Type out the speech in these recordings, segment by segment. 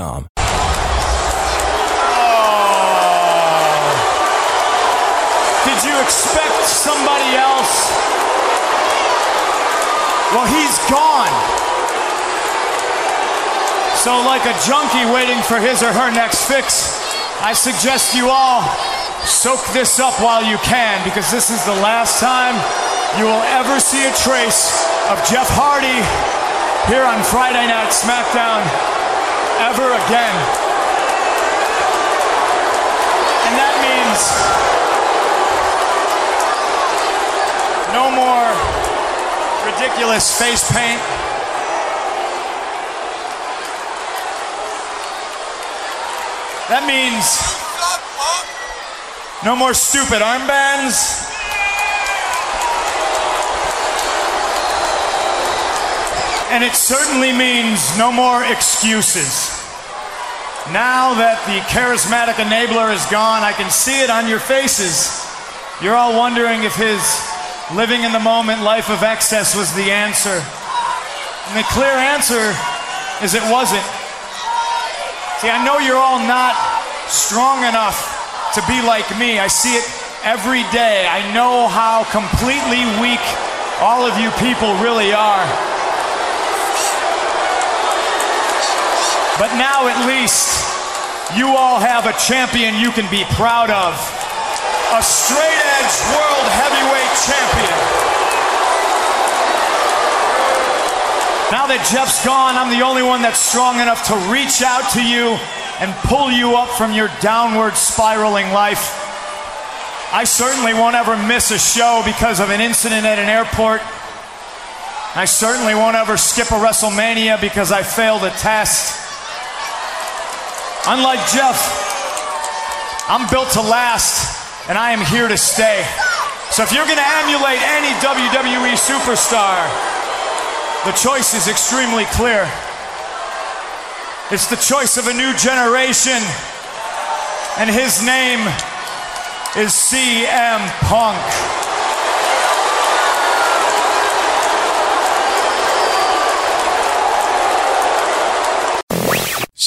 Oh. Did you expect somebody else? Well, he's gone. So, like a junkie waiting for his or her next fix, I suggest you all soak this up while you can because this is the last time you will ever see a trace of Jeff Hardy here on Friday Night SmackDown ever again. And that means no more ridiculous face paint. That means no more stupid armbands. And it certainly means no more excuses. Now that the charismatic enabler is gone, I can see it on your faces. You're all wondering if his living in the moment life of excess was the answer. And the clear answer is it wasn't. See, I know you're all not strong enough to be like me. I see it every day. I know how completely weak all of you people really are. But now at least you all have a champion you can be proud of. A straight edge world heavyweight champion. Now that Jeff's gone, I'm the only one that's strong enough to reach out to you and pull you up from your downward spiraling life. I certainly won't ever miss a show because of an incident at an airport. I certainly won't ever skip a WrestleMania because I failed a test. Unlike Jeff, I'm built to last and I am here to stay. So if you're going to emulate any WWE superstar, the choice is extremely clear. It's the choice of a new generation, and his name is CM Punk.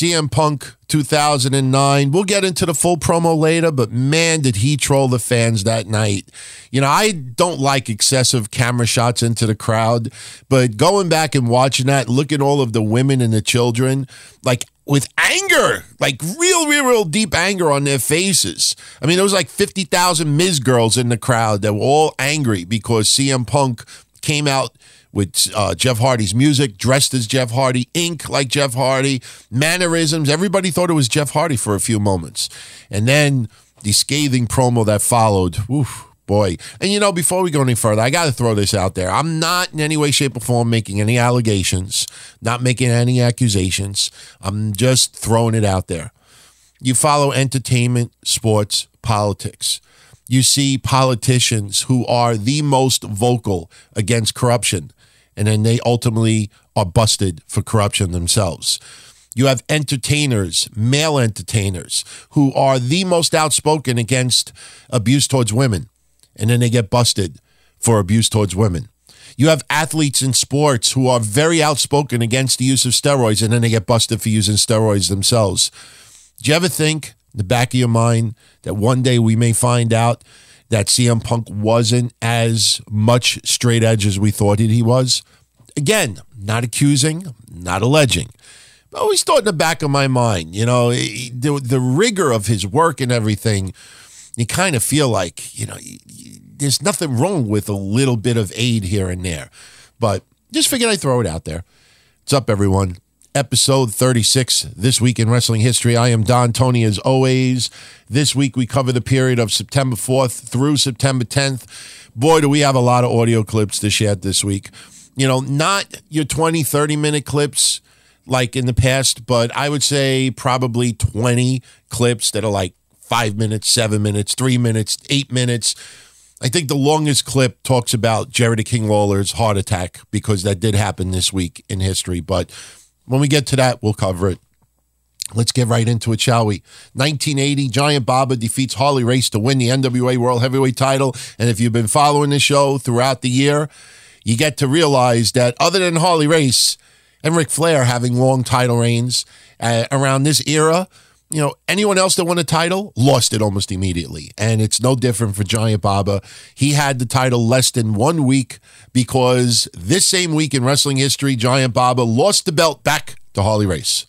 CM Punk 2009. We'll get into the full promo later, but man, did he troll the fans that night. You know, I don't like excessive camera shots into the crowd, but going back and watching that, look at all of the women and the children, like with anger, like real, real, real deep anger on their faces. I mean, there was like 50,000 Miz girls in the crowd that were all angry because CM Punk came out with uh, Jeff Hardy's music, dressed as Jeff Hardy, ink like Jeff Hardy, mannerisms. Everybody thought it was Jeff Hardy for a few moments. And then the scathing promo that followed. Oof, boy. And you know, before we go any further, I got to throw this out there. I'm not in any way, shape, or form making any allegations, not making any accusations. I'm just throwing it out there. You follow entertainment, sports, politics you see politicians who are the most vocal against corruption and then they ultimately are busted for corruption themselves. You have entertainers, male entertainers, who are the most outspoken against abuse towards women, and then they get busted for abuse towards women. You have athletes in sports who are very outspoken against the use of steroids, and then they get busted for using steroids themselves. Do you ever think, in the back of your mind, that one day we may find out that CM Punk wasn't as much straight edge as we thought he was. Again, not accusing, not alleging, I always thought in the back of my mind, you know, the, the rigor of his work and everything, you kind of feel like, you know, there's nothing wrong with a little bit of aid here and there. But just figured I'd throw it out there. What's up, everyone? Episode 36, This Week in Wrestling History. I am Don Tony, as always. This week, we cover the period of September 4th through September 10th. Boy, do we have a lot of audio clips to share this week. You know, not your 20, 30 minute clips like in the past, but I would say probably 20 clips that are like five minutes, seven minutes, three minutes, eight minutes. I think the longest clip talks about Jerry King Lawler's heart attack because that did happen this week in history. But when we get to that, we'll cover it. Let's get right into it, shall we? 1980, Giant Baba defeats Harley Race to win the NWA World Heavyweight title. And if you've been following the show throughout the year, you get to realize that other than Harley Race and Ric Flair having long title reigns uh, around this era, you know, anyone else that won a title lost it almost immediately. And it's no different for Giant Baba. He had the title less than one week because this same week in wrestling history, Giant Baba lost the belt back to Harley Race.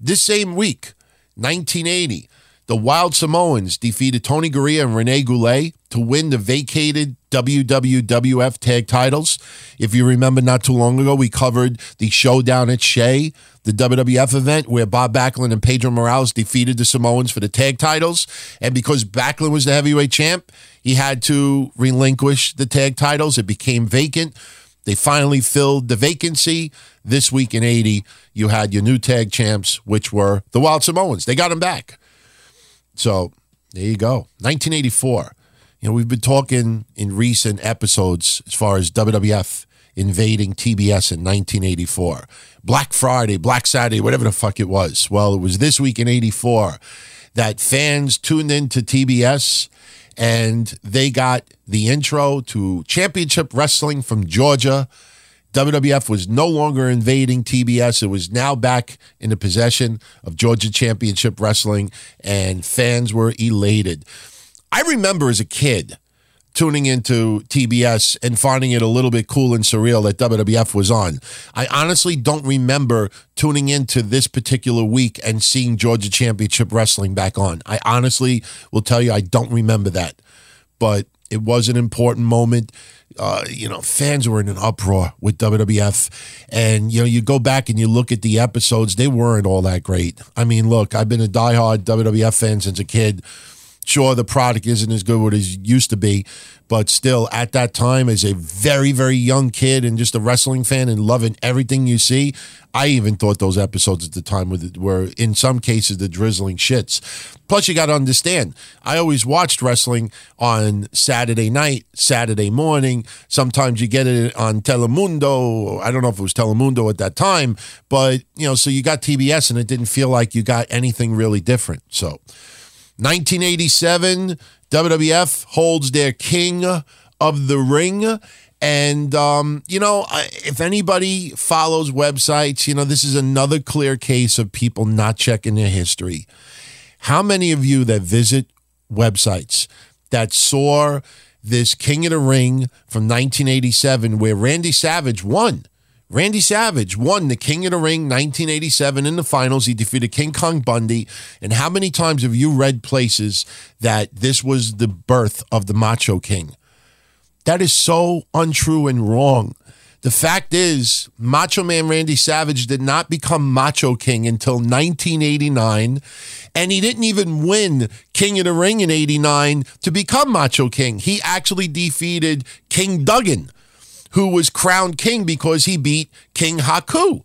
This same week, 1980, the Wild Samoans defeated Tony Garea and Rene Goulet to win the vacated WWWF tag titles. If you remember, not too long ago, we covered the showdown at Shea, the WWF event where Bob Backlund and Pedro Morales defeated the Samoans for the tag titles. And because Backlund was the heavyweight champ, he had to relinquish the tag titles. It became vacant. They finally filled the vacancy. This week in 80, you had your new tag champs, which were the Wild Samoans. They got them back. So there you go. 1984. You know, we've been talking in recent episodes as far as WWF invading TBS in 1984. Black Friday, Black Saturday, whatever the fuck it was. Well, it was this week in 84 that fans tuned into TBS and they got the intro to Championship Wrestling from Georgia. WWF was no longer invading TBS. It was now back in the possession of Georgia Championship Wrestling, and fans were elated. I remember as a kid tuning into TBS and finding it a little bit cool and surreal that WWF was on. I honestly don't remember tuning into this particular week and seeing Georgia Championship Wrestling back on. I honestly will tell you, I don't remember that. But it was an important moment. Uh, you know, fans were in an uproar with WWF. And, you know, you go back and you look at the episodes, they weren't all that great. I mean, look, I've been a diehard WWF fan since a kid. Sure, the product isn't as good as it used to be, but still, at that time, as a very, very young kid and just a wrestling fan and loving everything you see, I even thought those episodes at the time were, in some cases, the drizzling shits. Plus, you got to understand, I always watched wrestling on Saturday night, Saturday morning. Sometimes you get it on Telemundo. I don't know if it was Telemundo at that time, but, you know, so you got TBS and it didn't feel like you got anything really different. So, 1987, WWF holds their King of the Ring. And, um, you know, if anybody follows websites, you know, this is another clear case of people not checking their history. How many of you that visit websites that saw this King of the Ring from 1987 where Randy Savage won? Randy Savage won the King of the Ring 1987 in the finals. He defeated King Kong Bundy. And how many times have you read places that this was the birth of the Macho King? That is so untrue and wrong. The fact is, Macho Man Randy Savage did not become Macho King until 1989, and he didn't even win King of the Ring in 89 to become Macho King. He actually defeated King Duggan who was crowned king because he beat King Haku.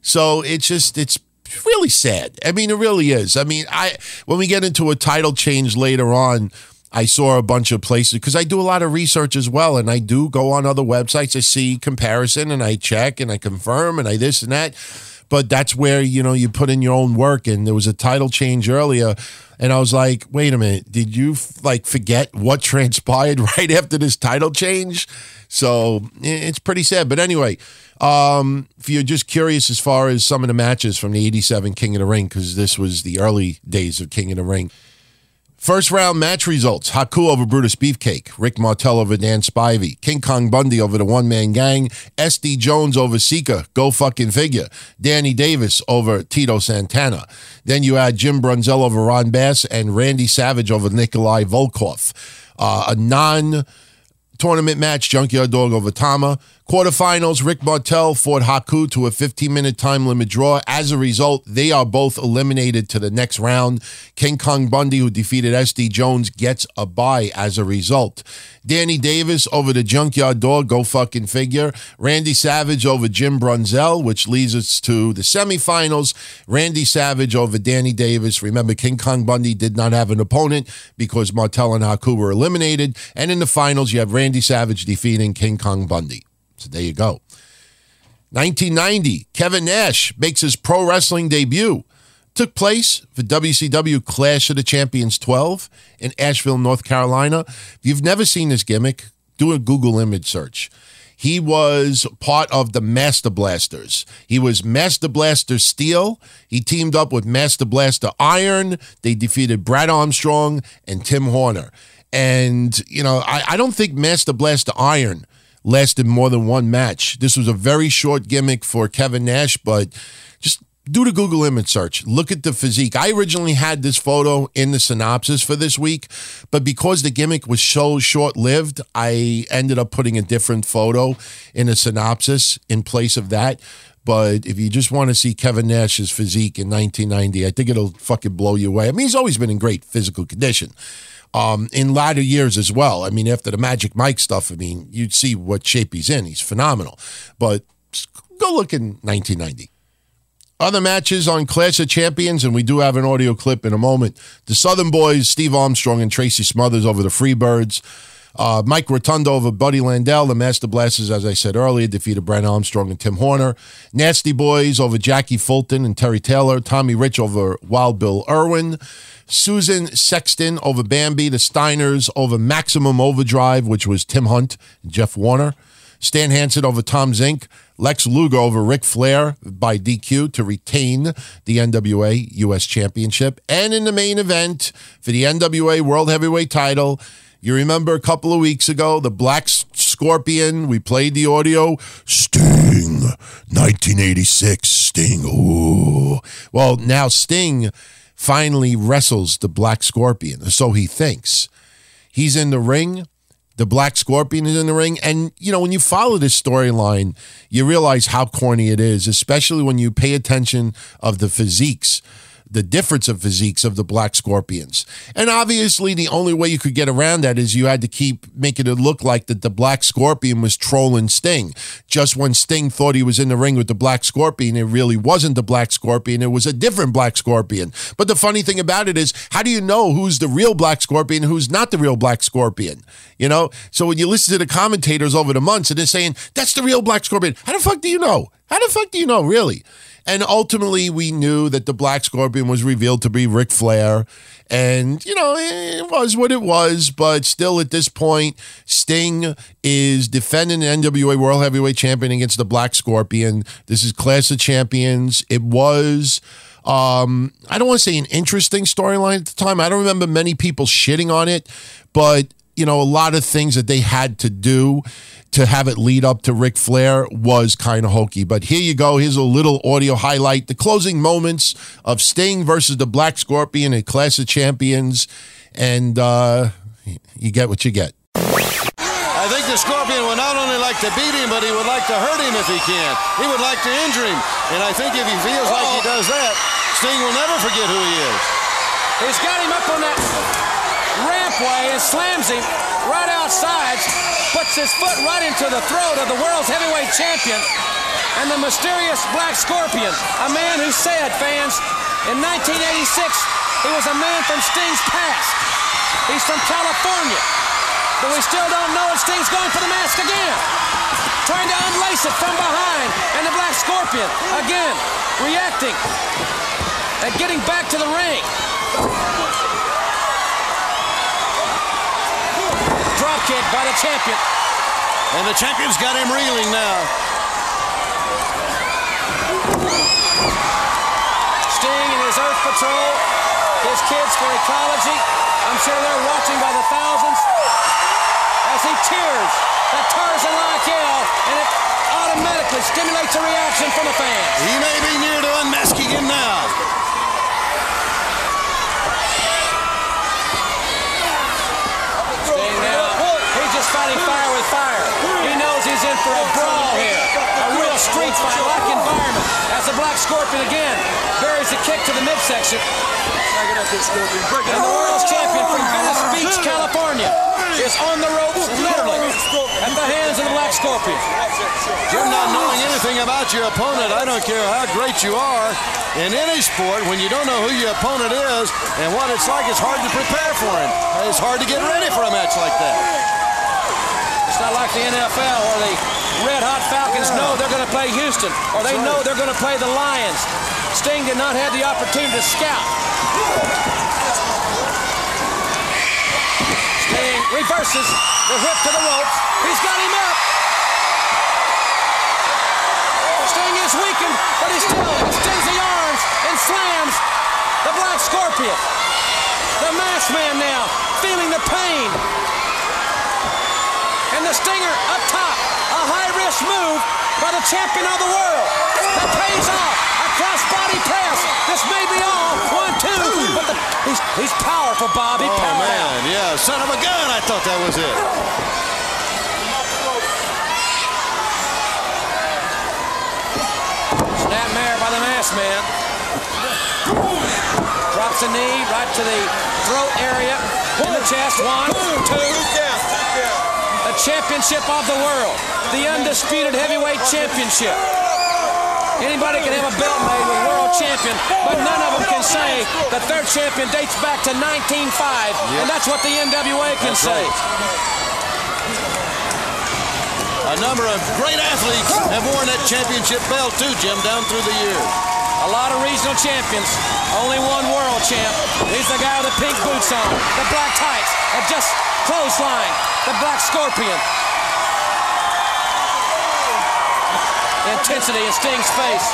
So it's just, it's really sad. I mean, it really is. I mean, I when we get into a title change later on, I saw a bunch of places because I do a lot of research as well, and I do go on other websites. I see comparison, and I check, and I confirm, and I this and that. But that's where you know you put in your own work. And there was a title change earlier, and I was like, wait a minute, did you like forget what transpired right after this title change? So it's pretty sad. But anyway, um, if you're just curious as far as some of the matches from the 87 King of the Ring, because this was the early days of King of the Ring. First round match results Haku over Brutus Beefcake, Rick Martel over Dan Spivey, King Kong Bundy over the one man gang, SD Jones over Sika, go fucking figure, Danny Davis over Tito Santana. Then you had Jim Brunzell over Ron Bass and Randy Savage over Nikolai Volkov. Uh, a non tournament match, Junkyard Dog over Tama. Quarterfinals, Rick Martel fought Haku to a 15 minute time limit draw. As a result, they are both eliminated to the next round. King Kong Bundy, who defeated SD Jones, gets a bye as a result. Danny Davis over the Junkyard Dog, go fucking figure. Randy Savage over Jim Brunzell, which leads us to the semifinals. Randy Savage over Danny Davis. Remember, King Kong Bundy did not have an opponent because Martel and Haku were eliminated. And in the finals, you have Randy Savage defeating King Kong Bundy. So there you go. 1990, Kevin Nash makes his pro wrestling debut. Took place for WCW Clash of the Champions 12 in Asheville, North Carolina. If you've never seen this gimmick, do a Google image search. He was part of the Master Blasters. He was Master Blaster Steel. He teamed up with Master Blaster Iron. They defeated Brad Armstrong and Tim Horner. And, you know, I, I don't think Master Blaster Iron lasted more than one match. This was a very short gimmick for Kevin Nash, but just do the Google image search. Look at the physique. I originally had this photo in the synopsis for this week, but because the gimmick was so short lived, I ended up putting a different photo in the synopsis in place of that. But if you just want to see Kevin Nash's physique in 1990, I think it'll fucking blow you away. I mean, he's always been in great physical condition um, in latter years as well. I mean, after the Magic Mike stuff, I mean, you'd see what shape he's in. He's phenomenal. But go look in 1990. Other matches on Clash of Champions, and we do have an audio clip in a moment. The Southern Boys, Steve Armstrong and Tracy Smothers over the Freebirds. Uh, Mike Rotundo over Buddy Landel. The Master Blasters, as I said earlier, defeated Brent Armstrong and Tim Horner. Nasty Boys over Jackie Fulton and Terry Taylor. Tommy Rich over Wild Bill Irwin. Susan Sexton over Bambi. The Steiners over Maximum Overdrive, which was Tim Hunt and Jeff Warner. Stan Hansen over Tom Zink. Lex Luger over Ric Flair by DQ to retain the NWA U.S. Championship. And in the main event for the NWA World Heavyweight title, you remember a couple of weeks ago, the Black Scorpion, we played the audio. Sting, 1986, Sting. Ooh. Well, now Sting finally wrestles the Black Scorpion, so he thinks. He's in the ring. The Black Scorpion is in the ring. And, you know, when you follow this storyline, you realize how corny it is, especially when you pay attention of the physiques the difference of physiques of the Black Scorpions. And obviously, the only way you could get around that is you had to keep making it look like that the Black Scorpion was trolling Sting. Just when Sting thought he was in the ring with the Black Scorpion, it really wasn't the Black Scorpion, it was a different Black Scorpion. But the funny thing about it is, how do you know who's the real Black Scorpion and who's not the real Black Scorpion? You know? So when you listen to the commentators over the months and they're saying, that's the real Black Scorpion, how the fuck do you know? How the fuck do you know, really? And ultimately, we knew that the Black Scorpion was revealed to be Ric Flair. And, you know, it was what it was. But still, at this point, Sting is defending the NWA World Heavyweight Champion against the Black Scorpion. This is Clash of Champions. It was. Um, I don't want to say an interesting storyline at the time. I don't remember many people shitting on it, but you know, a lot of things that they had to do to have it lead up to Ric Flair was kind of hokey. But here you go. Here's a little audio highlight. The closing moments of Sting versus the Black Scorpion at Clash of Champions. And uh, you get what you get. I think the Scorpion would not only like to beat him, but he would like to hurt him if he can. He would like to injure him. And I think if he feels like he does that, Sting will never forget who he is. He's got him up on that rampway and slams him right outside, puts his foot right into the throat of the world's heavyweight champion and the mysterious Black Scorpion, a man who said, fans, in 1986, he was a man from Sting's past. He's from California, but we still don't know if Sting's going for the mask again. Trying to unlace it from behind, and the Black Scorpion, again, reacting and getting back to the ring. Kick by the champion. And the champion's got him reeling now. Sting and his Earth Patrol his kids for ecology. I'm sure they're watching by the thousands as he cheers that Tarzan-like yell, and it automatically stimulates a reaction from the fans. He may be near to unmasking him now. Sting now, just fighting fire with fire. He knows he's in for a brawl here, a real street fight like environment. As the Black Scorpion again buries a kick to the midsection. And the world's champion from Venice Beach, California, is on the ropes, literally, at the hands of the Black Scorpion. Jim, not knowing anything about your opponent, I don't care how great you are in any sport, when you don't know who your opponent is and what it's like, it's hard to prepare for him. It's hard to get ready for a match like that. Not like the NFL or the Red Hot Falcons know they're going to play Houston or they know they're going to play the Lions. Sting did not have the opportunity to scout. Sting reverses the whip to the ropes. He's got him up. Sting is weakened, but he still extends the arms and slams the Black Scorpion. The masked man now feeling the pain. And the Stinger up top. A high-risk move by the champion of the world. That pays off. A cross-body pass. This may be all. One, two. But the, he's, he's powerful, Bob. He Oh, man, out. yeah, son of a gun, I thought that was it. Snapmare by the masked man. Drops a knee right to the throat area. In the chest. One, two. The championship of the world. The undisputed heavyweight championship. Anybody can have a belt made with world champion, but none of them can say that their champion dates back to 1905, and that's what the NWA can That's say. right. A number of great athletes have worn that championship belt too, Jim, down through the years. A lot of regional champions, only one world champ. He's the guy with the pink boots on, the black tights, and just clothesline, the black scorpion. Intensity in Sting's face.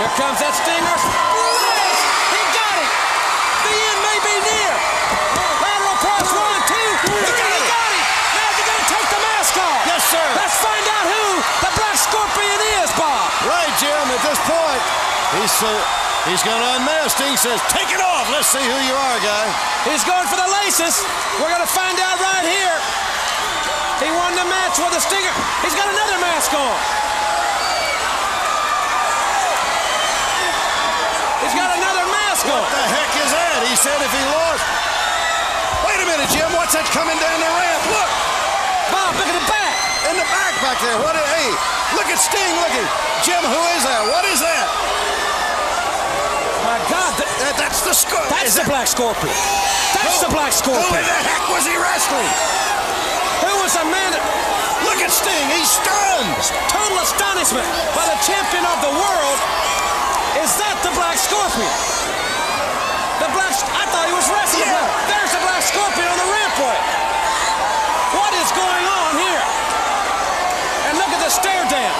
Here comes that Stinger. He got it! The end may be near. Lateral cross, one, two. He got it! Got it! Now they're going to take the mask off. Yes, sir. Let's find out who the Black Scorpion is, Right, Jim, at this point, he's so he's going to unmask. Sting says, take it off. Let's see who you are, guy. He's going for the laces. We're going to find out right here. He won the match with a stinger. He's got another mask on. He's got another mask on. What the heck is that? He said if he lost. Wait a minute, Jim. What's that coming down the ramp? Look, Bob, look at the back. In the back back there. What? i- Hey, look at Sting. Look at Jim. Who is that? What is that? My God, th- That- that's the score. that's the Black Scorpion. That's the Black scorpion. Who in the heck was he wrestling? Who was the man that Look at Sting. He's stunned. total astonishment by the champion of the world? Is that the Black Scorpion? The Black. I thought he was wrestling. Yeah. There's the Black Scorpion on the rampway. What is going on here? And look at the stare down.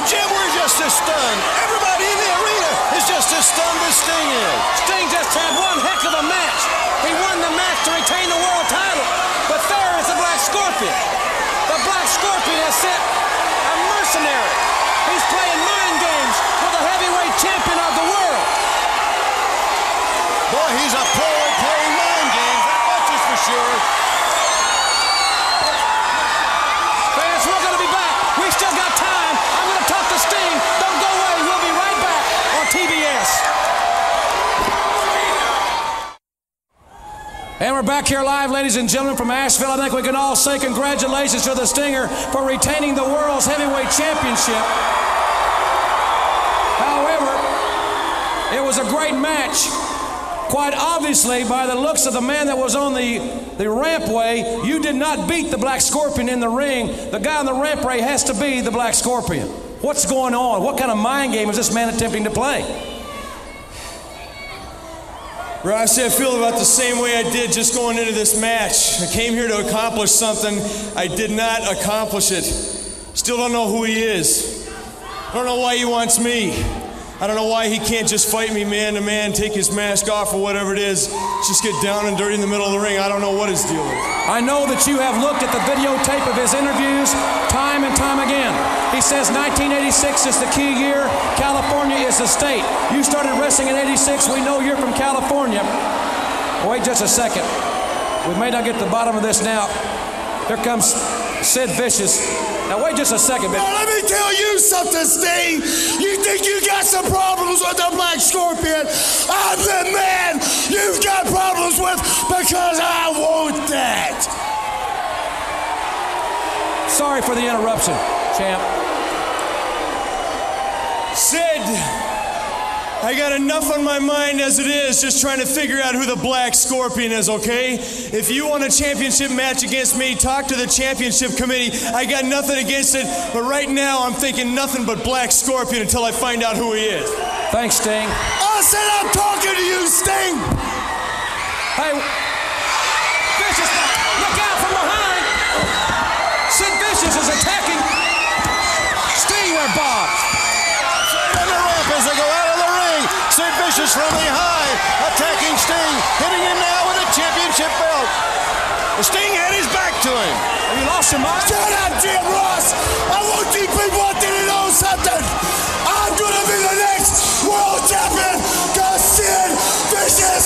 And Jim, we're just as stunned. Everybody in the arena is just as stunned as Sting is. Sting just had one heck of a match. He won the match to retain the world title. But there is the Black Scorpion. The Black Scorpion has sent a mercenary. He's playing mind games with the heavyweight champion of the world. Boy, he's a pro at playing mind games. That much is for sure. Fans, we're going to be back. We still got time. I'm going to talk to Sting. Don't go away. We'll be right back on TBS. And we're back here live, ladies and gentlemen, from Asheville. I think we can all say congratulations to the Stinger for retaining the World's Heavyweight Championship. However, it was a great match. Quite obviously, by the looks of the man that was on the, the rampway, you did not beat the Black Scorpion in the ring. The guy on the rampway has to be the Black Scorpion. What's going on? What kind of mind game is this man attempting to play? Bro, I say I feel about the same way I did just going into this match. I came here to accomplish something. I did not accomplish it. Still don't know who he is. I don't know why he wants me. I don't know why he can't just fight me man to man, take his mask off or whatever it is, just get down and dirty in the middle of the ring. I don't know what his deal is. I know that you have looked at the videotape of his interviews time and time again. He says 1986 is the key year. California is the state. You started wrestling in 86. We know you're from California. Wait just a second. We may not get to the bottom of this now. Here comes Sid Vicious. Now wait just a second. Now let me tell you something, Sting. You think you got some problems with the Black Scorpion? I'm the man you've got problems with because I want that. Sorry for the interruption, champ. Sid, I got enough on my mind as it is, just trying to figure out who the Black Scorpion is, okay? If you want a championship match against me, talk to the championship committee. I got nothing against it, but right now I'm thinking nothing but Black Scorpion until I find out who he is. Thanks, Sting. I said I'm talking to you, Sting. Hey, Vicious, look out from behind. Sid Vicious is attacking Sting Bob. Sid Vicious from the high, attacking Sting, hitting him now with a championship belt. The Sting had his back to him. Have you lost your mind? Shut up, Jim Ross. I want you people to know something. I'm gonna be the next world champion because Sid Vicious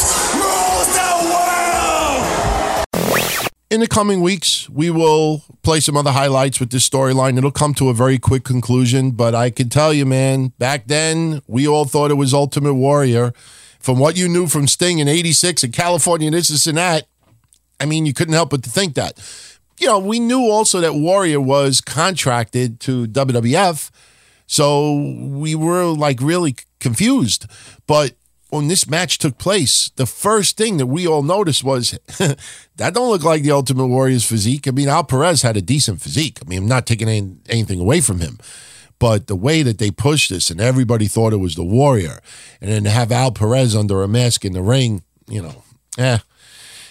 in the coming weeks, we will play some other highlights with this storyline. It'll come to a very quick conclusion, but I can tell you, man, back then we all thought it was Ultimate Warrior. From what you knew from Sting in 86 in California, this, this, and that, I mean, you couldn't help but to think that. You know, we knew also that Warrior was contracted to WWF, so we were like really confused. But when this match took place, the first thing that we all noticed was that don't look like the Ultimate Warrior's physique. I mean, Al Perez had a decent physique. I mean, I'm not taking any, anything away from him. But the way that they pushed this and everybody thought it was the Warrior, and then to have Al Perez under a mask in the ring, you know, eh.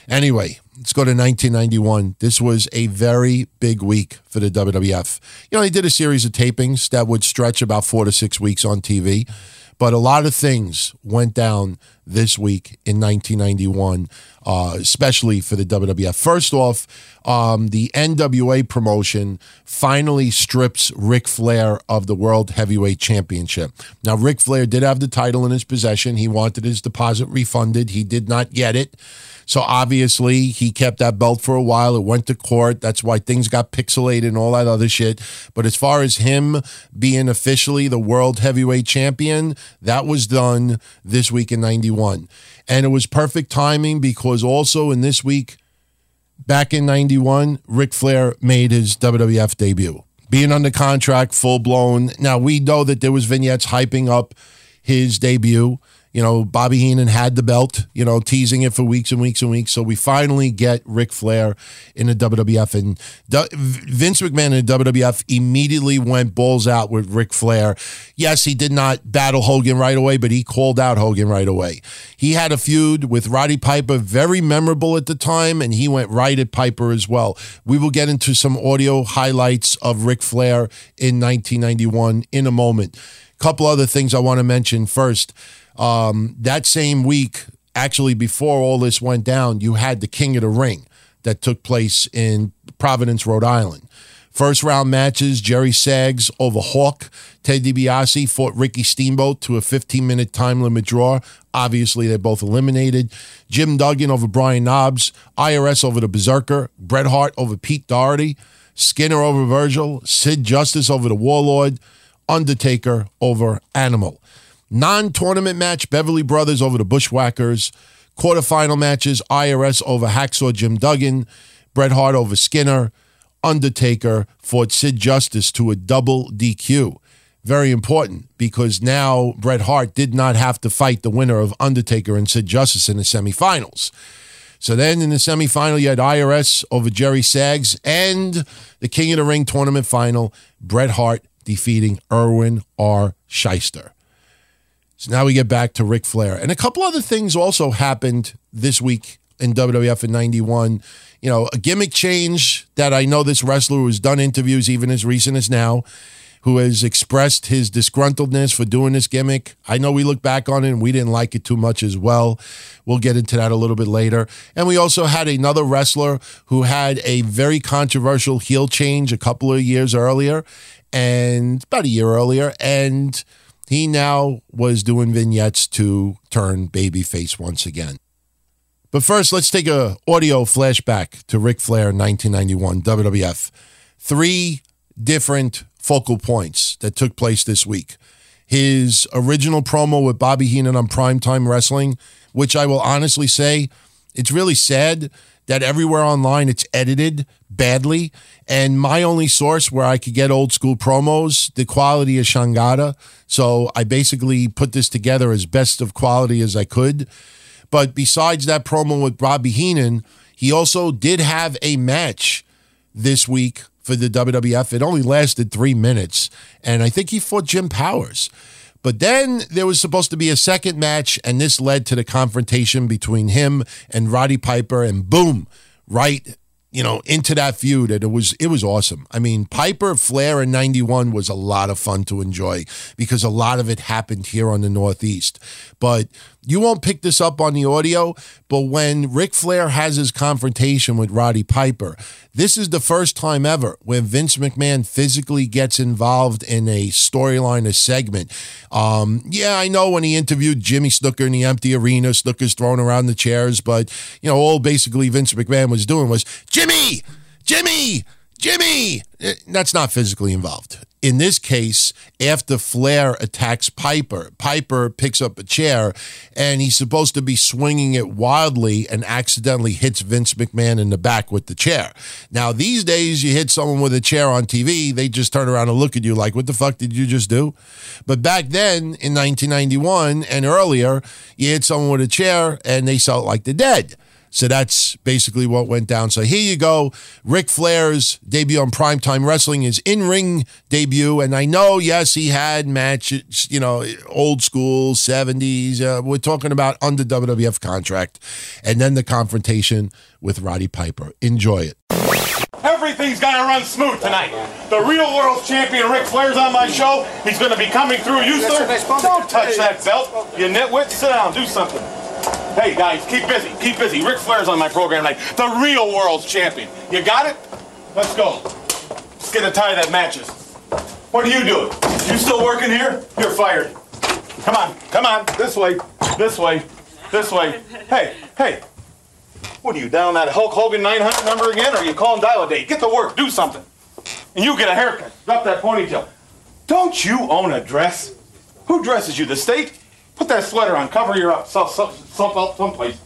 Anyway, let's go to 1991. This was a very big week for the WWF. You know, they did a series of tapings that would stretch about four to six weeks on TV, but a lot of things went down this week in 1991, uh, especially for the WWF. First off, um, the NWA promotion finally strips Ric Flair of the World Heavyweight Championship. Now, Ric Flair did have the title in his possession. He wanted his deposit refunded. He did not get it. So obviously, he kept that belt for a while. It went to court. That's why things got pixelated and all that other shit. But as far as him being officially the world heavyweight champion, that was done this week in 91. And it was perfect timing because also in this week, back in 91, Ric Flair made his WWF debut. Being under contract, full blown. Now, we know that there was vignettes hyping up his debut. You know, Bobby Heenan had the belt, you know, teasing it for weeks and weeks and weeks. So we finally get Ric Flair in the WWF. And Vince McMahon in the WWF immediately went balls out with Ric Flair. Yes, he did not battle Hogan right away, but he called out Hogan right away. He had a feud with Roddy Piper, very memorable at the time, and he went right at Piper as well. We will get into some audio highlights of Ric Flair in 1991 in a moment. A Couple other things I want to mention first. Um, that same week, actually before all this went down, you had the King of the Ring that took place in Providence, Rhode Island. First round matches, Jerry Sags over Hawk. Ted DiBiase fought Ricky Steamboat to a 15 minute time limit draw. Obviously, they're both eliminated. Jim Duggan over Brian Knobs. IRS over the Berserker. Bret Hart over Pete Doherty. Skinner over Virgil. Sid Justice over the Warlord. Undertaker over Animal. Non tournament match, Beverly Brothers over the Bushwhackers. Quarterfinal matches, IRS over Hacksaw Jim Duggan. Bret Hart over Skinner. Undertaker fought Sid Justice to a double DQ. Very important because now Bret Hart did not have to fight the winner of Undertaker and Sid Justice in the semifinals. So then in the semifinal, you had IRS over Jerry Sags and the King of the Ring tournament final, Bret Hart defeating Irwin R. Schyster. So now we get back to Ric Flair. And a couple other things also happened this week in WWF in 91. You know, a gimmick change that I know this wrestler who's done interviews even as recent as now. who has expressed his disgruntledness for doing this gimmick. I know we look back on it and we didn't like it too much as well. We'll get into that a little bit later. And we also had another wrestler who had a very controversial heel change a couple of years earlier and about a year earlier. And he now was doing vignettes to turn babyface once again. But first, let's take a audio flashback to Ric Flair 1991 WWF. Three different focal points that took place this week. His original promo with Bobby Heenan on Primetime Wrestling, which I will honestly say, it's really sad that everywhere online it's edited badly. And my only source where I could get old school promos, the quality is Shangada. So I basically put this together as best of quality as I could. But besides that promo with Bobby Heenan, he also did have a match this week for the WWF. It only lasted three minutes, and I think he fought Jim Powers. But then there was supposed to be a second match, and this led to the confrontation between him and Roddy Piper, and boom, right you know, into that feud. And it was it was awesome. I mean, Piper Flair in 91 was a lot of fun to enjoy because a lot of it happened here on the Northeast. But you won't pick this up on the audio, but when Ric Flair has his confrontation with Roddy Piper, this is the first time ever where Vince McMahon physically gets involved in a storyline, a segment. Um, yeah, I know when he interviewed Jimmy Snuka in the empty arena, Snuka's throwing around the chairs, but you know, all basically Vince McMahon was doing was Jimmy, Jimmy, Jimmy. Eh, that's not physically involved. In this case, after Flair attacks Piper, Piper picks up a chair and he's supposed to be swinging it wildly and accidentally hits Vince McMahon in the back with the chair. Now, these days, you hit someone with a chair on TV, they just turn around and look at you like, what the fuck did you just do? But back then in 1991 and earlier, you hit someone with a chair and they felt like they're dead. So that's basically what went down. So here you go. Ric Flair's debut on Primetime Wrestling, his in ring debut. And I know, yes, he had matches, you know, old school, 70s. Uh, we're talking about under WWF contract. And then the confrontation with Roddy Piper. Enjoy it. Everything's gonna run smooth tonight. The real world champion Ric Flair's on my show. He's gonna be coming through you, sir. Don't touch that belt. You nitwit. Sit down. Do something. Hey guys, keep busy, keep busy. Ric Flair's on my program tonight. The real world's champion. You got it? Let's go. Let's get a tie that matches. What are you doing? You still working here? You're fired. Come on, come on. This way, this way, this way. Hey, hey. What are you down that Hulk Hogan 900 number again? Or are you calling dial a date? Get to work, do something. And you get a haircut. Drop that ponytail. Don't you own a dress? Who dresses you? The state? Put that sweater on. Cover your up. Some, some, some, someplace.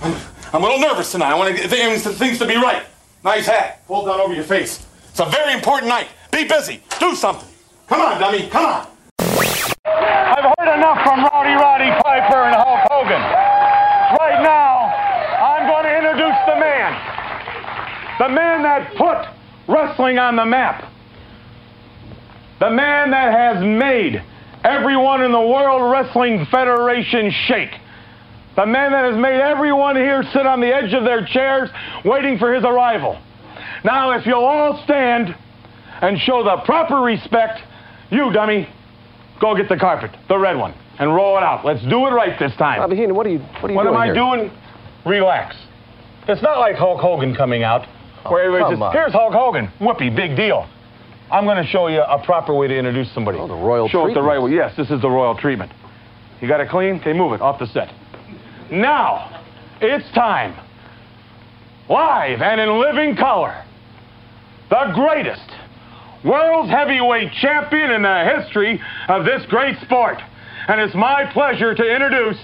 I'm, I'm a little nervous tonight. I want to get things, things to be right. Nice hat. Pulled down over your face. It's a very important night. Be busy. Do something. Come on, dummy. Come on. I've heard enough from Rowdy Roddy Piper and Hulk Hogan. Right now, I'm going to introduce the man. The man that put wrestling on the map. The man that has made everyone in the World Wrestling Federation shake. The man that has made everyone here sit on the edge of their chairs waiting for his arrival. Now, if you'll all stand and show the proper respect, you, dummy, go get the carpet, the red one, and roll it out. Let's do it right this time. Bobby Heenan, what are you, what are you what doing am I here? doing? Relax. It's not like Hulk Hogan coming out, where everybody oh, come on. here's Hulk Hogan. Whoopee, big deal. I'm going to show you a proper way to introduce somebody. Oh, the royal Show it the right way. Yes, this is the royal treatment. You got it clean? Okay, move it off the set. Now, it's time. Live and in living color. The greatest world's heavyweight champion in the history of this great sport. And it's my pleasure to introduce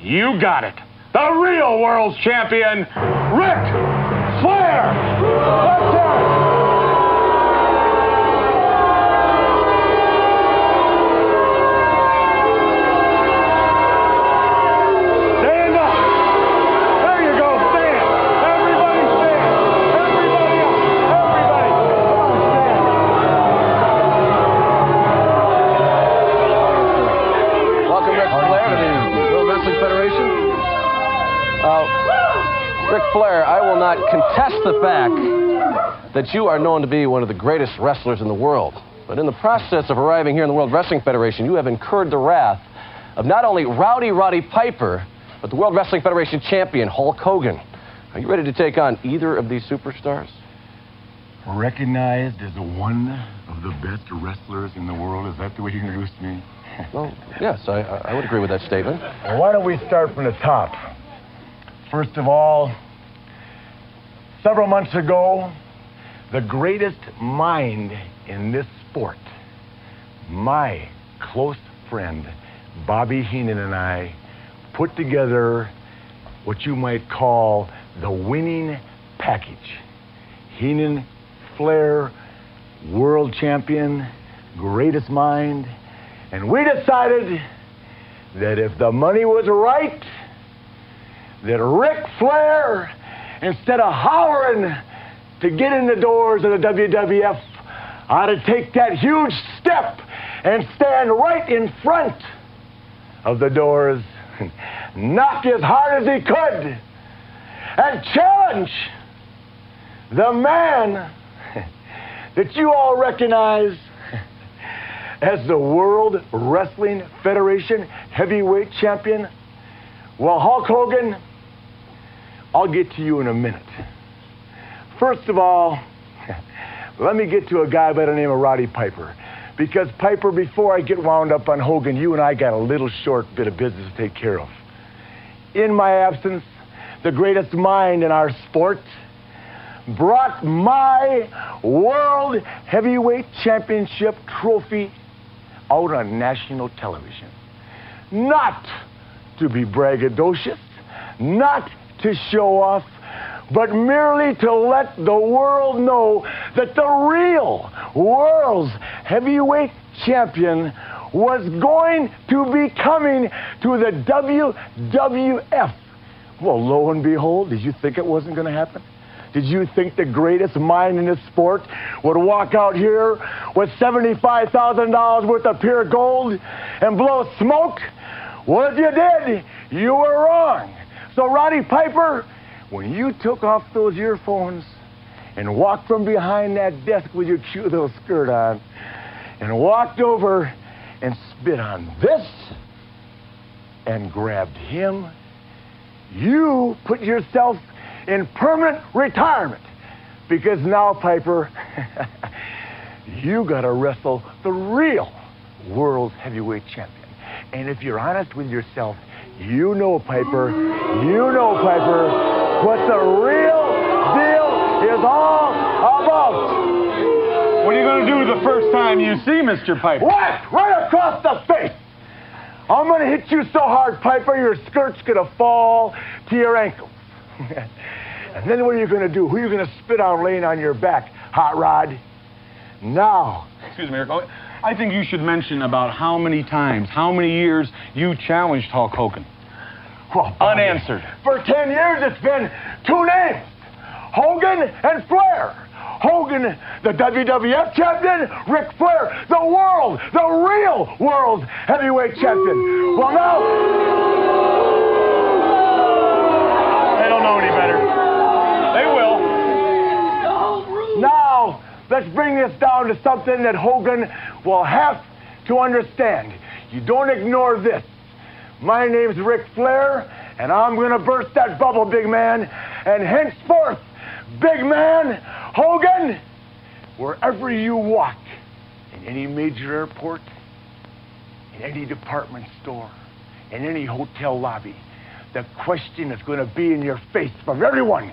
you got it. The real world's champion, Ric Flair. The fact that you are known to be one of the greatest wrestlers in the world. But in the process of arriving here in the World Wrestling Federation, you have incurred the wrath of not only Rowdy Roddy Piper, but the World Wrestling Federation champion, Hulk Hogan. Are you ready to take on either of these superstars? Recognized as one of the best wrestlers in the world? Is that the way you introduced me? Well, yes, I, I would agree with that statement. Well, why don't we start from the top? First of all, several months ago, the greatest mind in this sport, my close friend, Bobby Heenan, and I put together what you might call the winning package. Heenan, Flair, world champion, greatest mind. And we decided that if the money was right, that Ric Flair, instead of hollering to get in the doors of the WWF, ought to take that huge step and stand right in front of the doors, knock as hard as he could, and challenge the man that you all recognize as the World Wrestling Federation heavyweight champion? Well, Hulk Hogan, I'll get to you in a minute. First of all, let me get to a guy by the name of Roddy Piper. Because, Piper, before I get wound up on Hogan, you and I got a little short bit of business to take care of. In my absence, the greatest mind in our sport brought my World Heavyweight Championship trophy out on national television. Not to be braggadocious, not to show off, but merely to let the world know that the real world's heavyweight champion was going to be coming to the WWF. Well, lo and behold, did you think it wasn't going to happen? Did you think the greatest mind in this sport would walk out here with $75,000 worth of pure gold and blow smoke? Well, if you did, you were wrong. So, Roddy Piper, when you took off those earphones and walked from behind that desk with your cute little skirt on and walked over and spit on this and grabbed him, you put yourself in permanent retirement because now, Piper, you got to wrestle the real world heavyweight champion. And if you're honest with yourself, you know, Piper, you know, Piper, what the real deal is all about. What are you going to do the first time you see Mr. Piper? What? Right across the face. I'm going to hit you so hard, Piper, your skirt's going to fall to your ankles. and then what are you going to do? Who are you going to spit on laying on your back, Hot Rod? Now. Excuse me, Eric. I think you should mention about how many times, how many years you challenged Hulk Hogan. Unanswered. For 10 years, it's been two names Hogan and Flair. Hogan, the WWF champion, Ric Flair, the world, the real world heavyweight champion. Well, now. They don't know any better. They will. Now, let's bring this down to something that Hogan will have to understand. You don't ignore this. My name's Ric Flair, and I'm to burst that bubble, big man. And henceforth, big man, Hogan, wherever you walk, in any major airport, in any department store, in any hotel lobby, the question is to be in your face from everyone.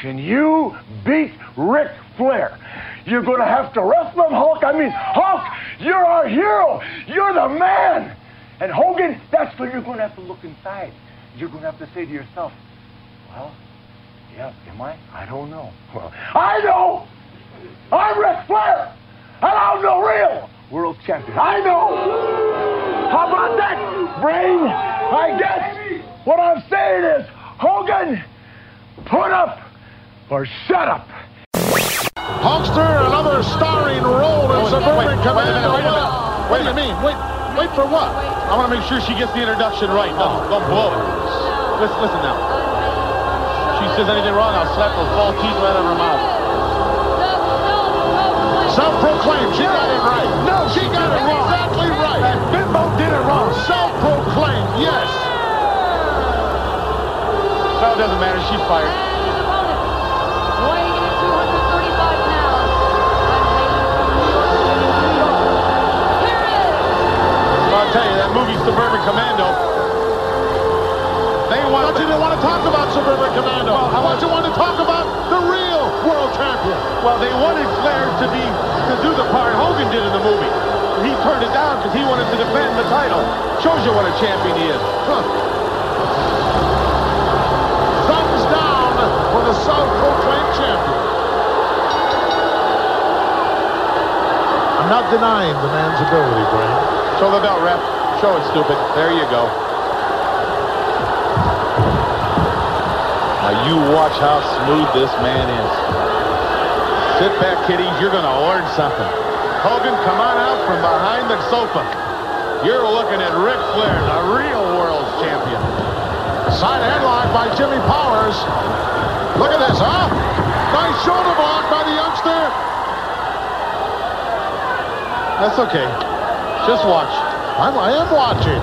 Can you beat Ric Flair? You're to have to wrestle him, Hulk. I mean, Hulk, you're our hero. You're the man. And Hogan, that's where you're going to have to look inside. You're going to have to say to yourself, well, yeah, am I? I don't know. Well, I know. I'm Ric Flair, and I'm the real world champion. I know. How about that, brain? I guess what I'm saying is, Hogan, put up or shut up. Hulkster, another starring role in Suburban Commando. What do you mean? Wait, wait for what? I want to make sure she gets the introduction right. Don't, don't blow it. Listen, listen now. She says anything wrong, I'll slap those false teeth right out of her mouth. Self-proclaimed. She got it right. No, she got it wrong. exactly right. That bimbo did it wrong. Self-proclaimed, yes. No, it doesn't matter. She's fired. Suburban Commando. They I want you didn't want to talk about Suburban Commando. I want you want to talk about the real world champion. Well, they wanted Flair to be to do the part Hogan did in the movie. He turned it down because he wanted to defend the title. Shows you what a champion he is. Thumbs down for the self-proclaimed champion. I'm not denying the man's ability, Brian. Show the belt, ref. Show it, stupid. There you go. Now you watch how smooth this man is. Sit back, kiddies. You're going to learn something. Hogan, come on out from behind the sofa. You're looking at Ric Flair, the real world's champion. Side headlock by Jimmy Powers. Look at this, huh? Nice shoulder block by the youngster. That's okay. Just watch. I'm, I am watching.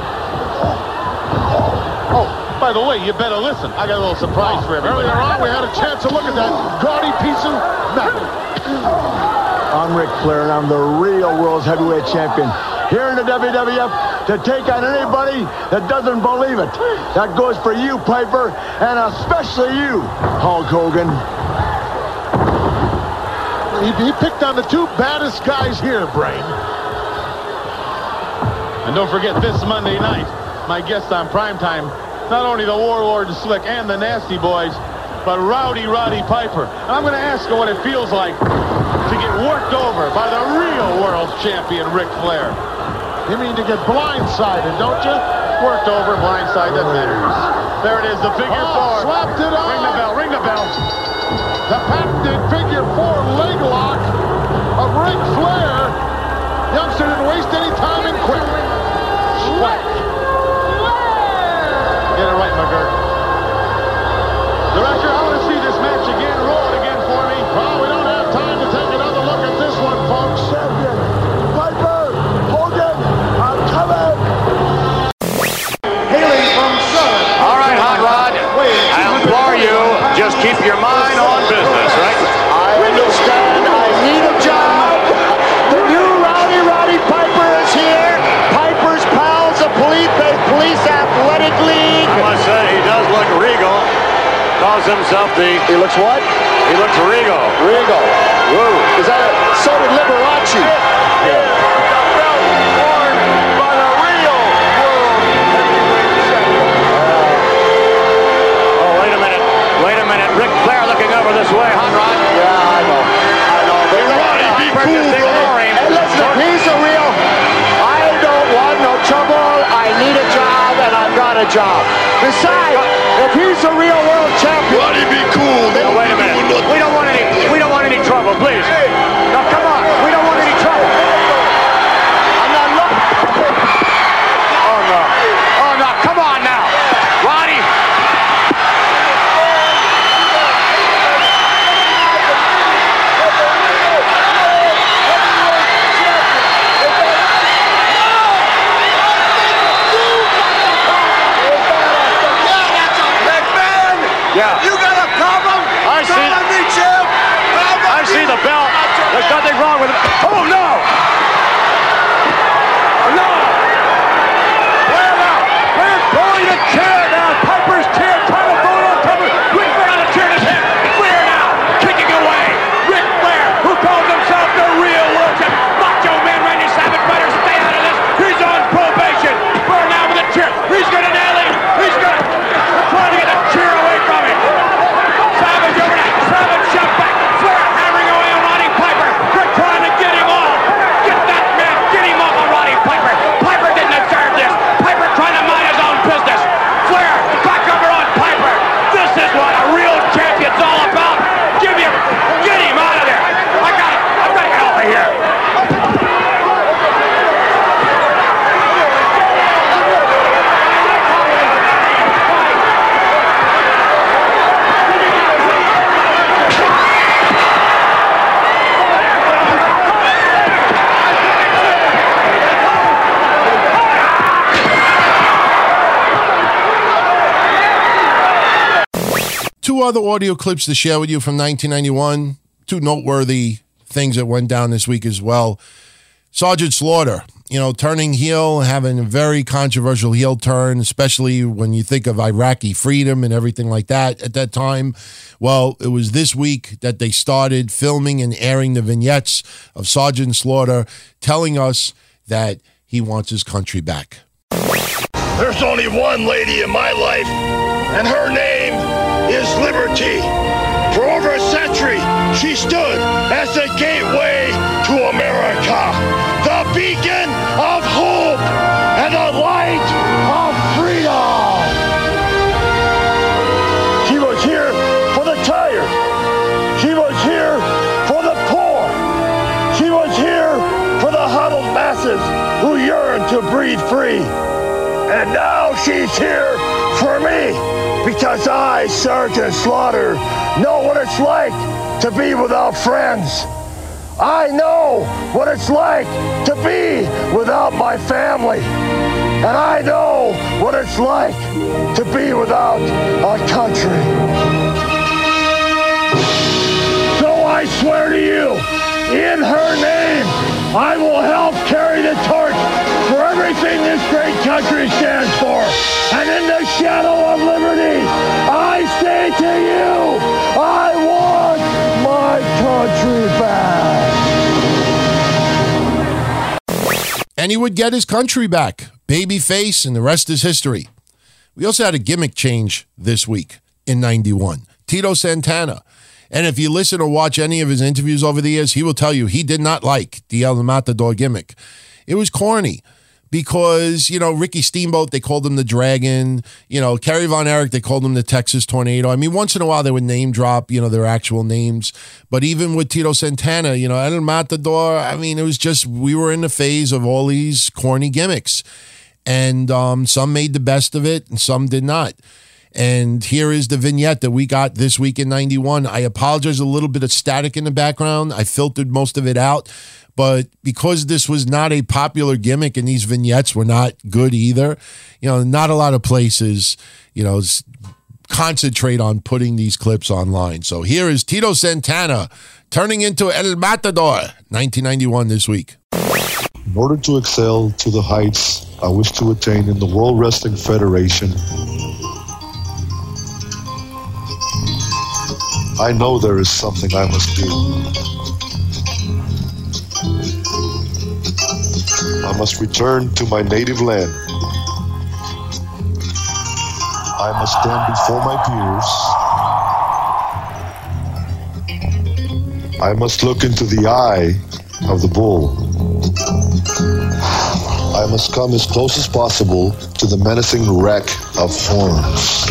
Oh, by the way, you better listen. I got a little surprise for everybody. Earlier on, we had a chance to look at that gaudy piece of metal. I'm Ric Flair, and I'm the real world's heavyweight champion. Here in the WWF to take on anybody that doesn't believe it. That goes for you, Piper, and especially you, Hulk Hogan. He, he picked on the two baddest guys here, Brain. And don't forget this Monday night, my guest on primetime, not only the Warlord Slick and the Nasty Boys, but Rowdy Roddy Piper. And I'm going to ask him what it feels like to get worked over by the real world champion, Ric Flair. You mean to get blindsided, don't you? Worked over, blindsided, doesn't matter. There it is, the figure Oh, four. slapped it on. Ring the bell, ring the bell. The patented figure four leg lock of Ric Flair. Youngster didn't waste any time and quit. Get it right, McGirt. Calls himself the... He looks what? He looks regal. Regal. Woo. Is that a, so did Liberace? Oh, wait a minute. Wait a minute. Ric Flair looking over this way. Hot Rod. Yeah, I know. I know. But Roddy, be cool, just bro. ignore him. Hey, listen, if he's a real, I don't want no trouble. I need a job, and I've got a job. Besides, if he's a real world champion, Roddy, be cool. Now, wait a minute. We don't want any. We don't want any trouble, please. now come on, we don't want any trouble. I'm not looking. Oh no. Oh no. Come on now, Roddy. Yeah. You got a problem? I see. Come and meet you. I see the belt. There's nothing wrong with it. Oh no! Oh, no! Flair now! Flair pulling the chair now. Piper's chair trying to throw it on top of Ric Flair on the chair in his head. Flair now kicking away. Ric Flair, who calls himself the real world champion. Macho Man Randy Savage better stay out of this. He's on probation. Flair now with a chair. He's gonna nail him. He's gonna. They're trying to get the chair away from him. Savage over that. Savage shot back. Flair hammering away on Roddy Piper. They're trying to get him off. Get that man. Get him off of Roddy Piper. Two other audio clips to share with you from 1991. Two noteworthy things that went down this week as well. Sergeant Slaughter, you know, turning heel, having a very controversial heel turn, especially when you think of Iraqi freedom and everything like that at that time. Well, it was this week that they started filming and airing the vignettes of Sergeant Slaughter telling us that he wants his country back. There's only one lady in my life, and her name is Liberty. For over a century, she stood as the gateway to America, the beacon of hope, and the light of freedom. She was here for the tired. She was here for the poor. She was here for the huddled masses who yearn to breathe free. And now she's here for me because I, Sergeant Slaughter, know what it's like to be without friends. I know what it's like to be without my family. And I know what it's like to be without a country. So I swear to you, in her name, I will help carry the torch for everything this great country stands for. And in the shadow of liberty, I say to you, I want my country back. And he would get his country back. Babyface, and the rest is history. We also had a gimmick change this week in 91. Tito Santana. And if you listen or watch any of his interviews over the years, he will tell you he did not like the El Matador gimmick. It was corny because, you know, Ricky Steamboat, they called him the Dragon. You know, Kerry Von Erich, they called him the Texas Tornado. I mean, once in a while they would name drop, you know, their actual names. But even with Tito Santana, you know, El Matador, I mean, it was just, we were in the phase of all these corny gimmicks. And um, some made the best of it and some did not. And here is the vignette that we got this week in 91. I apologize, a little bit of static in the background. I filtered most of it out. But because this was not a popular gimmick and these vignettes were not good either, you know, not a lot of places, you know, concentrate on putting these clips online. So here is Tito Santana turning into El Matador, 1991 this week. In order to excel to the heights I wish to attain in the World Wrestling Federation, I know there is something I must do. I must return to my native land. I must stand before my peers. I must look into the eye of the bull. I must come as close as possible to the menacing wreck of horns.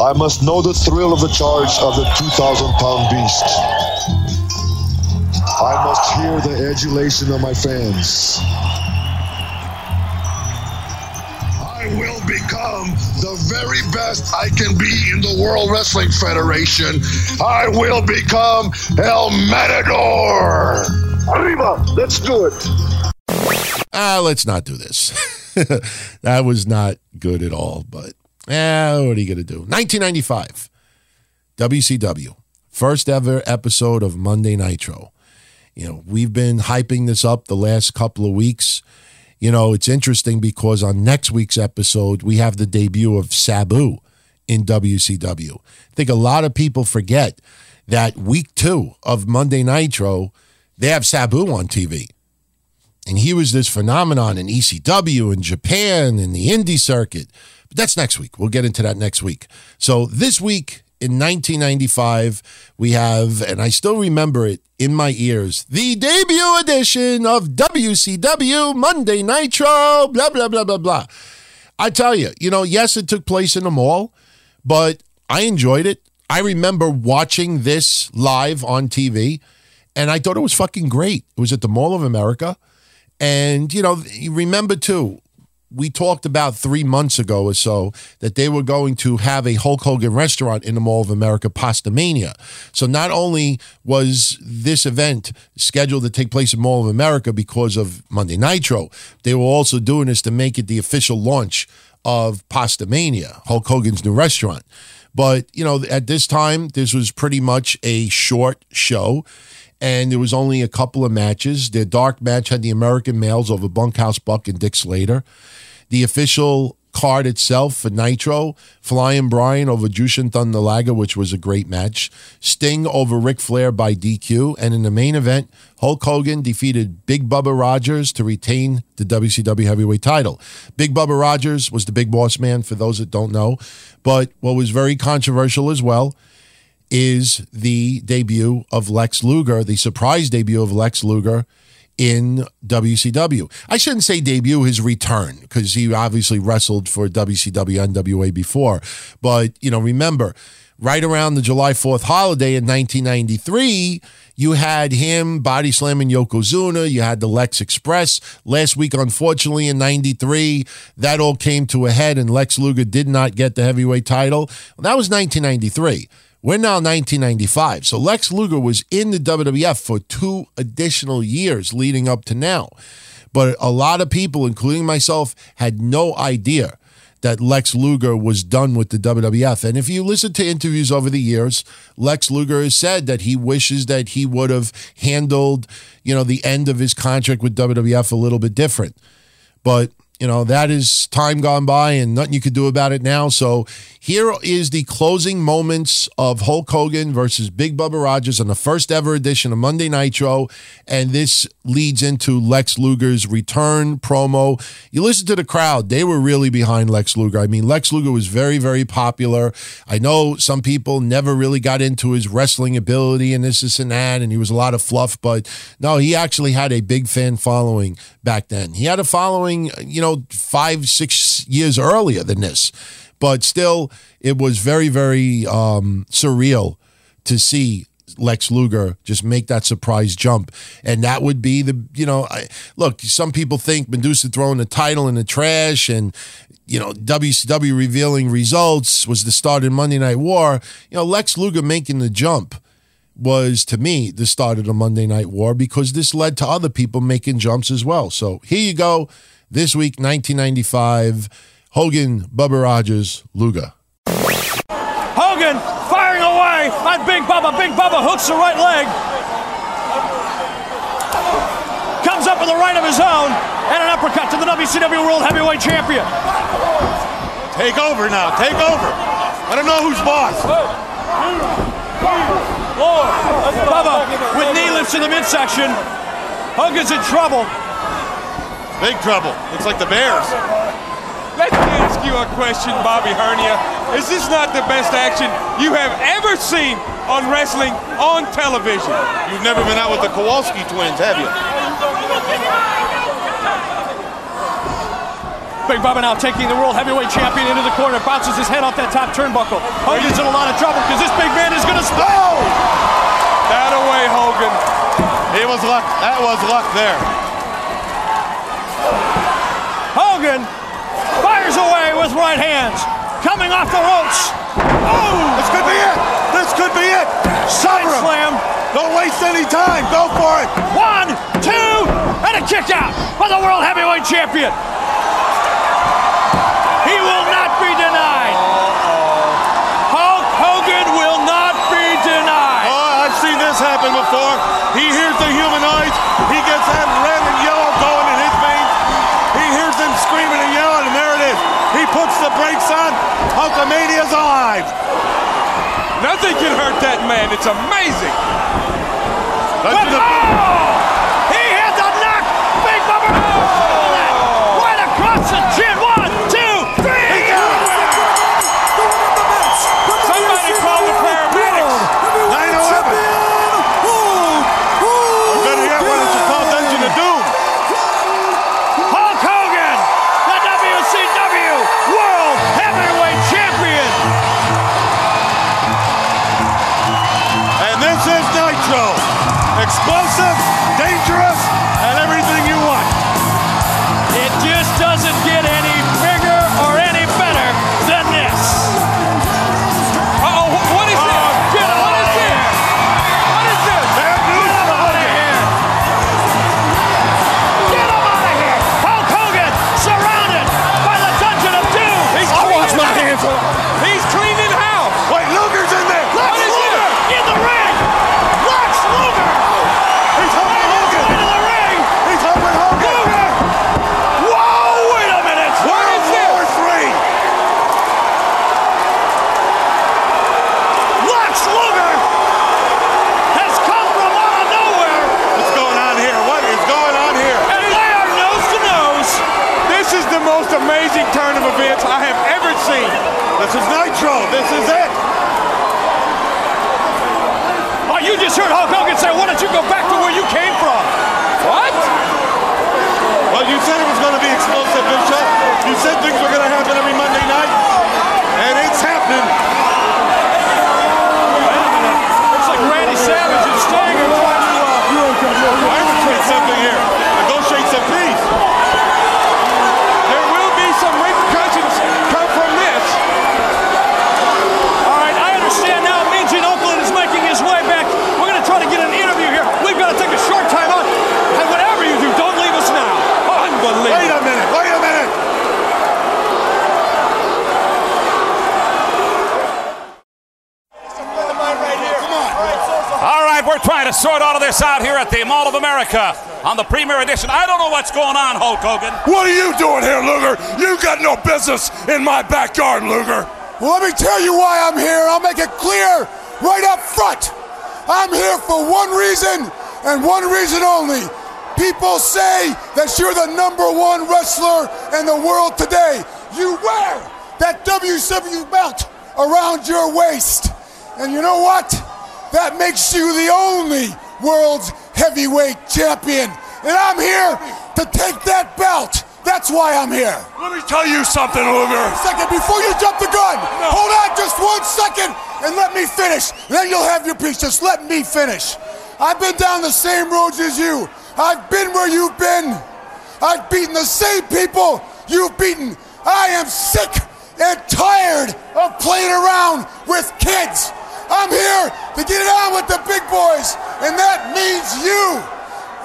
I must know the thrill of the charge of the 2,000 pound beast. I must hear the adulation of my fans. I will become the very best I can be in the World Wrestling Federation. I will become El Matador. Arriba, let's do it. Ah, let's not do this. that was not good at all, but eh, what are you going to do? 1995, WCW, first ever episode of Monday Nitro. You know, we've been hyping this up the last couple of weeks. You know, it's interesting because on next week's episode, we have the debut of Sabu in WCW. I think a lot of people forget that week two of Monday Nitro, they have Sabu on TV. And he was this phenomenon in ECW in Japan in the indie circuit. But that's next week. We'll get into that next week. So this week in 1995, we have, and I still remember it in my ears, the debut edition of WCW Monday Nitro, blah, blah, blah, blah, blah. I tell you, you know, yes, it took place in the mall, but I enjoyed it. I remember watching this live on TV, and I thought it was fucking great. It was at the Mall of America. And, you know, you remember too, we talked about three months ago or so that they were going to have a Hulk Hogan restaurant in the Mall of America, Pastamania. So not only was this event scheduled to take place in Mall of America because of Monday Nitro, they were also doing this to make it the official launch of Pastamania, Hulk Hogan's new restaurant. But, you know, at this time, this was pretty much a short show, and there was only a couple of matches. The dark match had the American males over Bunkhouse Buck and Dick Slater. The official card itself for Nitro, Flying Brian over Jushin Thunder Liger, which was a great match. Sting over Ric Flair by DQ. And in the main event, Hulk Hogan defeated Big Bubba Rogers to retain the WCW heavyweight title. Big Bubba Rogers was the big boss man, for those that don't know. But what was very controversial as well is the debut of Lex Luger, the surprise debut of Lex Luger in WCW. I shouldn't say debut, his return, because he obviously wrestled for WCW NWA before. But, you know, remember, right around the July 4th holiday in 1993, you had him body slamming Yokozuna. You had the Lex Express. Last week, unfortunately, in 93, that all came to a head and Lex Luger did not get the heavyweight title. Well, that was 1993. We're now 1995. So Lex Luger was in the WWF for two additional years leading up to now. But a lot of people, including myself, had no idea that Lex Luger was done with the WWF. And if you listen to interviews over the years, Lex Luger has said that he wishes that he would have handled, you know, the end of his contract with WWF a little bit different. But you know, that is time gone by and nothing you could do about it now. So here is the closing moments of Hulk Hogan versus Big Bubba Rogers on the first ever edition of Monday Nitro. And this leads into Lex Luger's return promo. You listen to the crowd, they were really behind Lex Luger. I mean, Lex Luger was very, very popular. I know some people never really got into his wrestling ability and this, this, and that, and he was a lot of fluff, but no, he actually had a big fan following back then. He had a following, you know, five, six years earlier than this. But still, it was very, very um, surreal to see Lex Luger just make that surprise jump. And that would be the, you know, I, look, some people think Medusa throwing the title in the trash and, you know, WCW revealing results was the start of Monday Night War. You know, Lex Luger making the jump was to me the start of the Monday Night War because this led to other people making jumps as well. So here you go. This week, 1995, Hogan, Bubba Rogers, Luger. Hogan firing away on Big Bubba. Big Bubba hooks the right leg. Comes up with the right of his own and an uppercut to the WCW World Heavyweight Champion. Take over now. Take over. I don't know who's boss. Bubba with knee lifts in the midsection. Hogan's in trouble. Big trouble. Looks like the Bears. Let me ask you a question, Bobby Hernia. Is this not the best action you have ever seen on wrestling on television? You've never been out with the Kowalski twins, have you? Big Bubba now taking the World Heavyweight Champion into the corner, bounces his head off that top turnbuckle. Hogan's in a lot of trouble because this big man is going to split. That away, Hogan. It was luck. That was luck there. Hogan fires away with right hands, coming off the ropes. Oh! This could be it. This could be it. Side slam. Don't waste any time. Go for it. One, two, and a kick out by the World Heavyweight Champion. He will not be denied. Hulk Hogan will not be denied. Oh, I've seen this happen before. He hears the human eyes. He gets that red and yellow going in his veins. He hears them screaming and yelling, and there it is. He puts the brakes on. Hulkamania's alive. Nothing can hurt that man. It's amazing. That's heard Hulk Hogan say, why don't you go back to where you came from? What? Well, you said it was going to be explosive, Bischoff. You said things were going to happen every Monday night, and it's happening. Looks like Randy Savage and Sting are trying to uh, arbitrate something here. Negotiate some peace. There will be some repercussions come from this. All right, I understand now Mean Gene Okerlund is making his way back. We're going to try to get an interview here. We've got to take a short time out. And whatever you do, don't leave us now. Unbelievable. Wait a minute. Wait a minute. All right, we're to sort all of this out here at the Mall of America on the premiere edition. I don't know what's going on, Hulk Hogan. What are you doing here, Luger? You got no business in my backyard, Luger. Well, let me tell you why I'm here. I'll make it clear right up front. I'm here for one reason and one reason only. People say that you're the number one wrestler in the world today. You wear that WCW belt around your waist. And you know what? That makes you the only world's heavyweight champion. And I'm here to take that belt. That's why I'm here. Let me tell you something, Luger. Second, before you jump the gun, hold on just one second and let me finish. Then you'll have your piece. Just let me finish. I've been down the same roads as you. I've been where you've been. I've beaten the same people you've beaten. I am sick and tired of playing around with kids. I'm here to get it on with the big boys, and that means you.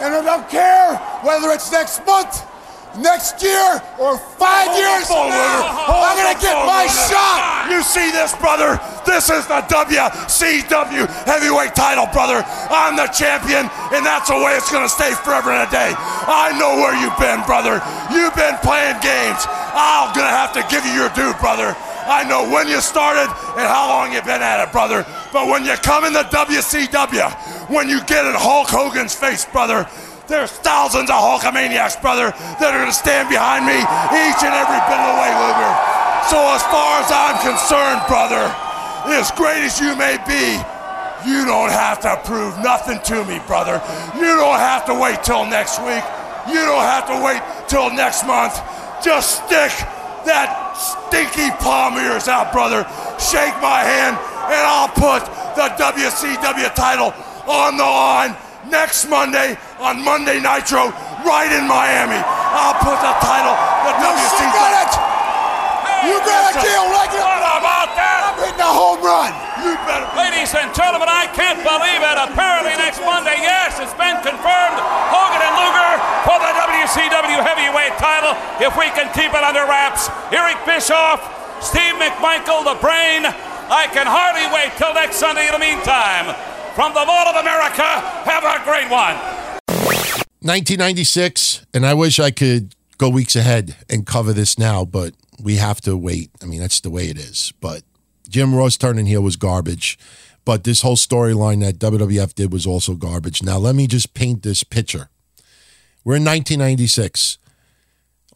And I don't care whether it's next month, next year, or five Hold years from now. I'm gonna get my shot. You see this, brother? This is the WCW heavyweight title, brother. I'm the champion, and that's the way it's gonna stay forever and a day. I know where you've been, brother. You've been playing games. I'm gonna have to give you your due, brother. I know when you started and how long you've been at it, brother. But when you come in the WCW, when you get in Hulk Hogan's face, brother, there's thousands of Hulkamaniacs, brother, that are gonna stand behind me each and every bit of the way, Luger. So as far as I'm concerned, brother, as great as you may be, you don't have to prove nothing to me, brother. You don't have to wait till next week. You don't have to wait till next month. Just stick that stinky palm ears out, brother. Shake my hand, and I'll put the WCW title on the line next Monday on Monday Nitro right in Miami. I'll put the title, the WCW. got it. You got a deal right now. What about that? I'm hitting a home run. You better. Ladies and gentlemen, I can't believe it. Apparently next Monday, yes, it's been confirmed. Hogan and Luger for the WCW heavyweight title. If we can keep it under wraps. Eric Bischoff, Steve McMichael, the brain. I can hardly wait till next Sunday. In the meantime, from the Mall of America, have a great one. 1996, and I wish I could go weeks ahead and cover this now, but we have to wait. I mean, that's the way it is. But Jim Ross turning heel was garbage. But this whole storyline that WWF did was also garbage. Now, let me just paint this picture. We're in 1996.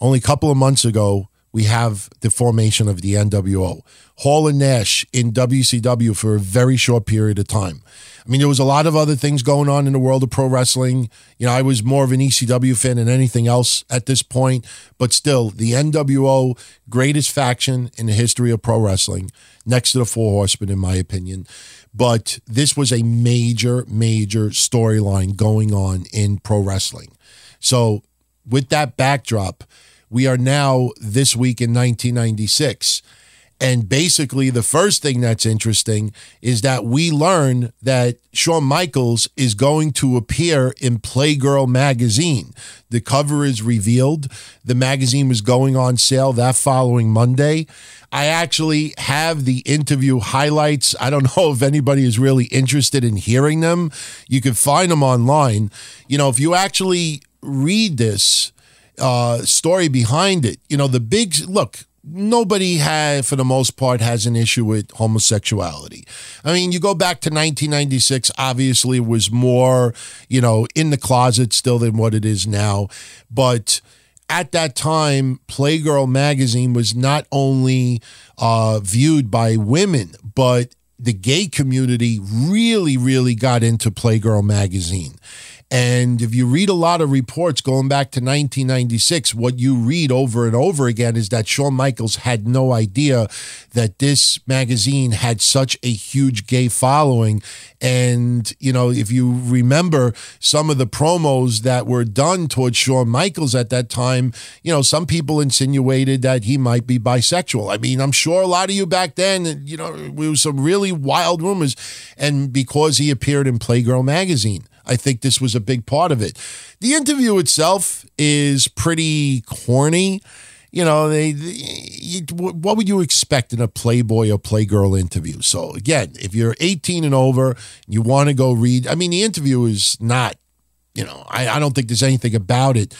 Only a couple of months ago, we have the formation of the NWO. Hall and Nash in WCW for a very short period of time. I mean, there was a lot of other things going on in the world of pro wrestling. You know, I was more of an ECW fan than anything else at this point, but still, the NWO, greatest faction in the history of pro wrestling, next to the Four Horsemen, in my opinion. But this was a major, major storyline going on in pro wrestling. So, with that backdrop, we are now this week in 1996. And basically, the first thing that's interesting is that we learn that Shawn Michaels is going to appear in Playgirl magazine. The cover is revealed. The magazine was going on sale that following Monday. I actually have the interview highlights. I don't know if anybody is really interested in hearing them. You can find them online. You know, if you actually read this uh, story behind it, you know, the big look, nobody had for the most part has an issue with homosexuality. I mean you go back to 1996 obviously was more you know in the closet still than what it is now. But at that time, Playgirl magazine was not only uh, viewed by women, but the gay community really, really got into Playgirl magazine. And if you read a lot of reports going back to 1996, what you read over and over again is that Shawn Michaels had no idea that this magazine had such a huge gay following. And, you know, if you remember some of the promos that were done towards Shawn Michaels at that time, you know, some people insinuated that he might be bisexual. I mean, I'm sure a lot of you back then, you know, there was some really wild rumors. And because he appeared in Playgirl magazine. I think this was a big part of it. The interview itself is pretty corny. You know, they, they, what would you expect in a Playboy or Playgirl interview? So again, if you're 18 and over, you want to go read. I mean, the interview is not. You know, I, I don't think there's anything about it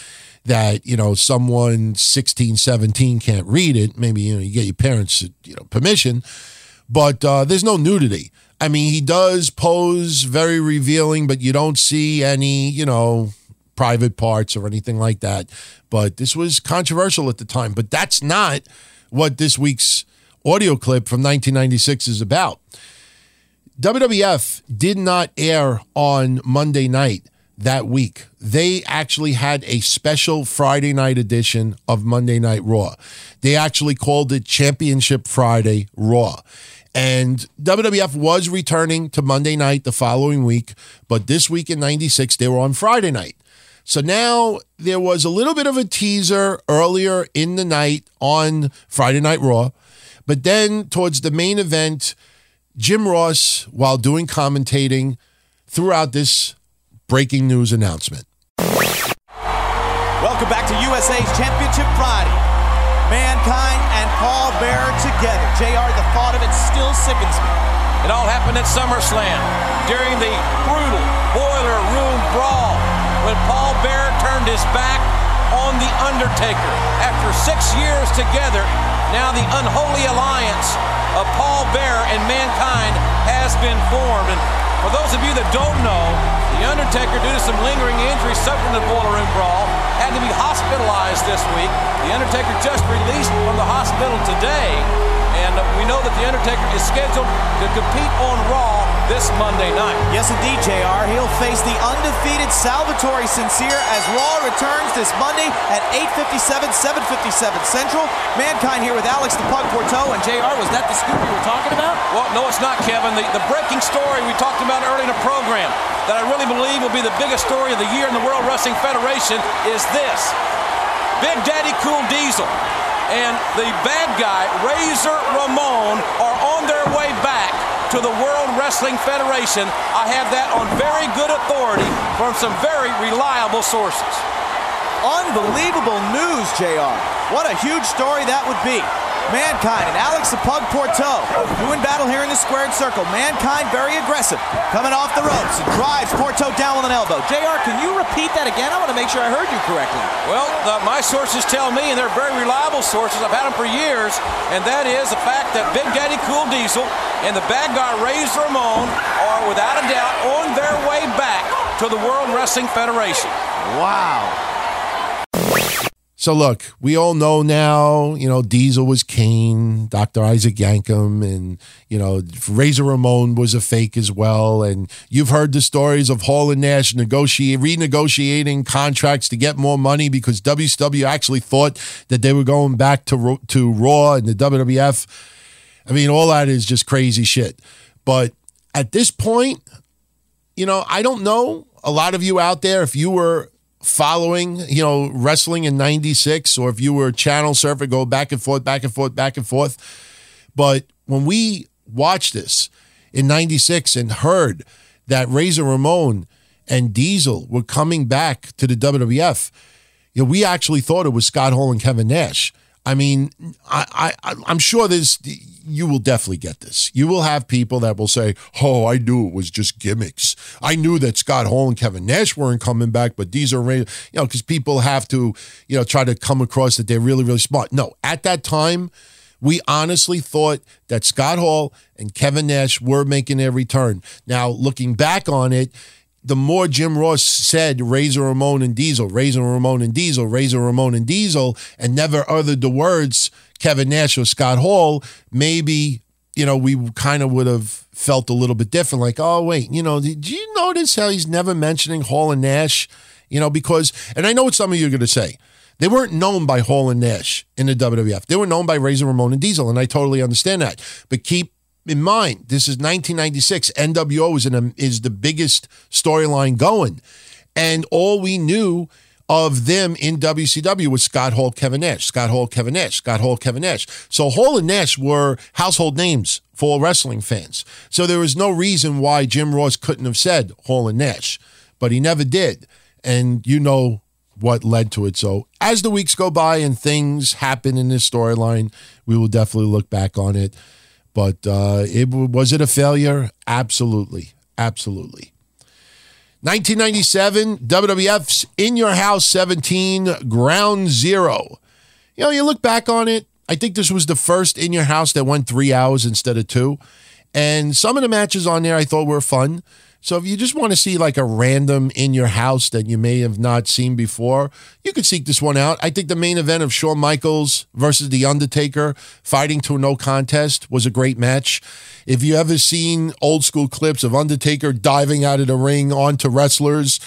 that you know someone 16 17 can't read it maybe you know you get your parents you know permission but uh, there's no nudity I mean, he does pose very revealing, but you don't see any, you know, private parts or anything like that. But this was controversial at the time. But that's not what this week's audio clip from 1996 is about. WWF did not air on Monday night that week. They actually had a special Friday night edition of Monday Night Raw. They actually called it Championship Friday Raw. And WWF was returning to Monday night the following week, but this week in 96, they were on Friday night. So now there was a little bit of a teaser earlier in the night on Friday Night Raw. But then towards the main event, Jim Ross, while doing commentating, threw out this breaking news announcement. Welcome back to USA's Championship Friday. Mankind and Paul Bearer together. JR, the thought of it still sickens me. It all happened at SummerSlam during the brutal boiler room brawl when Paul Bearer turned his back on The Undertaker. After six years together, now the unholy alliance of Paul Bearer and Mankind has been formed. And for those of you that don't know, The Undertaker, due to some lingering injuries suffered in the boiler room brawl, had to be hospitalized this week. The Undertaker just released from the hospital today, and we know that The Undertaker is scheduled to compete on Raw this Monday night. Yes, indeed, JR. He'll face the undefeated Salvatore Sincere as Raw returns this Monday at 8.57, 7.57 Central. Mankind here with Alex the Pug Porteau. And JR, was that the scoop you were talking about? Well, no, it's not, Kevin. The, the breaking story we talked about early in the program that I really believe will be the biggest story of the year in the World Wrestling Federation is this. Big Daddy Cool Diesel and the bad guy, Razor Ramon, are on their way back to the World Wrestling Federation. I have that on very good authority from some very reliable sources. Unbelievable news, JR. What a huge story that would be. Mankind and Alex the Pug Porteau doing battle here in the squared circle. Mankind very aggressive, coming off the ropes and drives Porteau down with an elbow. JR, can you repeat that again? I want to make sure I heard you correctly. Well, the, my sources tell me, and they're very reliable sources, I've had them for years, and that is the fact that Big Daddy Cool Diesel and the bad guy Razor Ramon are without a doubt on their way back to the World Wrestling Federation. Wow. So look, we all know now, you know, Diesel was Kane, Dr. Isaac Yankem, and, you know, Razor Ramon was a fake as well. And you've heard the stories of Hall and Nash renegotiating contracts to get more money because WCW actually thought that they were going back to, to Raw and the WWF. I mean, all that is just crazy shit. But at this point, you know, I don't know a lot of you out there, if you were following, you know, wrestling in 96 or if you were a channel surfer, go back and forth, back and forth, back and forth. But when we watched this in 96 and heard that Razor Ramon and Diesel were coming back to the WWF, you know, we actually thought it was Scott Hall and Kevin Nash. I mean, I, I I'm sure there's you will definitely get this. You will have people that will say, "Oh, I knew it was just gimmicks. I knew that Scott Hall and Kevin Nash weren't coming back, but these are you know because people have to you know try to come across that they're really really smart." No, at that time, we honestly thought that Scott Hall and Kevin Nash were making their return. Now, looking back on it, the more Jim Ross said Razor Ramon and Diesel, Razor Ramon and Diesel, Razor Ramon and Diesel, and never uttered the words Kevin Nash or Scott Hall, maybe, you know, we kind of would have felt a little bit different. Like, oh, wait, you know, did you notice how he's never mentioning Hall and Nash? You know, because, and I know what some of you are going to say. They weren't known by Hall and Nash in the WWF. They were known by Razor Ramon and Diesel, and I totally understand that. But keep in mind, this is 1996. NWO is is the biggest storyline going, and all we knew of them in WCW was Scott Hall, Kevin Nash, Scott Hall, Kevin Nash, Scott Hall, Kevin Nash. So Hall and Nash were household names for wrestling fans. So there was no reason why Jim Ross couldn't have said Hall and Nash, but he never did. And you know what led to it. So as the weeks go by and things happen in this storyline, we will definitely look back on it. But uh, it was it a failure? Absolutely, absolutely. 1997, WWF's In Your House 17, Ground Zero. You know, you look back on it, I think this was the first In Your House that went three hours instead of two. And some of the matches on there I thought were fun. So if you just want to see like a random in your house that you may have not seen before, you could seek this one out. I think the main event of Shawn Michaels versus The Undertaker fighting to a no contest was a great match. If you ever seen old school clips of Undertaker diving out of the ring onto wrestlers,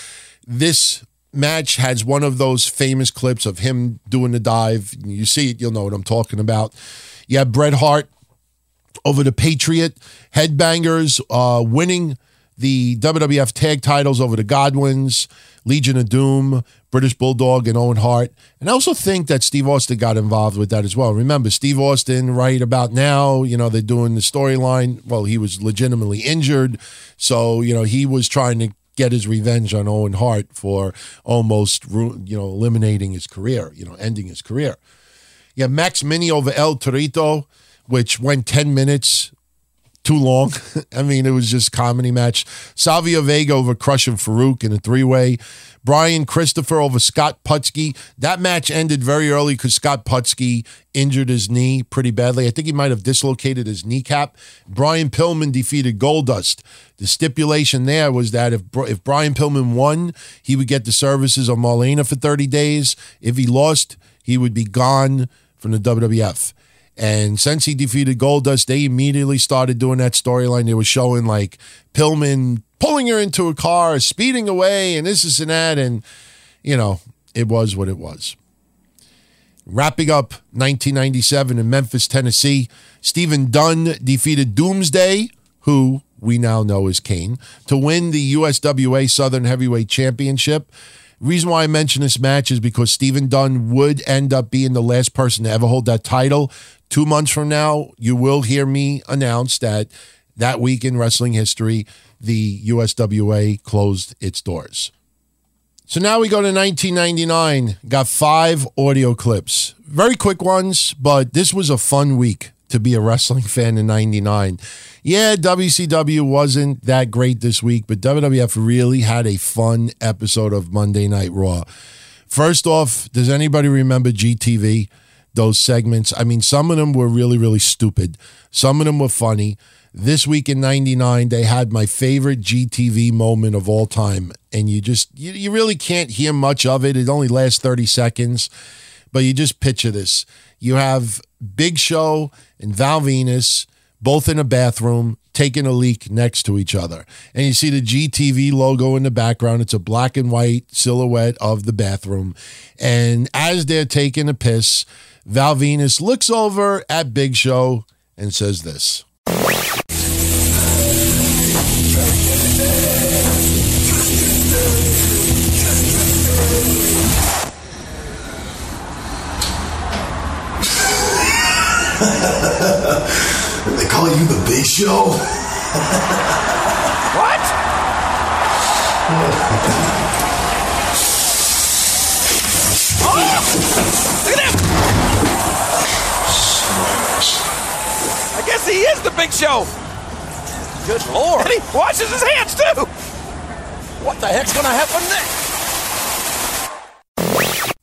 this match has one of those famous clips of him doing the dive. You see it, you'll know what I'm talking about. You have Bret Hart over the Patriot, Headbangers uh, winning the WWF tag titles over the Godwins, Legion of Doom, British Bulldog, and Owen Hart. And I also think that Steve Austin got involved with that as well. Remember, Steve Austin, right about now, you know, they're doing the storyline. Well, he was legitimately injured. So, you know, he was trying to get his revenge on Owen Hart for almost, you know, eliminating his career, you know, ending his career. Yeah, Max Mini over El Torito, which went 10 minutes too long. I mean, it was just comedy match. Savio Vega over Crushing Faarooq in a three way. Brian Christopher over Scott Putski. That match ended very early because Scott Putski injured his knee pretty badly. I think he might have dislocated his kneecap. Brian Pillman defeated Goldust. The stipulation there was that if if Brian Pillman won, he would get the services of Marlena for 30 days. If he lost, he would be gone from the WWF. And since he defeated Goldust, they immediately started doing that storyline. They were showing like Pillman pulling her into a car, speeding away, and this, is and that. And, you know, it was what it was. Wrapping up 1997 in Memphis, Tennessee, Steven Dunn defeated Doomsday, who we now know as Kane, to win the USWA Southern Heavyweight Championship. Reason why I mention this match is because Steven Dunn would end up being the last person to ever hold that title. Two months from now, you will hear me announce that that week in wrestling history, the USWA closed its doors. So now we go to 1999. Got five audio clips. Very quick ones, but this was a fun week to be a wrestling fan in 99. Yeah, WCW wasn't that great this week, but WWF really had a fun episode of Monday Night Raw. First off, does anybody remember GTV? Those segments. I mean, some of them were really, really stupid. Some of them were funny. This week in 99, they had my favorite GTV moment of all time. And you just, you, you really can't hear much of it. It only lasts 30 seconds. But you just picture this. You have Big Show and Val Venis both in a bathroom taking a leak next to each other. And you see the GTV logo in the background. It's a black and white silhouette of the bathroom. And as they're taking a piss, Val Venis looks over at Big Show and says this. they call you the Big Show? what? oh! Look at him! I guess he is the big show. Good lord. And he washes his hands too. What the heck's gonna happen next?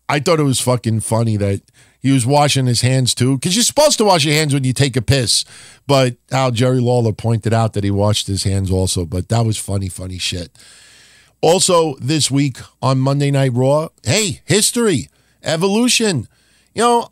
I thought it was fucking funny that he was washing his hands too, because you're supposed to wash your hands when you take a piss. But how Jerry Lawler pointed out that he washed his hands also. But that was funny, funny shit. Also, this week on Monday Night Raw, hey, history, evolution. You know,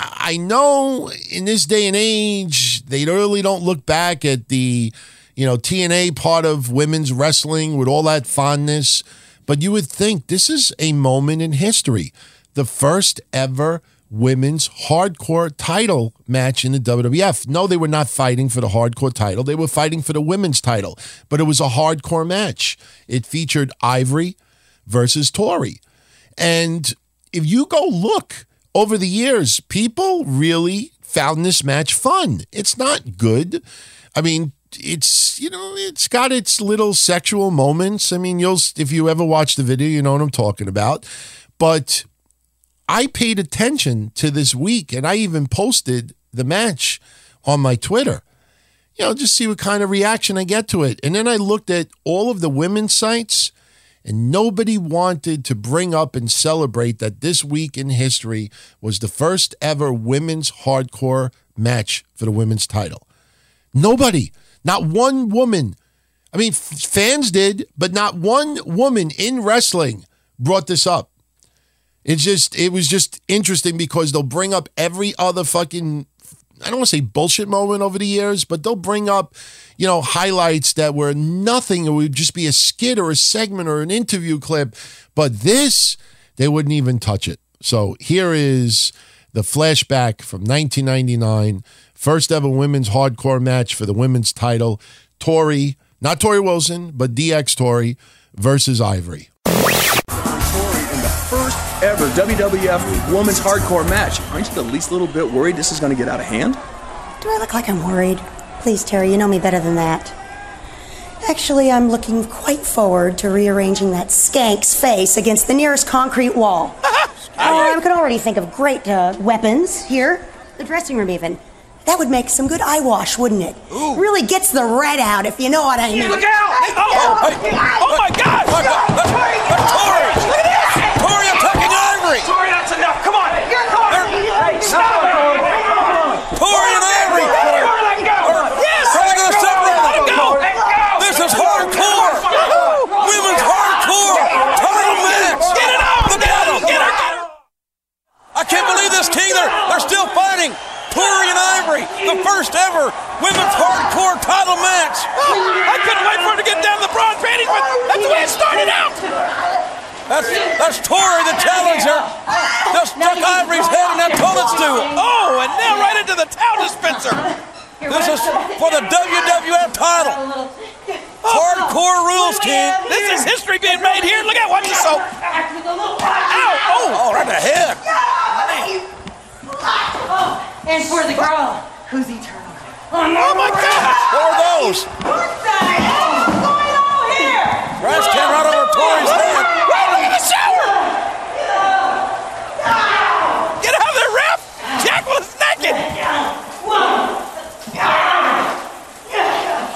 I know in this day and age, they really don't look back at the, you know, TNA part of women's wrestling with all that fondness, but you would think this is a moment in history. The first ever women's hardcore title match in the WWF. No, they were not fighting for the hardcore title. They were fighting for the women's title, but it was a hardcore match. It featured Ivory versus Tori. And if you go look over the years, people really found this match fun. It's not good. I mean, it's you know it's got its little sexual moments. I mean, you'll if you ever watch the video, you know what I'm talking about. But I paid attention to this week, and I even posted the match on my Twitter. You know, just see what kind of reaction I get to it. And then I looked at all of the women's sites, and nobody wanted to bring up and celebrate that this week in history was the first ever women's hardcore match for the women's title. Nobody, not one woman. I mean, fans did, but not one woman in wrestling brought this up. It's just, it was just interesting because they'll bring up every other fucking, I don't want to say bullshit moment over the years, but they'll bring up, you know, highlights that were nothing. It would just be a skit or a segment or an interview clip. But this, they wouldn't even touch it. So here is the flashback from 1999, first ever women's hardcore match for the women's title. Tori, not Torrie Wilson, but DX Tori versus Ivory. In ever WWF Women's Hardcore match. Aren't you the least little bit worried this is going to get out of hand? Do I look like I'm worried? Please, Terry, you know me better than that. Actually, I'm looking quite forward to rearranging that skank's face against the nearest concrete wall. oh, I can already think of great uh, weapons here. The dressing room, even. That would make some good eye wash, wouldn't it? Really gets the red out, if you know what I mean. Look out! Oh, oh my God! Look Tori! Look at this! Tori attacking Ivory! Tori, that's enough! Come on! Come on! Hey, stop it! And Ivory! Let go! Yes! To separate! Let go! This is hardcore! Women's hardcore! Title match! Get it out! At them! Get her! I can't believe this, King. They're, they're still fighting. Tori and Ivory, the first ever women's hardcore title match. Oh, I couldn't wait for him to get down the bronze panties, but that's the way it started out. That's that's Tori, the challenger. Just stuck Ivory's head in that toilet stool. Oh, and now right into the towel dispenser. This is for the WWF title. Hardcore rules, King. This is history being made here. Look at watch the soap. Ow! Oh! Oh, right in the head. And for the girl who's eternal. Oh my God! What are those? What the oh, hell is going on here? Grass came right over Tori's head. Hey, look at the shower! Get out of there, ref! Jacqueline's naked!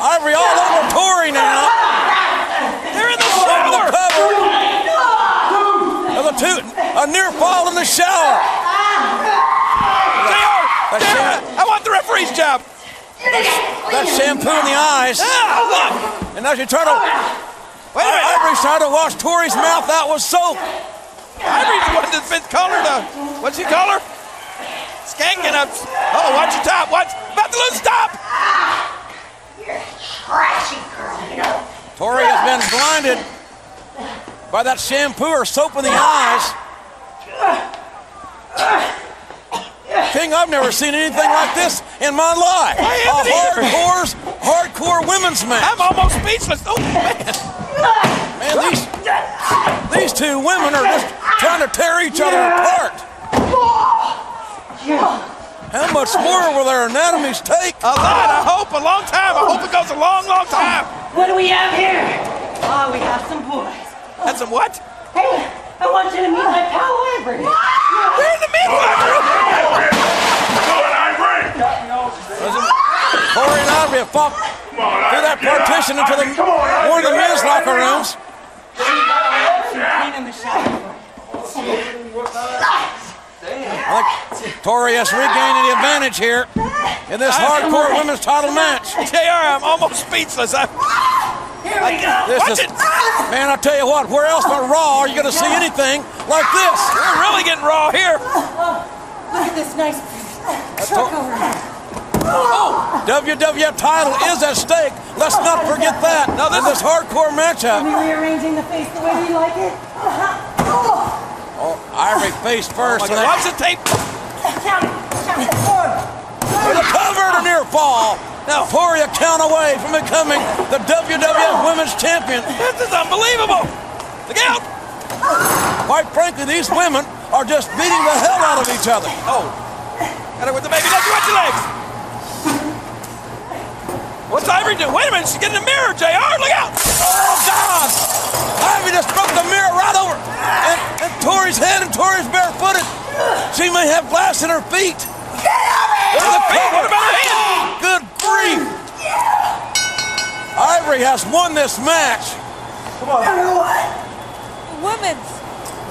Ivory all over now. They're in the shower. Cover. Of a, two, a near fall in the shower. They are. Damn it. I want the referee's job. That shampoo in the eyes. And as you try to. Wait a minute. Ivory's trying to wash Tori's mouth out with soap. Ivory's the one that's been colored. Uh, what's he call her? Skanking up. Oh, watch your top. Watch. About to lose top. Trashy girl, you know. Tori has been blinded by that shampoo or soap in the eyes. King, I've never seen anything like this in my life. I A haven't hardcore, hardcore women's match. I'm almost speechless. Oh, man. Man, these, these two women are just trying to tear each other apart. Oh, How much more will their anatomies take? A lot, I hope. A long time. I hope it goes a long, long time. What do we have here? Oh, we have some boys. That's some what? Hey, I want you to meet my pal Ivory. We're in the meat locker room. Corey and Ivory have fought through that partition into the one of the men's locker rooms. I think Tori has regained the advantage here in this hardcore women's title match. JR, I'm almost speechless. I'm, Here we go. This is. Man, I tell you what, where else but Raw are you going to see anything like this? We're really getting raw here. Look at this nice truck over here. Oh, WWF title is at stake. Let's not forget that. Now, this is hardcore matchup. Are you rearranging the face the way you like it? Uh-huh. Oh. Oh, Ivory face oh first. Oh. Watch the tape. Count it. Count it. One. With a cover and a near fall. Now, Tori a count away from becoming the WWF Women's Champion. This is unbelievable. Look out. Quite frankly, these women are just beating the hell out of each other. Oh. Got her with the baby. Let's watch your legs. What's Ivory doing? Wait a minute. She's getting the mirror, JR. Look out. Oh, God! Ivy just broke the mirror right over. And, and Tori's head and Tori's barefooted. She may have glass in her feet. What are the feet? What about her hand? Good grief! Ivory has won this match. Come on. Women's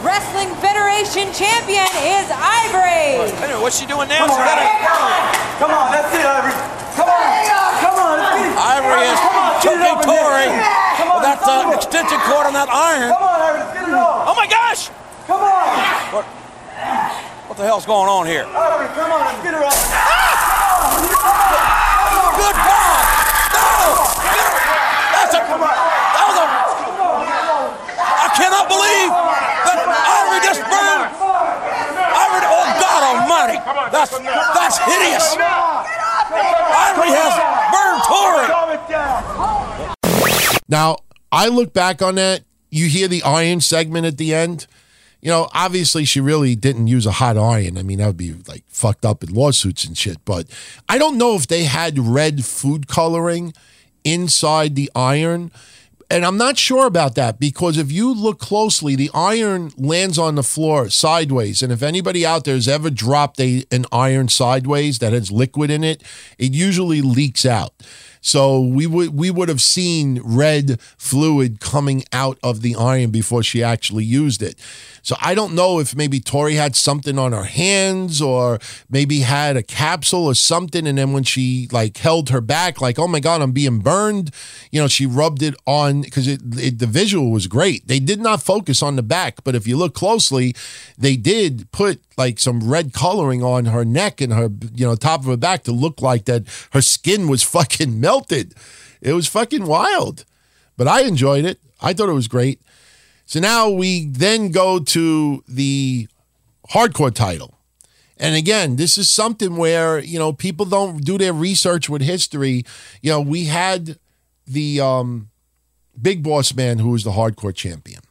Wrestling Federation champion is Ivory. Wait. What's she doing now? Come She's on, got Ivory. Come on, that's it, Ivory. Come on. Come on, let's get it. Ivory is Come on, get choking up in there. Tori Come on, with that uh, extension cord on that iron. Come on, Ivory, let's get it on. Oh my gosh! Come on. What, what the hell's going on here? Ivory, come on, let's get her up. Good God! No! That's a. That was a. I cannot believe that Ivory just burned. Ivory. Oh God Almighty! That's that's hideous. Ivory has burned Tori. Now, I look back on that. You hear the iron segment at the end. You know, obviously she really didn't use a hot iron. I mean, that would be like fucked up in lawsuits and shit. But I don't know if they had red food coloring inside the iron. And I'm not sure about that because if you look closely, the iron lands on the floor sideways. And if anybody out there has ever dropped a, an iron sideways that has liquid in it, it usually leaks out. So we would we would have seen red fluid coming out of the iron before she actually used it. So I don't know if maybe Tori had something on her hands or maybe had a capsule or something, and then when she like held her back, like oh my god, I'm being burned. You know, she rubbed it on because it, it the visual was great. They did not focus on the back, but if you look closely, they did put like some red coloring on her neck and her you know top of her back to look like that her skin was fucking melted. It was fucking wild. But I enjoyed it. I thought it was great. So now we then go to the hardcore title. And again, this is something where, you know, people don't do their research with history. You know, we had the um Big Boss Man who was the hardcore champion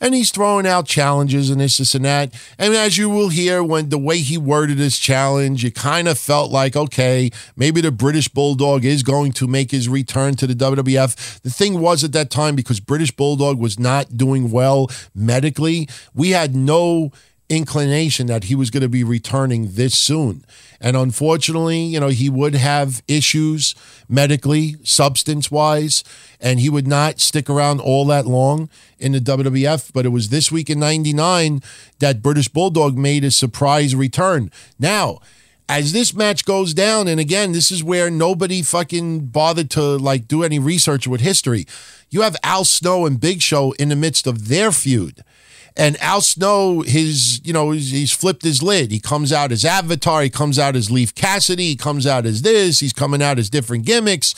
and he's throwing out challenges and this, this, and that. And as you will hear, when the way he worded his challenge, you kind of felt like, okay, maybe the British Bulldog is going to make his return to the WWF. The thing was at that time, because British Bulldog was not doing well medically, we had no inclination that he was going to be returning this soon. And unfortunately, you know, he would have issues medically, substance wise, and he would not stick around all that long in the WWF. But it was this week in 99 that British Bulldog made a surprise return. Now, as this match goes down, and again, this is where nobody fucking bothered to like do any research with history. You have Al Snow and Big Show in the midst of their feud. And Al Snow, his, you know, he's, he's flipped his lid. He comes out as Avatar. He comes out as Leif Cassidy. He comes out as this. He's coming out as different gimmicks.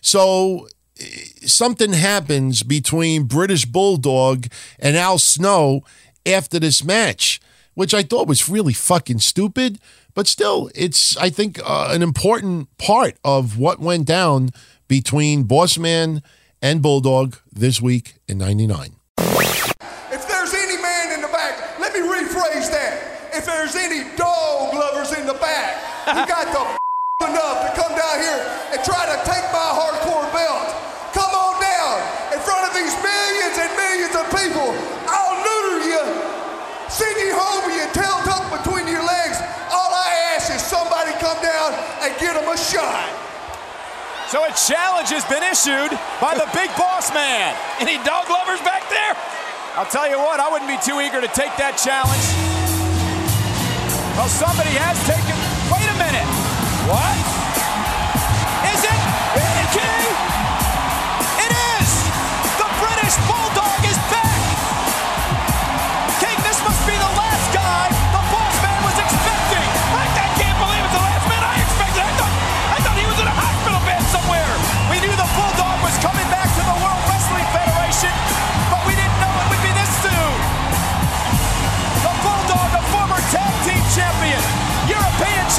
So eh, something happens between British Bulldog and Al Snow after this match, which I thought was really fucking stupid. But still, it's, I think, uh, an important part of what went down between Bossman and Bulldog this week in 99. There's any dog lovers in the back who got the enough to come down here and try to take my hardcore belt, come on down in front of these millions and millions of people. I'll neuter you, send you home with your tail tucked between your legs. All I ask is somebody come down and get them a shot. So a challenge has been issued by the big boss man. Any dog lovers back there? I'll tell you what, I wouldn't be too eager to take that challenge. Well, somebody has taken. Wait a minute. What?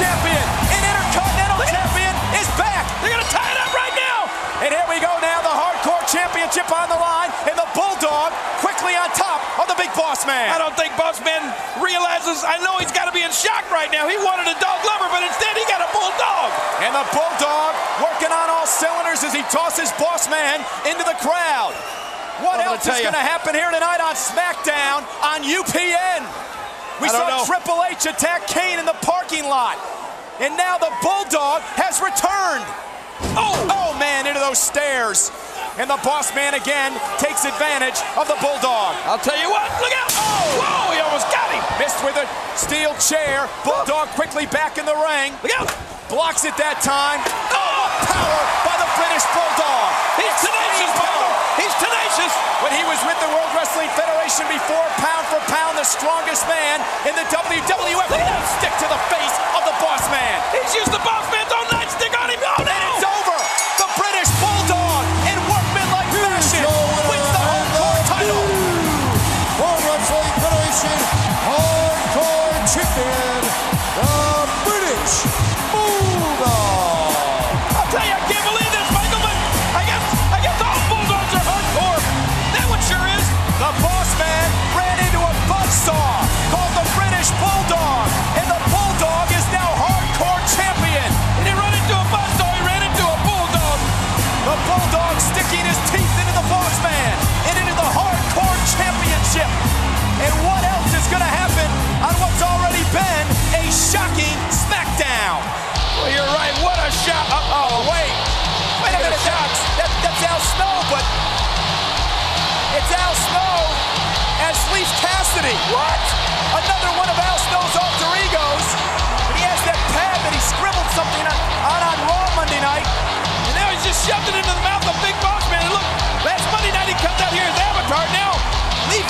champion and Intercontinental champion is back. They're going to tie it up right now. And here we go now, the Hardcore Championship on the line, and the Bulldog quickly on top of the Big Boss Man. I don't think Boss Man realizes, I know he's got to be in shock right now. He wanted a dog lover, but instead he got a Bulldog. And the Bulldog working on all cylinders as he tosses Boss Man into the crowd. What I'm else is going to happen here tonight on SmackDown on UPN? We saw know. Triple H attack Kane in the parking lot. And now the Bulldog has returned. Oh, oh man, into those stairs. And the boss man again takes advantage of the Bulldog. I'll tell you what, look out! Oh, whoa, he almost got him. Missed with a steel chair. Bulldog oh. quickly back in the ring. Look out! Blocks it that time. Oh, power by the British Bulldog. He's tenacious, tenacious. When he was with the World Wrestling Federation before, pound for pound, the strongest man in the WWF. He won't stick to the face of the boss man. He's used the boss man's own nightstick on him. Oh, no! That's Al Snow, but it's Al Snow as Leif Cassidy. What? Another one of Al Snow's alter egos. And he has that pad that he scribbled something on on, on Raw Monday night. And now he's just shoved it into the mouth of Big Boss Man. And look, last Monday night he comes out here as Avatar. Now, Leif,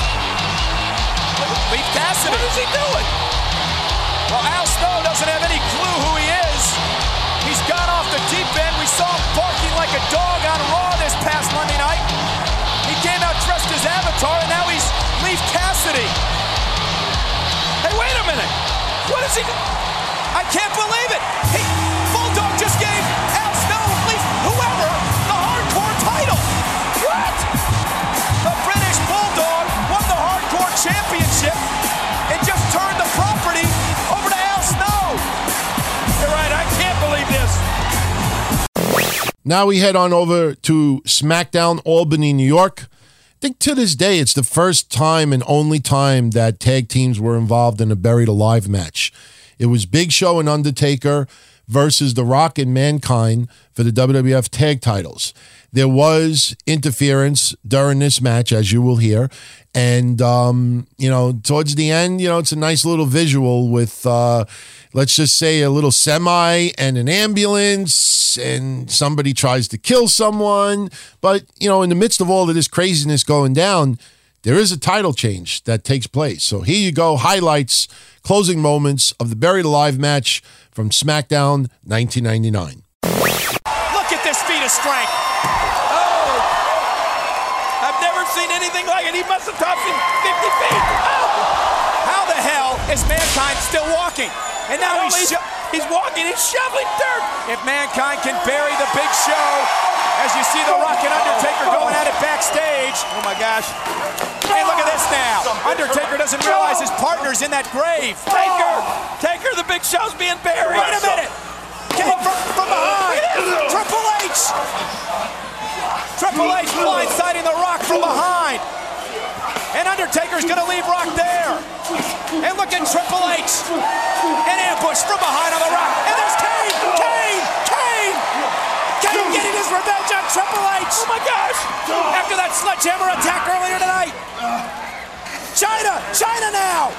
Leif Cassidy. what is he doing? Well, Al Snow doesn't have any clue who he is. He's gone off the deep saw him barking like a dog on Raw this past Monday night. He came out dressed as Avatar, and now he's Leif Cassidy. Hey, wait a minute. What is he? I can't believe it. He, Now we head on over to SmackDown Albany, New York. I think to this day it's the first time and only time that tag teams were involved in a buried alive match. It was Big Show and Undertaker versus The Rock and Mankind for the WWF tag titles. There was interference during this match, as you will hear. And, um, you know, towards the end, you know, it's a nice little visual with, uh, let's just say, a little semi and an ambulance, and somebody tries to kill someone. But, you know, in the midst of all of this craziness going down, there is a title change that takes place. So here you go highlights, closing moments of the Buried Alive match from SmackDown 1999. Look at this feat of strength. Anything like it. He must have tossed him 50 feet. Oh! How the hell is Mankind still walking? And now he's, he's, sho- he's walking. He's shoveling dirt. if Mankind can bury the big show, as you see the Rock and Undertaker going at it backstage. Oh my gosh. Hey, look at this now. Undertaker doesn't realize his partner's in that grave. Oh! Taker! Taker, the big show's being buried. Wait a minute. Came from, from behind. Triple H. Triple H blindsiding the Rock from behind. And Undertaker's gonna leave Rock there. And look at Triple H. An ambush from behind on the Rock. And there's Kane! Kane! Kane! Kane getting his revenge on Triple H! Oh my gosh! After that sledgehammer attack earlier tonight. Chyna! Chyna now!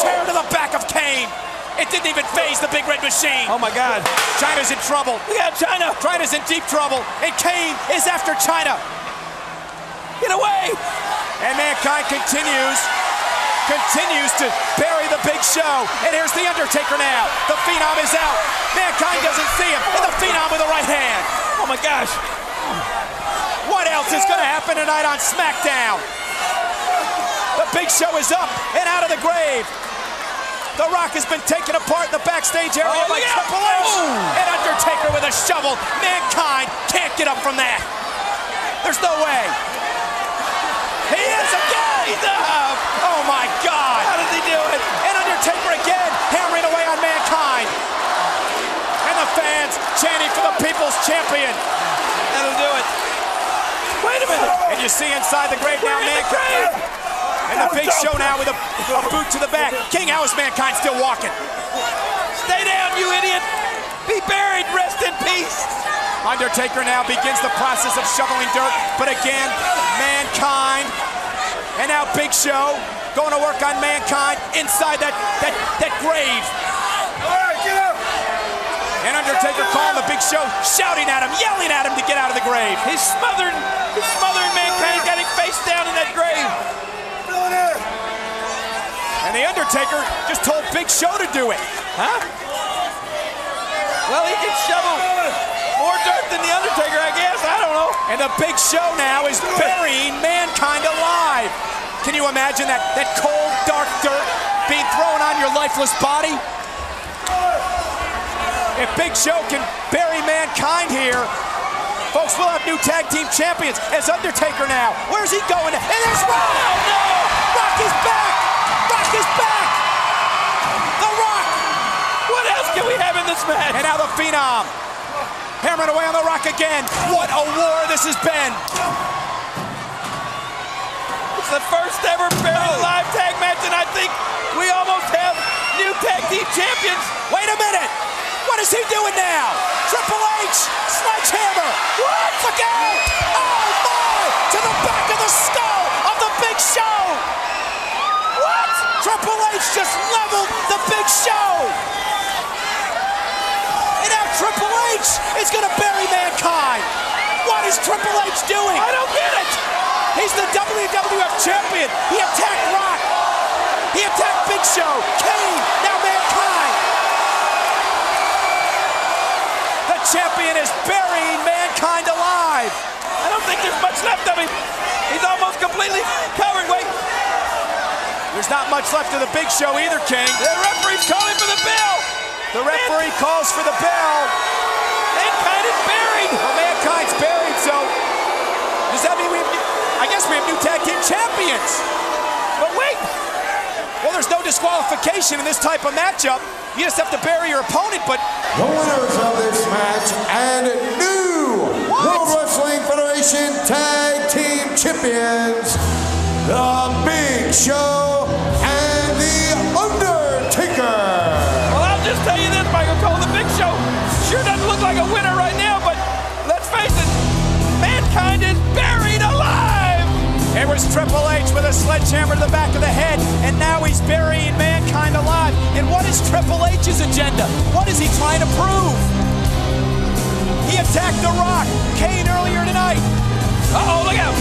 Chair to the back of Kane. It didn't even phase the big red machine. Oh my God. Chyna's in trouble. Look at Chyna. Chyna's in deep trouble. And Kane is after Chyna. Get away. And Mankind continues, continues to bury the big show. And here's The Undertaker now. The Phenom is out. Mankind doesn't see him. And the Phenom with the right hand. Oh my gosh. What else is going to happen tonight on SmackDown? The big show is up and out of the grave. The Rock has been taken apart in the backstage area Oh, by out. Triple H. Oh. And Undertaker with a shovel. Mankind can't get up from that. There's no way. He is again. He's up. Oh my God. How does he do it? And Undertaker again, hammering away on mankind. And the fans chanting for the people's champion. That'll do it. Wait a minute. And you see inside the grave now, mankind. And the big show now with a, a boot to the back. King, how is mankind still walking? Stay down, you idiot. Be buried. Rest in peace. Undertaker now begins the process of shoveling dirt, but again, mankind. And now Big Show going to work on mankind inside that that that grave. All right, get up. And Undertaker calling the Big Show, shouting at him, yelling at him to get out of the grave. He's smothering, he's smothering mankind. Got him face down in that grave. And the Undertaker just told Big Show to do it. Huh? Well, he can shovel more dirt than the Undertaker, I guess. I don't know. And the Big Show now is burying mankind alive. Can you imagine that, that cold, dark dirt being thrown on your lifeless body? If Big Show can bury mankind here, folks, we'll have new tag team champions as Undertaker now. Where's he going? And there's Rock! Oh, no! Rock is back! Rock is back! The Rock! What else can we have in this match? And now the Phenom hammering away on the Rock again. What a war this has been! It's the first ever buried alive tag match, and I think we almost have new tag team champions. Wait a minute! What is he doing now? Triple H, sledgehammer. What? Look out! Oh my! To the back of the skull of the Big Show. What? Triple H just leveled the Big Show. Triple H is going to bury mankind. What is Triple H doing? I don't get it. He's the WWF champion. He attacked Rock. He attacked Big Show, Kane, now mankind. The champion is burying mankind alive. I don't think there's much left of him. He's almost completely covered. Wait. There's not much left of the Big Show either, King. The referee's calling for the bell. The referee calls for the bell. Mankind is buried. Well, mankind's buried, so does that mean we have, I guess we have new tag team champions. But wait. Well, there's no disqualification in this type of matchup. You just have to bury your opponent, but The winners of this match and new World Wrestling Federation Tag Team Champions, The Big Show was Triple H with a sledgehammer to the back of the head, and now he's burying mankind alive. And what is Triple H's agenda? What is he trying to prove? He attacked The Rock, Kane earlier tonight. Uh-oh, look out.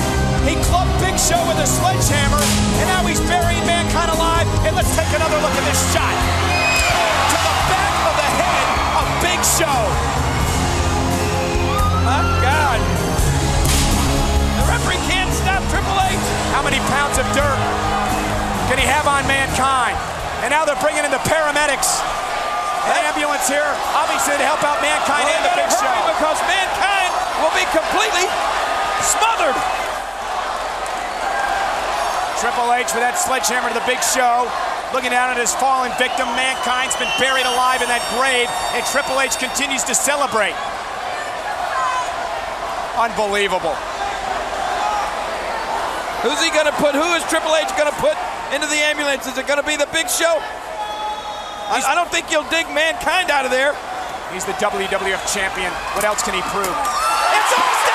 He clubbed Big Show with a sledgehammer, and now he's burying mankind alive. And let's take another look at this shot. To the back of the head of Big Show. My God. Referee can't stop Triple H. How many pounds of dirt can he have on mankind? And now they're bringing in the paramedics. The ambulance here, obviously to help out mankind and the Big Show. Because mankind will be completely smothered. Triple H with that sledgehammer to the Big Show. Looking down at his fallen victim, mankind's been buried alive in that grave, and Triple H continues to celebrate. Unbelievable. Who's he gonna put? Who is Triple H gonna put into the ambulance? Is it gonna be the Big Show? I, I don't think you'll dig mankind out of there. He's the WWF champion. What else can he prove? It's Austin!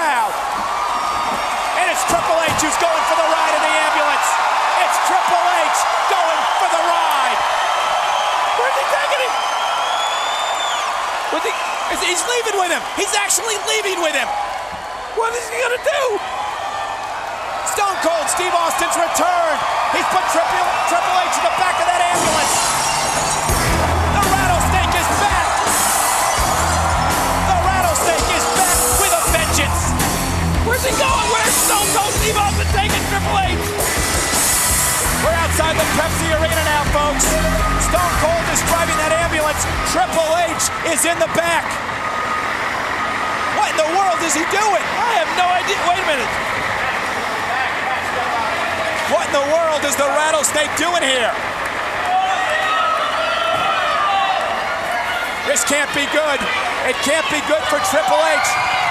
crowd. And it's Triple H who's going for the ride in the ambulance. It's Triple H going for the ride. Where's he taking him? He, he's leaving with him. He's actually leaving with him. What is he going to do? Stone Cold Steve Austin's return. He's put Triple, Triple H in the back of that ambulance. He going? Where's Stone Cold Steve Austin taking Triple H? We're outside the Pepsi Arena now, folks. Stone Cold is driving that ambulance. Triple H is in the back. What in the world is he doing? I have no idea. Wait a minute. What in the world is the rattlesnake doing here? This can't be good. It can't be good for Triple H.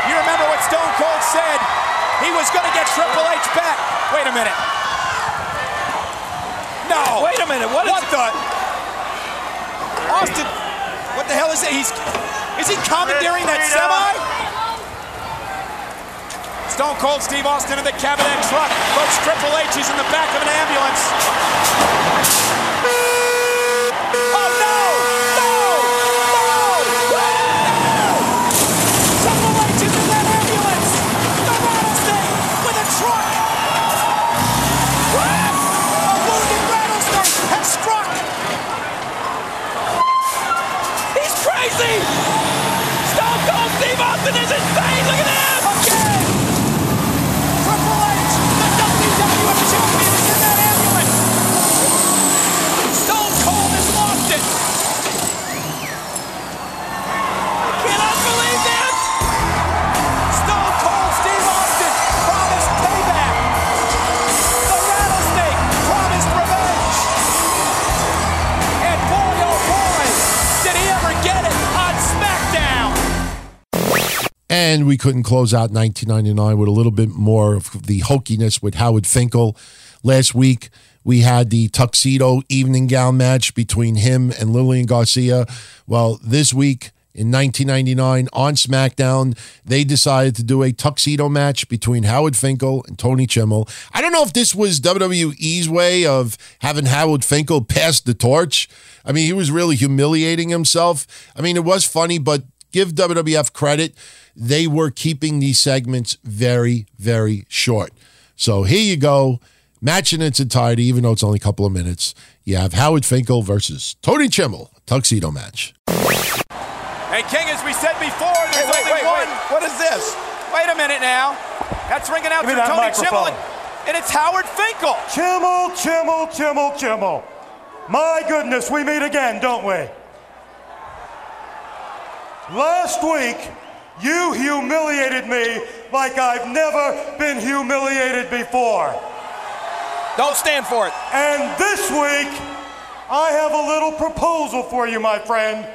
You remember what Stone Cold said? He was going to get Triple H back. Wait a minute. No. Wait a minute. What, what the? Austin. What the hell is it? He's. Is he commandeering that semi? Stone Cold Steve Austin in the cab of that truck. Folks, Triple H is in the back of an ambulance. Oh! No! Austin is insane! Look at that! And we couldn't close out 1999 with a little bit more of the hokiness with Howard Finkel. Last week, we had the tuxedo evening gown match between him and Lillian Garcia. Well, this week in 1999 on SmackDown, they decided to do a tuxedo match between Howard Finkel and Tony Chimel. I don't know if this was WWE's way of having Howard Finkel pass the torch. I mean, he was really humiliating himself. I mean, it was funny, but give WWF credit. They were keeping these segments very, very short. So here you go. Match in its entirety, even though it's only a couple of minutes. You have Howard Finkel versus Tony Chimel, tuxedo match. Hey, King, as we said before, there's Hey, wait, only wait, one. wait. What is this? Wait a minute now. That's ringing out Give me through Tony Chimel, and, and it's Howard Finkel. Chimel, Chimel, Chimel, Chimel. My goodness, we meet again, don't we? Last week, you humiliated me like I've never been humiliated before. Don't stand for it. And this week, I have a little proposal for you, my friend.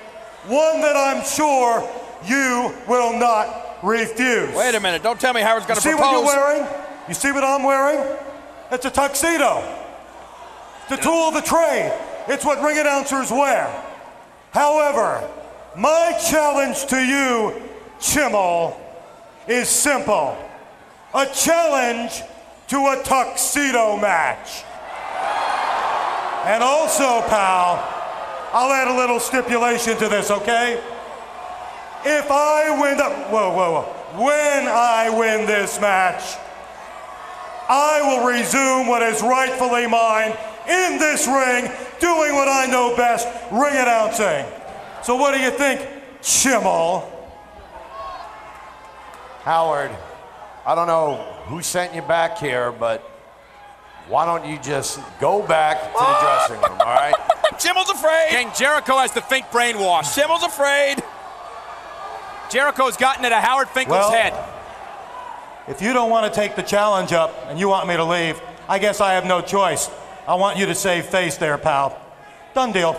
One that I'm sure you will not refuse. Wait a minute. Don't tell me Howard's going to see propose. what you're wearing? You see what I'm wearing? It's a tuxedo. It's a tool of the trade. It's what ring announcers wear. However, my challenge to you, Chimel, is simple. A challenge to a tuxedo match. And also, pal, I'll add a little stipulation to this, okay? If I win the whoa, whoa, whoa. When I win this match, I will resume what is rightfully mine in this ring, doing what I know best, ring announcing. So what do you think, Chimel? Howard, I don't know who sent you back here, but why don't you just go back to the dressing room, all right? Chimel's afraid. King Jericho has the Fink brainwash. Chimel's afraid. Jericho's gotten into Howard Finkel's Well, head. If you don't want to take the challenge up and you want me to leave, I guess I have no choice. I want you to save face there, pal. Done deal.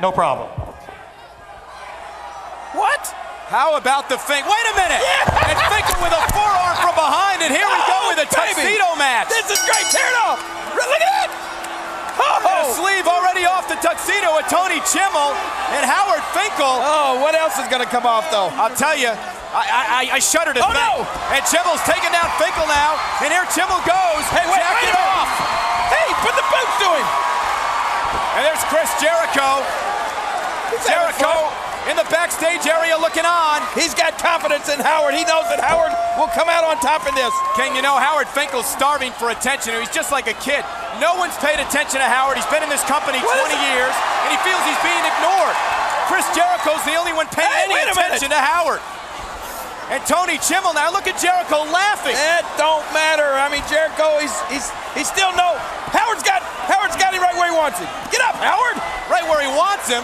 No problem. What? How about the Fink? Wait a minute. And Finkel with a forearm from behind, and here we go oh, with a tuxedo match. This is great. Tear it off. Look at that. Oh. Sleeve already off the tuxedo with Tony Chimel and Howard Finkel. Oh, what else is going to come off, though? I'll tell you. I, I, I shudder to Oh, think. no. And Chimel's taking down Finkel now, and here Chimel goes. Hey, wait, wait a off. Hey, put the boots to him. And there's Chris Jericho. Jericho in the backstage area looking on. He's got confidence in Howard. He knows that Howard will come out on top in this. King, you know, Howard Finkel's starving for attention. He's just like a kid. No one's paid attention to Howard. He's been in this company 20 years, and he feels he's being ignored. Chris Jericho's the only one paying Hey, any minute. attention to Howard. And Tony Chimel now, look at Jericho laughing. It don't matter. I mean, Jericho, he's he's he's still no. Howard's got Howard's got him right where he wants him. Get up, Howard. Right where he wants him.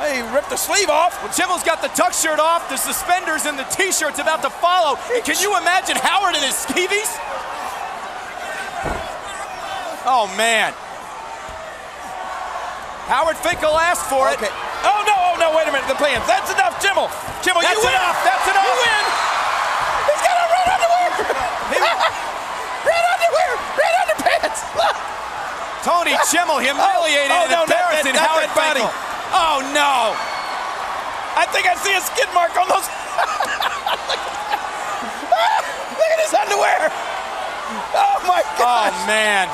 Hey, he ripped the sleeve off. Well, Chimel's got the tuck shirt off, the suspenders, and the t-shirt's about to follow. And can you imagine Howard in his skeevies? Oh, man. Howard Finkel asked for it. Oh no! Oh no! Wait a minute. The plans. That's enough, Chimel. Chimel, That's you win. enough. That's enough. You win. He's got a red underwear. red underwear. Red underpants. Look. Tony Chimel oh, humiliated Oh, oh, and no, not that- embarrassing not Howard that body. Oh, no. I think I see a skid mark on those. Look at his underwear. Oh my god! Oh, man.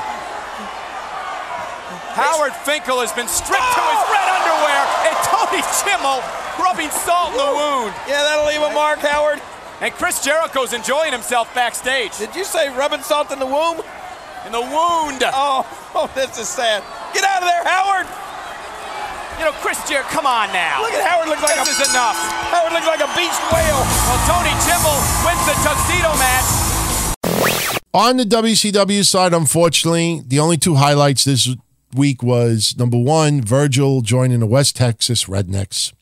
Howard Finkel has been stripped to his oh! red underwear, and Tony Chimel rubbing salt in the wound. Yeah, that'll leave a mark, Howard. And Chris Jericho's enjoying himself backstage. Did you say rubbing salt in the womb? In the wound. Oh, oh, this is sad. Get out of there, Howard. You know, Chris Jericho, come on now. Look at Howard looks like this a is enough. Howard looks like a beached whale. Well, Tony Chimel wins the tuxedo match. On the WCW side, unfortunately, the only two highlights this week was number one, Virgil joining the West Texas Rednecks,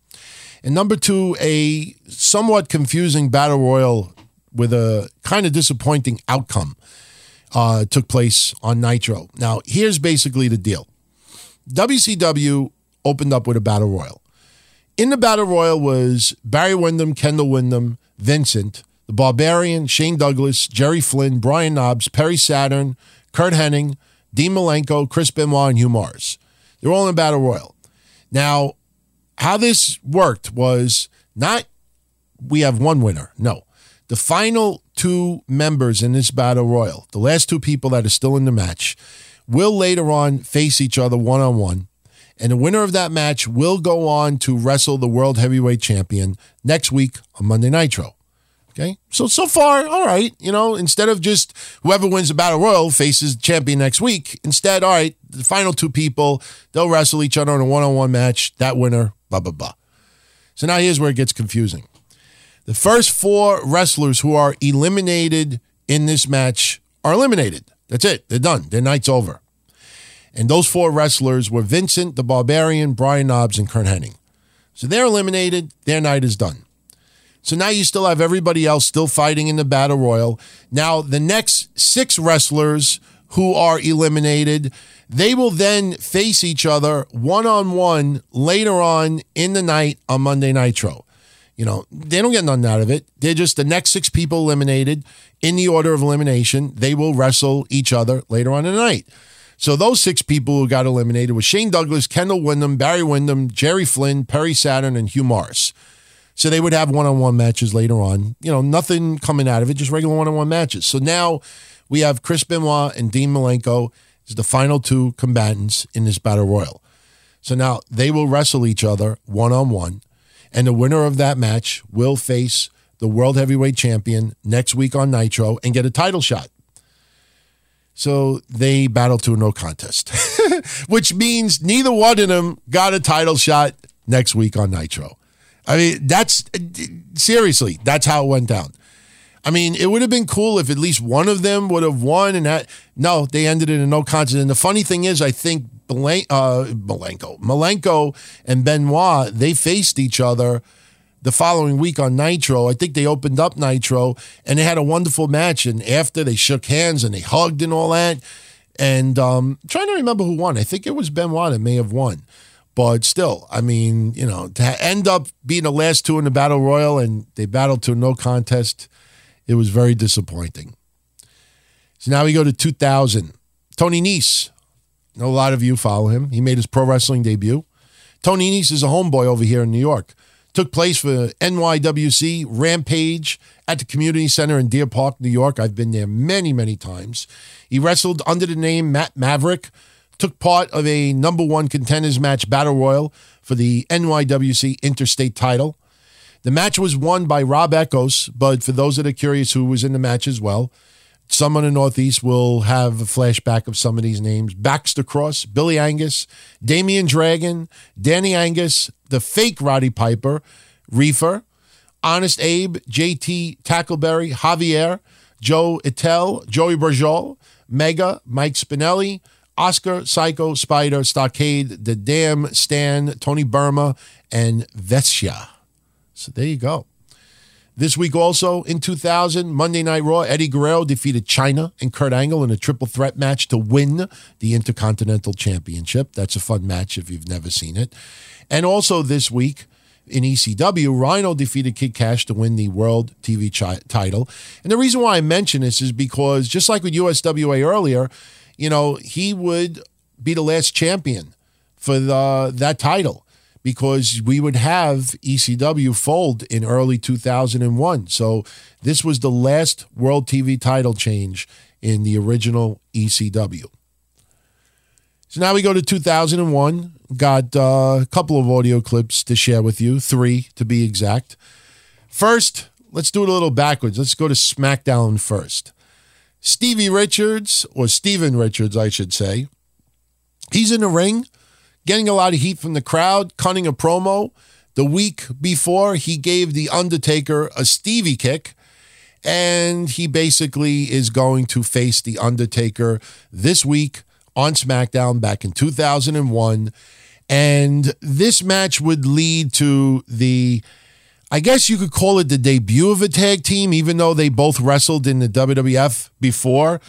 and number two, a somewhat confusing battle royal with a kind of disappointing outcome uh, took place on Nitro. Now, here's basically the deal: WCW opened up with a battle royal. In the battle royal was Barry Windham, Kendall Windham, Vincent, the Barbarian, Shane Douglas, Jerry Flynn, Brian Knobbs, Perry Saturn, Curt Hennig, Dean Malenko, Chris Benoit, and Hugh Morrus. They're all in battle royal. Now, how this worked was not we have one winner. No. The final two members in this battle royal, the last two people that are still in the match, will later on face each other one on one. And the winner of that match will go on to wrestle the World Heavyweight Champion next week on Monday Nitro. Okay. So, so far, all right. You know, instead of just whoever wins the Battle Royal faces the champion next week, instead, all right, the final two people, they'll wrestle each other in a one on one match. That winner, blah, blah, blah. So now here's where it gets confusing. The first four wrestlers who are eliminated in this match are eliminated. That's it. They're done. Their night's over. And those four wrestlers were Vincent, the Barbarian, Brian Knobbs, and Curt Hennig. So they're eliminated. Their night is done. So now you still have everybody else still fighting in the Battle Royal. Now, the next six wrestlers who are eliminated, they will then face each other one on one later on in the night on Monday Nitro. You know, they don't get nothing out of it. They're just the next six people eliminated in the order of elimination. They will wrestle each other later on in the night. So those six people who got eliminated were Shane Douglas, Kendall Windham, Barry Windham, Jerry Flynn, Perry Saturn, and Hugh Morrus. So they would have one-on-one matches later on. You know, nothing coming out of it, just regular one-on-one matches. So now we have Chris Benoit and Dean Malenko as the final two combatants in this battle royal. So now they will wrestle each other one-on-one, and the winner of that match will face the world heavyweight champion next week on Nitro and get a title shot. So they battle to a no contest, which means neither one of them got a title shot next week on Nitro. I mean, that's seriously, that's how it went down. I mean, it would have been cool if at least one of them would have won, and that no, they ended in a no contest. And the funny thing is, I think Belen- uh, Malenko, Malenko, and Benoit they faced each other the following week on Nitro. I think they opened up Nitro, and they had a wonderful match. And after they shook hands and they hugged and all that, and um, trying to remember who won. I think it was Benoit that may have won. But still, I mean, you know, to end up being the last two in the battle royal and they battled to no contest, it was very disappointing. So now we go to 2000. Tony Nese. Know a lot of you follow him. He made his pro wrestling debut. Tony Nese is a homeboy over here in New York. Took place for NYWC Rampage at the Community Center in Deer Park, New York. I've been there many, many times. He wrestled under the name Matt Maverick took part of a number one contenders match battle royal for the NYWC Interstate title. The match was won by Rob Eckos, but for those that are curious who was in the match as well, some in the Northeast will have a flashback of some of these names. Baxter Cross, Billy Angus, Damian Dragon, Danny Angus, the fake Roddy Piper, Reefer, Honest Abe, JT Tackleberry, Javier, Joe Itel, Joey Brajol, Mega, Mike Spinelli, Oscar, Psycho, Spider, Stockade, The Dam, Stan, Tony Burma, and Vestia. So there you go. This week also in 2000, Monday Night Raw, Eddie Guerrero defeated Chyna and Kurt Angle in a triple threat match to win the Intercontinental Championship. That's a fun match if you've never seen it. And also this week in ECW, Rhino defeated Kid Cash to win the World TV chi- title. And the reason why I mention this is because just like with USWA earlier, you know, he would be the last champion for the, that title because we would have ECW fold in early 2001. So this was the last World TV title change in the original ECW. So now we go to 2001. Got uh, a couple of audio clips to share with you, three to be exact. First, let's do it a little backwards. Let's go to SmackDown first. Stevie Richards, or Steven Richards, I should say, he's in the ring getting a lot of heat from the crowd, cutting a promo. The week before, he gave The Undertaker a Stevie kick, and he basically is going to face The Undertaker this week on SmackDown back in 2001. And this match would lead to the, I guess you could call it the debut of a tag team, even though they both wrestled in the WWF before.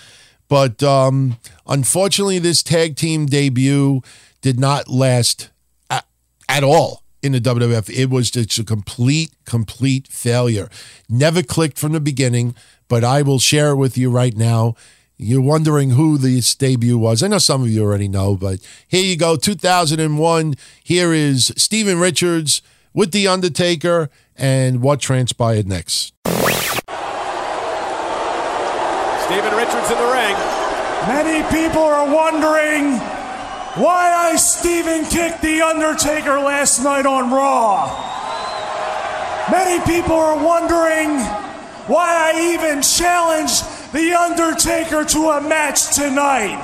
But um, unfortunately, this tag team debut did not last at, at all in the WWF. It was just a complete, complete failure. Never clicked from the beginning, but I will share it with you right now. You're wondering who this debut was. I know some of you already know, but here you go 2001. Here is Steven Richards with The Undertaker and what transpired next. Steven Richards in the ring. Many people are wondering why I Steven kicked The Undertaker last night on Raw. Many people are wondering why I even challenged The Undertaker to a match tonight.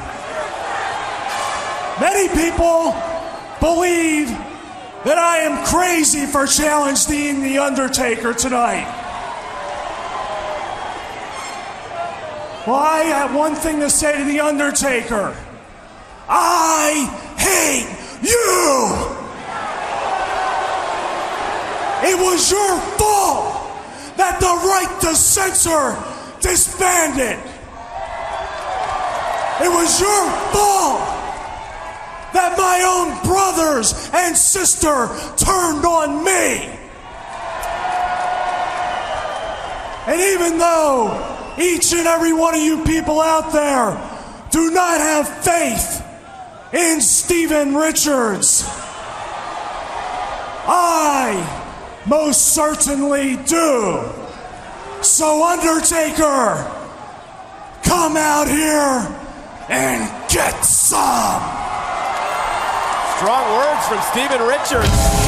Many people believe that I am crazy for challenging The Undertaker tonight. Well, I have one thing to say to The Undertaker. I hate you! It was your fault that the right to censor disbanded. It was your fault that my own brothers and sister turned on me. And even though each and every one of you people out there do not have faith in Steven Richards. I most certainly do. So, Undertaker, come out here and get some. Strong words from Steven Richards.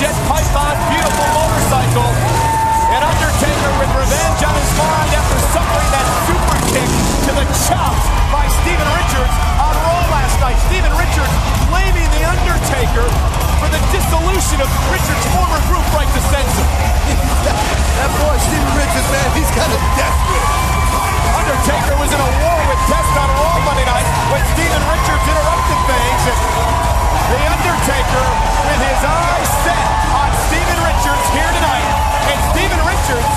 Jet Python beautiful motorcycle. And Undertaker with revenge on his mind after suffering that super kick to the chops by Steven Richards on Raw last night. Steven Richards blaming the Undertaker for the dissolution of Richards' former group Right to Censor. that boy, Steven Richards, man, he's a death grip. Undertaker was in a war with Test on Raw Monday night when Steven Richards interrupted things. And the Undertaker, with his eyes set on Steven Richards here tonight, and Steven Richards,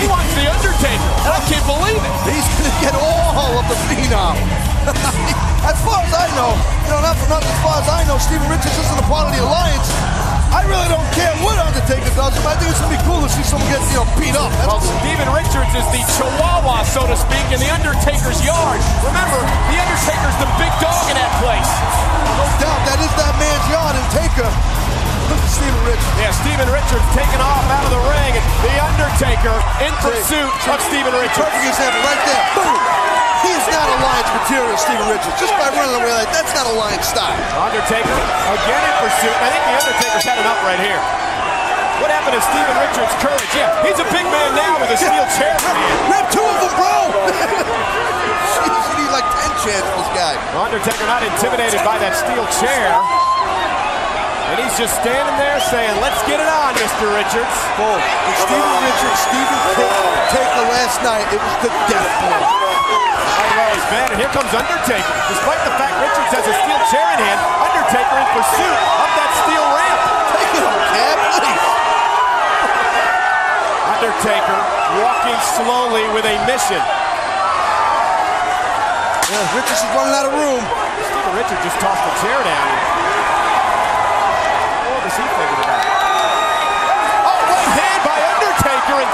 he wants the Undertaker. And I can't believe it. He's gonna get all of the phenom. as far as I know, you know, not for nothing, as far as I know, Steven Richards isn't a part of the alliance. I really don't care what Undertaker does. But I think it's going to be cool to see someone get you know, beat up. That's well, cool. Steven Richards is the chihuahua, so to speak, in The Undertaker's yard. Remember, The Undertaker's the big dog in that place. No doubt, that is that man's yard. And Taker, look at Steven Richards. Yeah, Steven Richards taking off out of the ring. The Undertaker in pursuit of Steven Richards. Perfect example right there. Boom. He's not Alliance material, Steven Richards. Just by running away like that's not Alliance style. Undertaker again in pursuit. I think the Undertaker's had enough right here. What happened to Steven Richards' courage? Yeah, he's a big man now with a steel chair. Grab two of them, bro. Jeez, you need like ten chance for this guy. Undertaker not intimidated by that steel chair. And he's just standing there saying, let's get it on, Mr. Richards. Bull. When Steven Richards, Steven Taker last night, it was the death blow. He's bad, and here comes Undertaker. Despite the fact Richards has a steel chair in hand, Undertaker in pursuit of that steel ramp. Take it on, Cab, please. Undertaker walking slowly with a mission. Yeah, Richards is running out of room. Steven Richards just tossed the chair down. What was he thinking about? Oh, right hand by Undertaker, and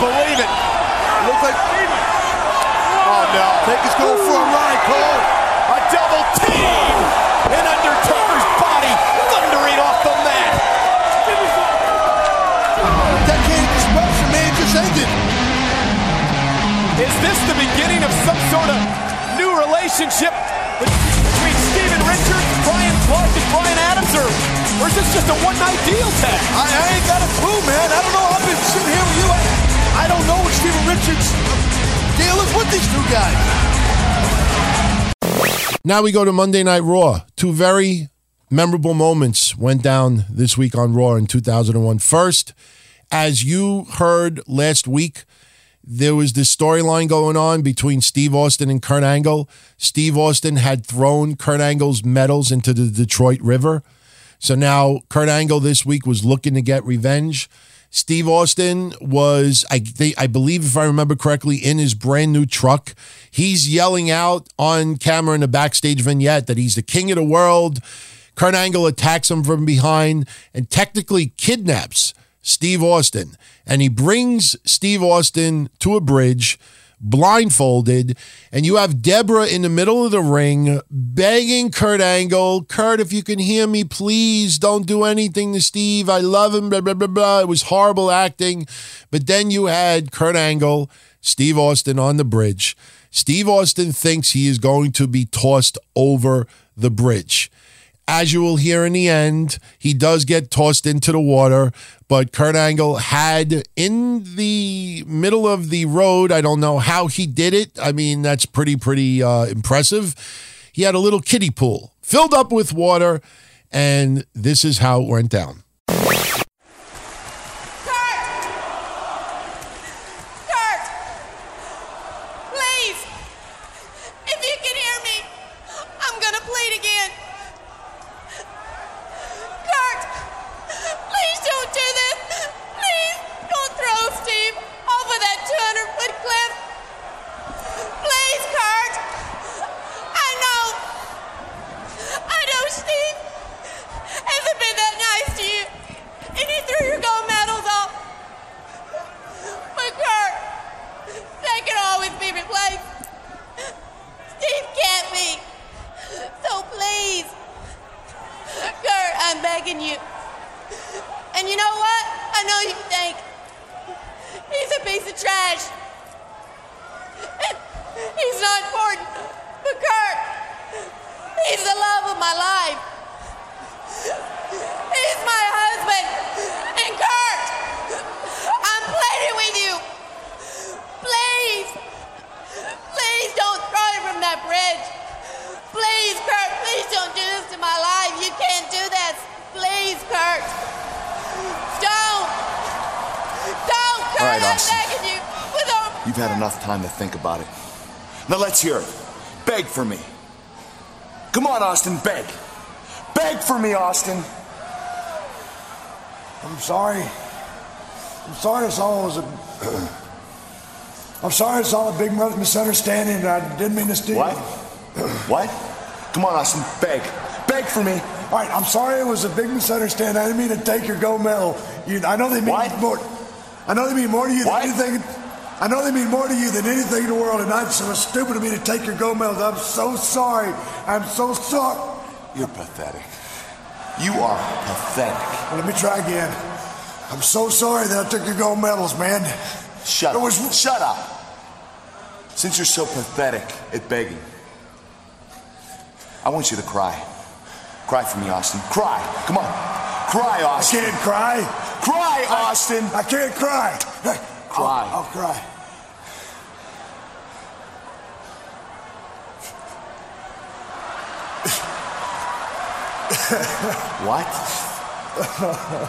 believe it. Looks like Oh no. Taker's going for a ride, Cole. A double team. And Undertaker's body thundering off the mat. Decade of destruction, man, just ended. Is this the beginning of some sort of new relationship between Steven Richards, Brian Clark, and Brian Adams, or, or is this just a one-night deal tag? I, I ain't got a clue, man. I don't know. I've been sitting here with you. Richards' with these two guys. Now we go to Monday Night Raw. Two very memorable moments went down this week on Raw in 2001. First, as you heard last week, there was this storyline going on between Steve Austin and Kurt Angle. Steve Austin had thrown Kurt Angle's medals into the Detroit River. So now Kurt Angle this week was looking to get revenge. Steve Austin was, I think, I believe, if I remember correctly, in his brand new truck. He's yelling out on camera in a backstage vignette that he's the king of the world. Kurt Angle attacks him from behind and technically kidnaps Steve Austin. And he brings Steve Austin to a bridge, blindfolded. And you have Debra in the middle of the ring begging Kurt Angle, Kurt, if you can hear me, please don't do anything to Steve. I love him, blah, blah, blah, blah. It was horrible acting. But then you had Kurt Angle, Steve Austin on the bridge. Steve Austin thinks he is going to be tossed over the bridge. As you will hear in the end, he does get tossed into the water, but Kurt Angle had in the middle of the road, I don't know how he did it. I mean, that's pretty, pretty uh, impressive. He had a little kiddie pool filled up with water, and this is how it went down. Kurt! Please! If you can hear me, I'm gonna plead again. Kurt! trash. He's not important, but Kurt, he's the love of my life. He's my husband. And Kurt, I'm pleading with you. Please, please don't throw him from that bridge. Please, Kurt, please don't do this to my life. You can't do this. Please, Kurt. Don't. Don't, Kurt. All right, I'm Austin. begging you. With all You've had enough time to think about it. Now let's hear it. Beg for me. Come on, Austin, beg. Beg for me, Austin. I'm sorry. I'm sorry it's all was a. I'm sorry it's all a big misunderstanding and I didn't mean to steal. What? what? Come on, Austin, beg. Beg for me. All right, I'm sorry it was a big misunderstanding. I didn't mean to take your gold medal. You, I know they mean more. I know they mean more to you than anything. I know they mean more to you than anything in the world, and I, it was stupid of me to take your gold medals. I'm so sorry. I'm so sorry. You're pathetic. You are pathetic. Well, let me try again. I'm so sorry that I took your gold medals, man. Shut up. Was... Shut up. Since you're so pathetic at begging, I want you to cry. Cry for me, Austin. Cry. Come on. Cry, Austin. I can't cry. Cry, Austin. I can't cry. Cry. I'll, I'll cry. what?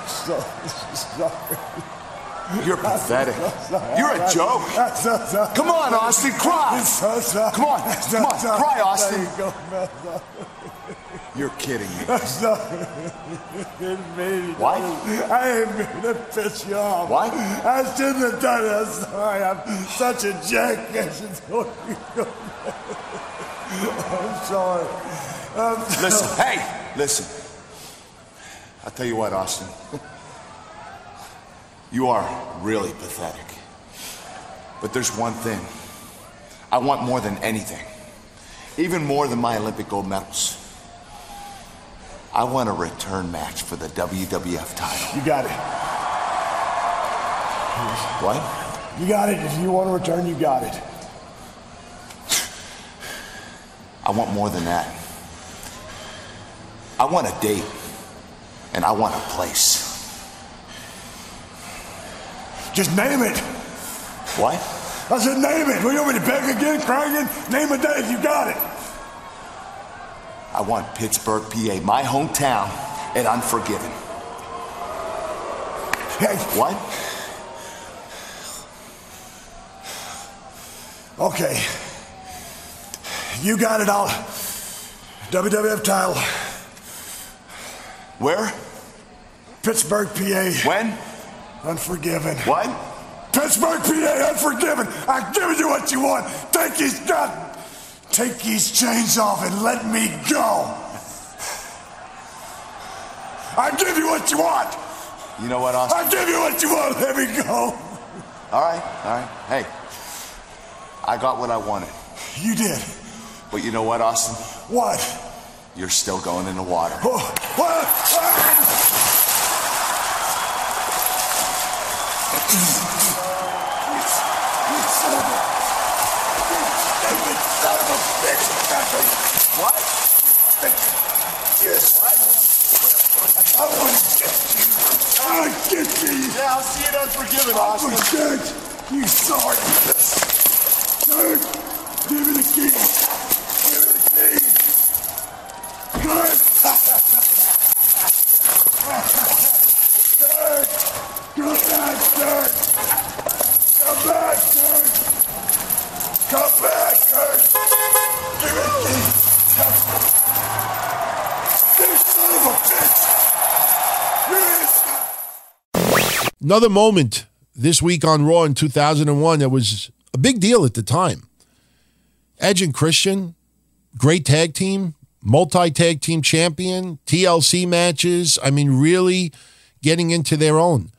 so, sorry. You're pathetic. sorry. You're a joke. So sorry. Come on, Austin, cry. So sorry. Come on. So Come on. sorry. Cry, Austin. There You go, You're kidding me. I'm sorry. didn't mean. What? I didn't mean to piss you off. What? I shouldn't have done it. I'm sorry. I'm such a jackass. To go. I'm sorry. I'm Listen, hey, listen. I'll tell you what, Austin. You are really pathetic. But there's one thing I want more than anything, even more than my Olympic gold medals. I want a return match for the WWF title. You got it. What? You got it. If you want to return, you got it. I want more than that. I want a date, and I want a place. Just name it. What? I said name it. Will you want me to beg again, cry again? Name a date. If you got it. I want Pittsburgh, PA, my hometown, at Unforgiven. Hey. What? Okay. You got it all. WWF title. Where? Pittsburgh, PA. When? Unforgiven. What? Pittsburgh, PA, unforgiven. I've given you what you want. Take his gun. Take his chains off and let me go. I give you what you want. You know what, Austin? I give you what you want. Let me go. All right, all right. Hey, I got what I wanted. You did. But you know what, Austin? What? You're still going in the water. Oh, what? What? Yes. I want to get you. I want to get you. Yeah, I'll see it unforgiven, I Austin. was dead. You saw it. Dude, give me the key. Another moment this week on Raw in 2001 that was a big deal at the time. Edge and Christian, great tag team, multi tag team champion, TLC matches. I mean, really getting into their own.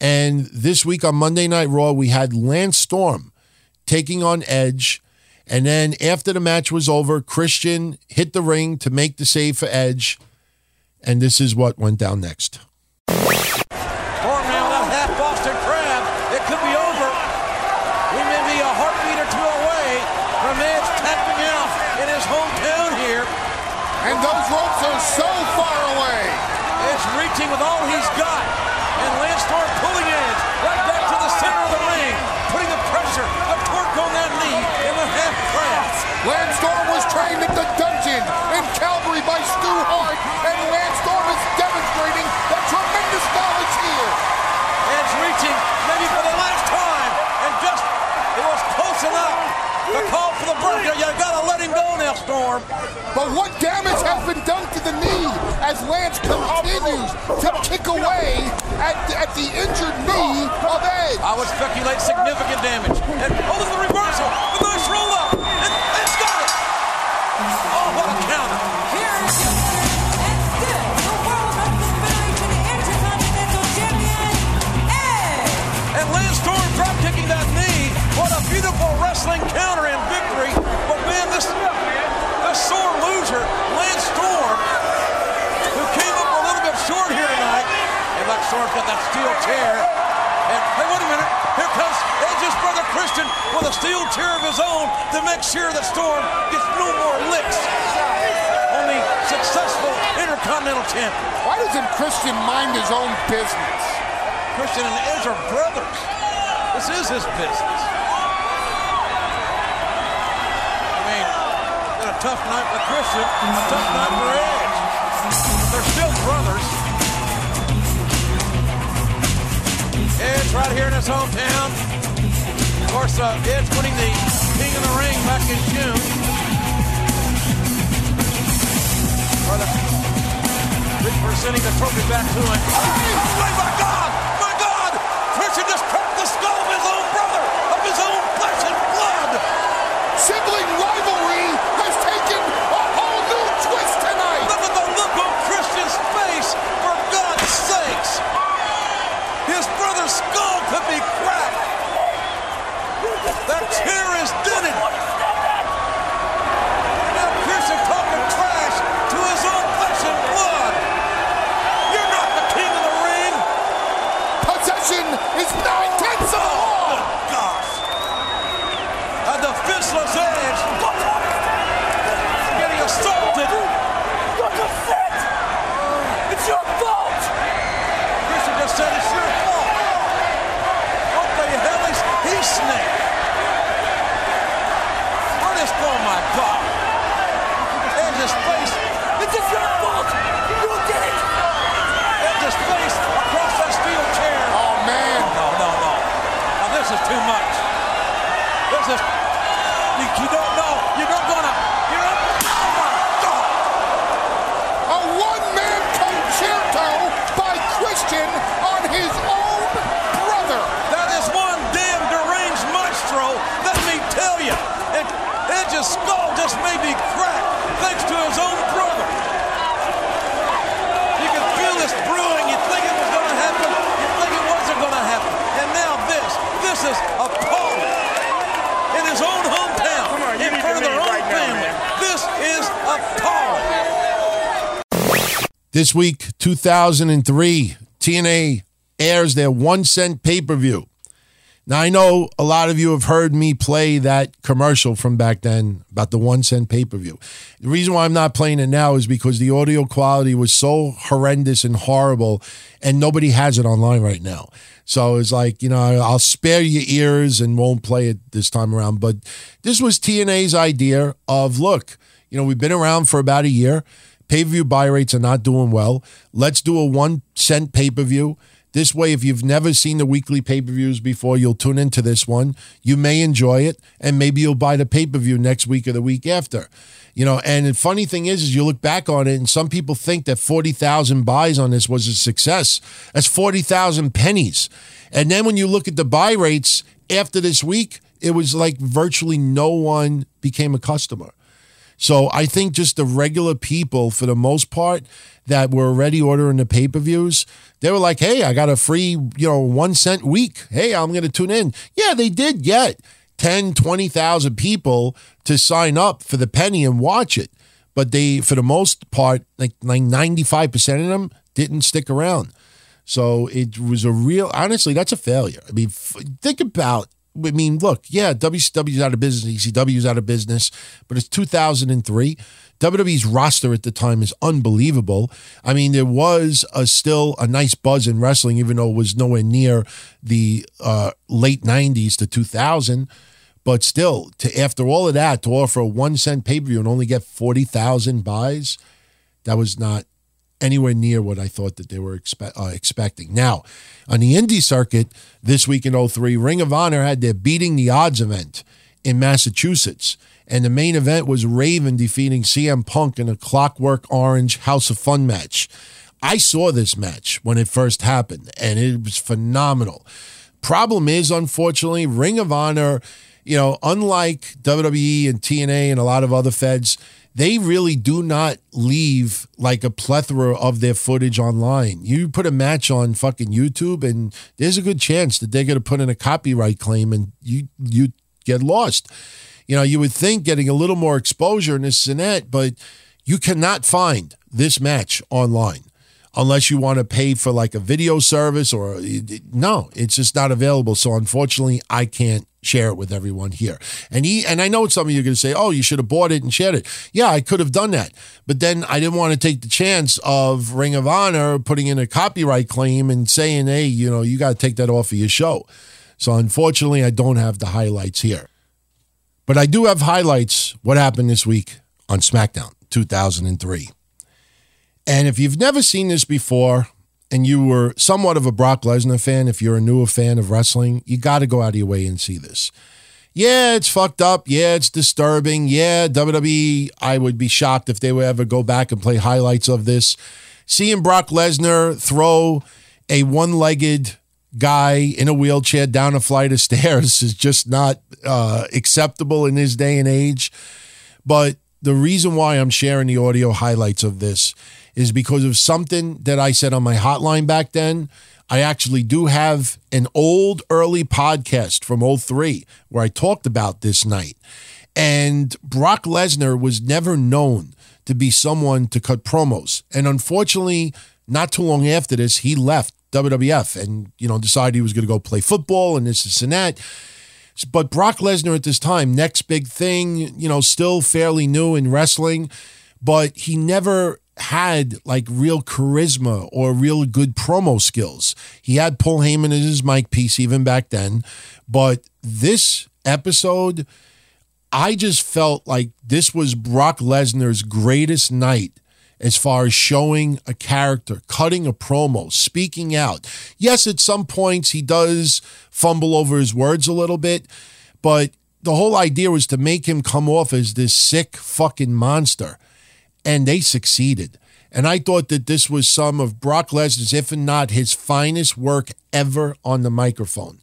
And this week on Monday Night Raw, we had Lance Storm taking on Edge. And then after the match was over, Christian hit the ring to make the save for Edge. And this is what went down next. Storm now that half Boston crab. It could be over. And those ropes are so far away. Edge reaching with all he's got. And Lance Storm pulling Edge right back to the center of the ring, putting the pressure of torque on that knee in the half crab. Lance Storm was trained at the dungeon in Calgary by Stu Hart, and Lance Storm is demonstrating that tremendous knowledge here. Edge reaching, maybe for the last time, and just it was close enough to call for the break. You gotta let him go now, Storm. But what damage has been done to the knee as Lance continues to kick away at, at the injured knee of Edge? I would speculate significant damage. And oh, there's the reversal. The nice roll up. And it's got it. Oh, what a counter. Here is your winner and still the World Wrestling Federation Intercontinental Champion, Edge. And Lance Storm drop kicking that knee. What a beautiful wrestling counter and victory. But man, this, sore loser, Lance Storm, who came up a little bit short here tonight. And Lex Storm's got that steel chair. And hey, wait a minute. Here comes Edge's brother Christian with a steel chair of his own to make sure that Storm gets no more licks. Only successful Intercontinental Champion. Why doesn't Christian mind his own business? Christian and Edge are brothers. This is his business. Tough night for Christian, a tough night for Edge. They're still brothers. Edge right here in his hometown. Of course, uh, Edge winning the King of the Ring back in June. Or the, presenting the trophy back to him. Oh! My God! Christian just cracked the skull of his own brother, of his own flesh and blood. Sibling rivalry has taken a whole new twist tonight. Look at the look on Christian's face, for God's sakes. His brother's skull could be cracked. That chair is dented. And now Christian talking trash to his own flesh and blood. You're not the king of the ring. Possession is nine tenths of the law. Gosh. A defenseless edge. Getting assaulted. It's your fault! Christian just said it's your fault. What the hell is he snake? What is oh my God? Edge's face. It's just your fault! You did it! Edge's face across that steel chair. Oh man. No, no, no. Now this is too much. This is. You, you don't know. You're not gonna. You're not. Oh my God! A one-man concerto by Christian on his own brother. That is one damn deranged maestro, let me tell you. And Edge's skull just may be cracked thanks to his own brother. You can feel this brewing. You think it was going to happen. You think it wasn't going to happen. And now this. This is appalling. In his own hometown. in front of their own family. This is appalling. This week, 2003, TNA airs their one cent pay per view. Now, I know a lot of you have heard me play that commercial from back then about the one cent pay per view. The reason why I'm not playing it now is because the audio quality was so horrendous and horrible, and nobody has it online right now. So it's like, you know, I'll spare your ears and won't play it this time around. But this was TNA's idea of look, you know, we've been around for about a year. Pay per view buy rates are not doing well. Let's do a one cent pay per view. This way, if you've never seen the weekly pay per views before, you'll tune into this one. You may enjoy it, and maybe you'll buy the pay per view next week or the week after. You know, and the funny thing is, is you look back on it, and some people think that forty thousand buys on this was a success. That's forty thousand pennies. And then when you look at the buy rates after this week, it was like virtually no one became a customer. So I think just the regular people, for the most part, that were already ordering the pay per views, they were like, hey, I got a free, you know, one cent week. Hey, I'm going to tune in. Yeah, they did get 10, 20,000 people to sign up for the penny and watch it. But they, for the most part, like, like 95% of them didn't stick around. So it was a real, honestly, that's a failure. I mean, f- think about I mean, look, yeah, WCW's out of business, ECW's out of business, but it's 2003. WWE's roster at the time is unbelievable. I mean, there was a, still a nice buzz in wrestling, even though it was nowhere near the uh, late 90s to 2000. But still, to after all of that, to offer a one cent pay per view and only get 40,000 buys, that was not anywhere near what I thought that they were expe- uh, expecting. Now, on the indie circuit this week in 03, Ring of Honor had their Beating the Odds event in Massachusetts. And the main event was Raven defeating CM Punk in a Clockwork Orange House of Fun match. I saw this match when it first happened, and it was phenomenal. Problem is, unfortunately, Ring of Honor, you know, unlike WWE and TNA and a lot of other feds, they really do not leave like a plethora of their footage online. You put a match on fucking YouTube, and there's a good chance that they're going to put in a copyright claim, and you you get lost. You know, you would think getting a little more exposure in this and that, but you cannot find this match online unless you want to pay for like a video service or uh, no, it's just not available. So unfortunately, I can't share it with everyone here. And he and I know some of you are going to say, "Oh, you should have bought it and shared it." Yeah, I could have done that, but then I didn't want to take the chance of Ring of Honor putting in a copyright claim and saying, "Hey, you know, you got to take that off of your show." So unfortunately, I don't have the highlights here. But I do have highlights what happened this week on SmackDown 2003. And if you've never seen this before and you were somewhat of a Brock Lesnar fan, if you're a newer fan of wrestling, you got to go out of your way and see this. Yeah, it's fucked up. Yeah, it's disturbing. Yeah, WWE, I would be shocked if they would ever go back and play highlights of this. Seeing Brock Lesnar throw a one legged guy in a wheelchair down a flight of stairs is just not uh, acceptable in this day and age. But the reason why I'm sharing the audio highlights of this is because of something that I said on my hotline back then. I actually do have an old early podcast from 03 where I talked about this night. And Brock Lesnar was never known to be someone to cut promos. And unfortunately, not too long after this, he left WWF and, you know, decided he was going to go play football and this, this, and that. But Brock Lesnar at this time, next big thing, you know, still fairly new in wrestling, but he never had like real charisma or real good promo skills. He had Paul Heyman as his mic piece even back then, but this episode, I just felt like this was Brock Lesnar's greatest night as far as showing a character, cutting a promo, speaking out. Yes, at some points he does fumble over his words a little bit, but the whole idea was to make him come off as this sick fucking monster. And they succeeded. And I thought that this was some of Brock Lesnar's, if not his finest work ever on the microphone.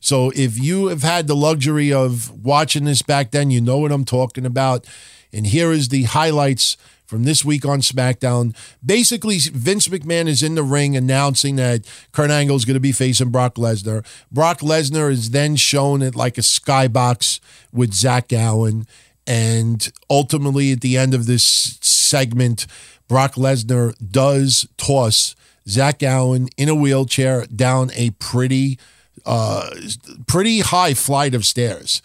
So if you have had the luxury of watching this back then, you know what I'm talking about. And here is the highlights from this week on SmackDown. Basically, Vince McMahon is in the ring announcing that Kurt Angle is going to be facing Brock Lesnar. Brock Lesnar is then shown at like a skybox with Zach Gowen. And ultimately, at the end of this segment, Brock Lesnar does toss Zach Gowen in a wheelchair down a pretty, uh, pretty high flight of stairs.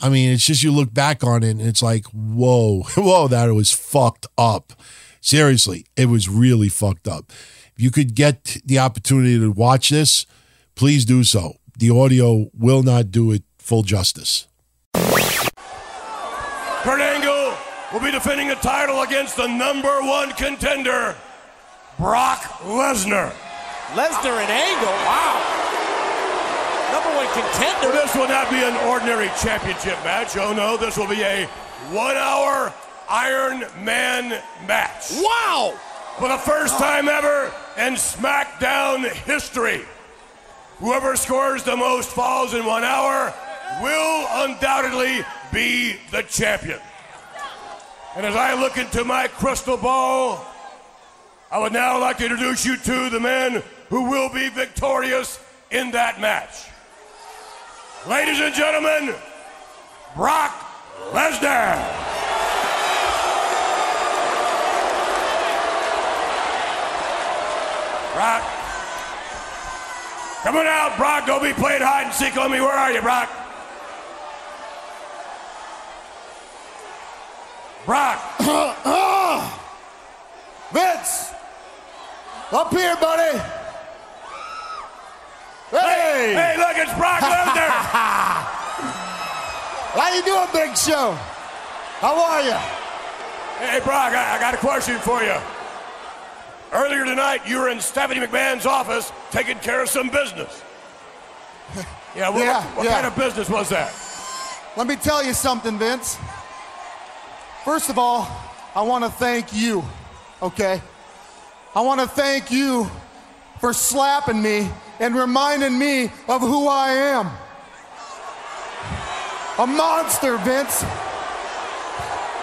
I mean, it's just you look back on it and it's like, whoa, whoa, that was fucked up. Seriously, it was really fucked up. If you could get the opportunity to watch this, please do so. The audio will not do it full justice. Will be defending the title against the number one contender, Brock Lesnar. Lesnar and Angle, wow. Number one contender. This will not be an ordinary championship match. Oh no, this will be a one hour Iron Man match. Wow! For the first time ever in SmackDown history. Whoever scores the most falls in one hour will undoubtedly be the champion. And as I look into my crystal ball, I would now like to introduce you to the man who will be victorious in that match. Ladies and gentlemen, Brock Lesnar. Brock. Come on out, Brock. Don't be playing hide and seek on me. Where are you, Brock? Brock. Vince. Up here, buddy. Hey. Hey, look, it's Brock Lesnar. How you doing, Big Show? How are you? Hey, Brock, I, I got a question for you. Earlier tonight, you were in Stephanie McMahon's office taking care of some business. Yeah, what, Yeah, what yeah. kind of business was that? Let me tell you something, Vince. First of all, I want to thank you, okay? I want to thank you for slapping me and reminding me of who I am. A monster, Vince.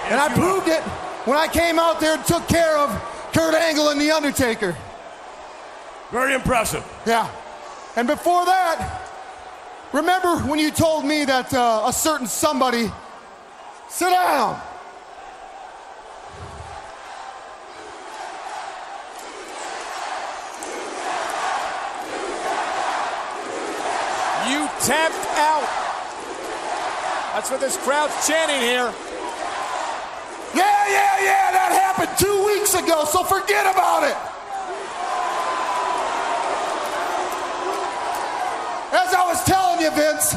and I proved it when I came out there and took care of Kurt Angle and The Undertaker. Very impressive. Yeah. And before that, remember when you told me that uh, a certain somebody, sit down. You tapped out. That's what this crowd's chanting here. Yeah, yeah, yeah, that happened two weeks ago, so forget about it. As I was telling you, Vince,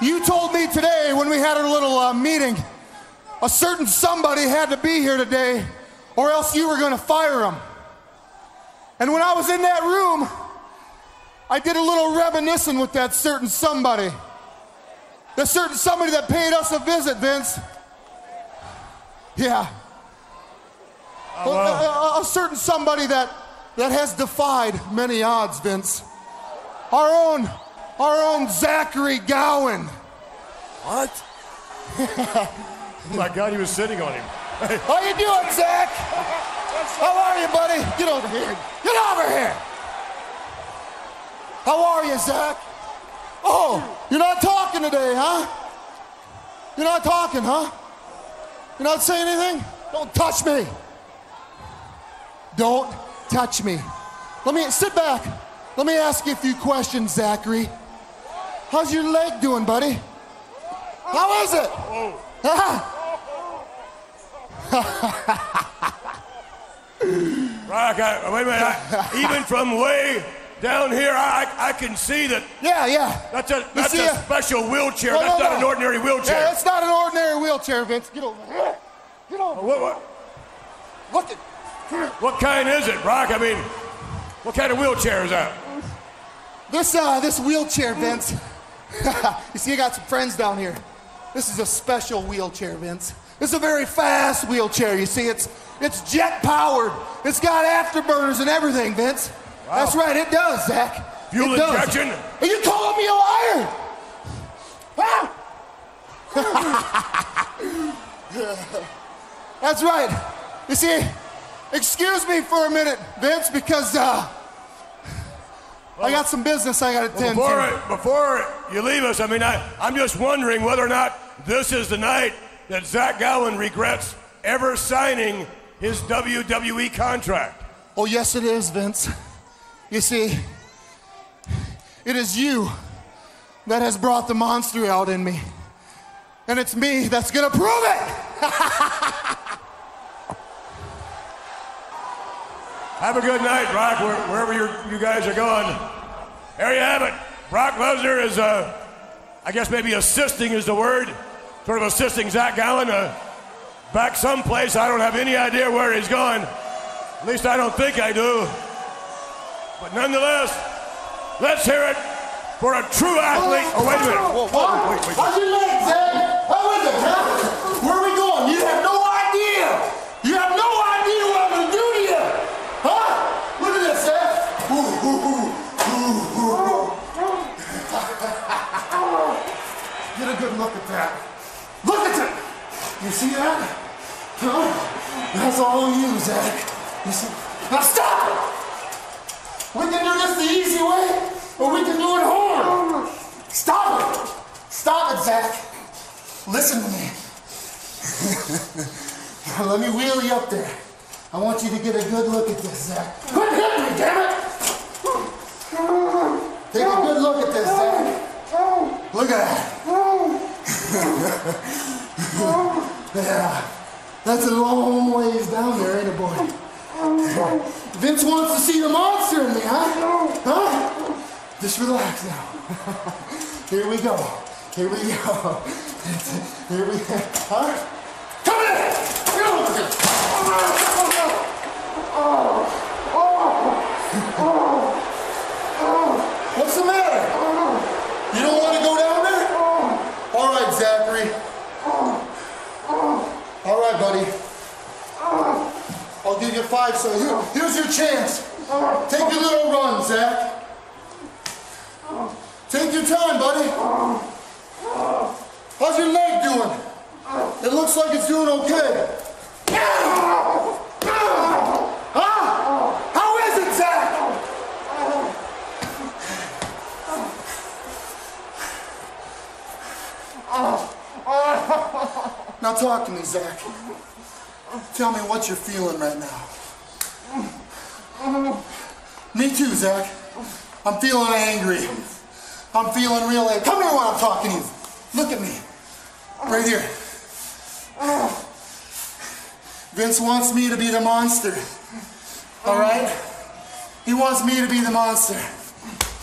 you told me today when we had our little uh, meeting, a certain somebody had to be here today, or else you were going to fire him. And when I was in that room, I did a little reminiscing with that certain somebody. The certain somebody that paid us a visit, Vince. Yeah. Oh, A- a, a certain somebody that, that has defied many odds, Vince. Our own, our own Zachary Gowen. What? oh my God, he was sitting on him. How you doing, Zach? How are you, buddy? Get over here. Get over here. How are you, Zach? Oh, you're not talking today, huh? You're not talking, huh? You're not saying anything? Don't touch me. Don't touch me. Let me sit back. Let me ask you a few questions, Zachary. How's your leg doing, buddy? How is it? Huh? Brock, I, wait a minute. I, even from way down here, I, I can see that. Yeah, yeah. That's a that's a it? special wheelchair. No, that's no, not no. an ordinary wheelchair. Yeah, it's not an ordinary wheelchair, Vince. Get over here. Get over What, what, Look at. what kind is it, Brock? I mean, what kind of wheelchair is that? This uh, this wheelchair, Vince. you see, I got some friends down here. This is a special wheelchair, Vince. This is a very fast wheelchair. You see, it's it's jet powered. It's got afterburners and everything, Vince. That's right, it does, Zach. Fuel it does. injection? Are you calling me a liar? Ah! That's right. You see, excuse me for a minute, Vince, because uh, I got some business I got to Well, attend before, to. I- before you leave us, I mean, I, I'm just wondering whether or not this is the night that Zach Gowen regrets ever signing his WWE contract. Oh, yes, it is, Vince. You see, it is you that has brought the monster out in me. And it's me that's gonna prove it! Have a good night, Brock, where, wherever you guys are going. There you have it. Brock Lesnar is, uh, I guess maybe assisting is the word, sort of assisting Zach Gowen uh, back someplace. I don't have any idea where he's going. At least I don't think I do. But nonetheless, let's hear it for a true athlete. Oh, wait a minute. Whoa, whoa, wait, wait. How's your leg, Zach? How is it, huh? Where are we going? You have no idea! You have no idea what I'm gonna do to you! Huh? Look at this, Zach! Ooh, ooh, ooh, ooh, ooh. Get a good look at that. Look at it! You see that? Huh? That's all you, Zach. You see? Now stop it! We can do this the easy way, or we can do it hard. Stop it! Stop it, Zach. Listen to me. Let me wheel you up there. I want you to get a good look at this, Zach. Quit hitting me, damn it! Take a good look at this, Zach. Look at that. yeah. That's a long ways down there, ain't it, boy? Vince wants to see the monster in me, huh? Huh? Just relax now. Here we go. Here we go. Here we go. Huh? Come here. What's the matter? You don't want to go down there? All right, Zachary. All right, buddy. I'll five, so here, here's your chance. Take your little run, Zach. Take your time, buddy. How's your leg doing? It looks like it's doing okay. Huh? How is it, Zach? Now talk to me, Zach. Tell me what you're feeling right now. Me too, Zach. I'm feeling angry. I'm feeling real angry. Come here while I'm talking to you. Look at me. Right here. Vince wants me to be the monster. All right? He wants me to be the monster.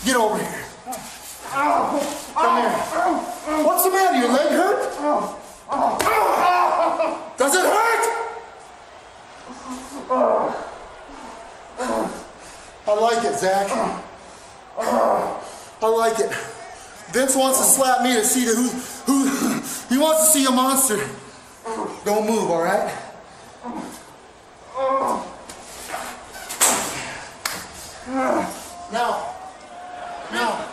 Get over here. Come here. What's the matter? Your leg hurt? Does it hurt? I like it, Zach. I like it. Vince wants to slap me to see who who he wants to see a monster. Don't move, all right? Now, now,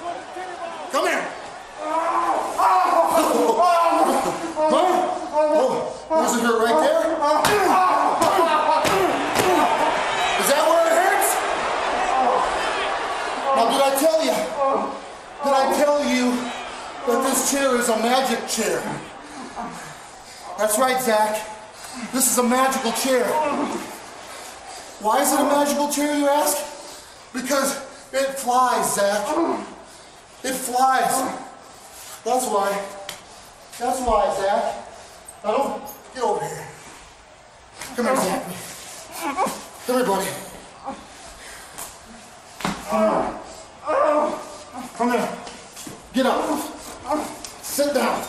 come here. Huh? Oh, does it hurt right there? Is that where it hurts? Now, did I tell you? Did I tell you that this chair is a magic chair? That's right, Zach. This is a magical chair. Why is it a magical chair, you ask? Because it flies, Zach. It flies. That's why. That's why, Zach. Now don't get over here. Come here, Zach. Come here, buddy. Come here. Get up. Sit down.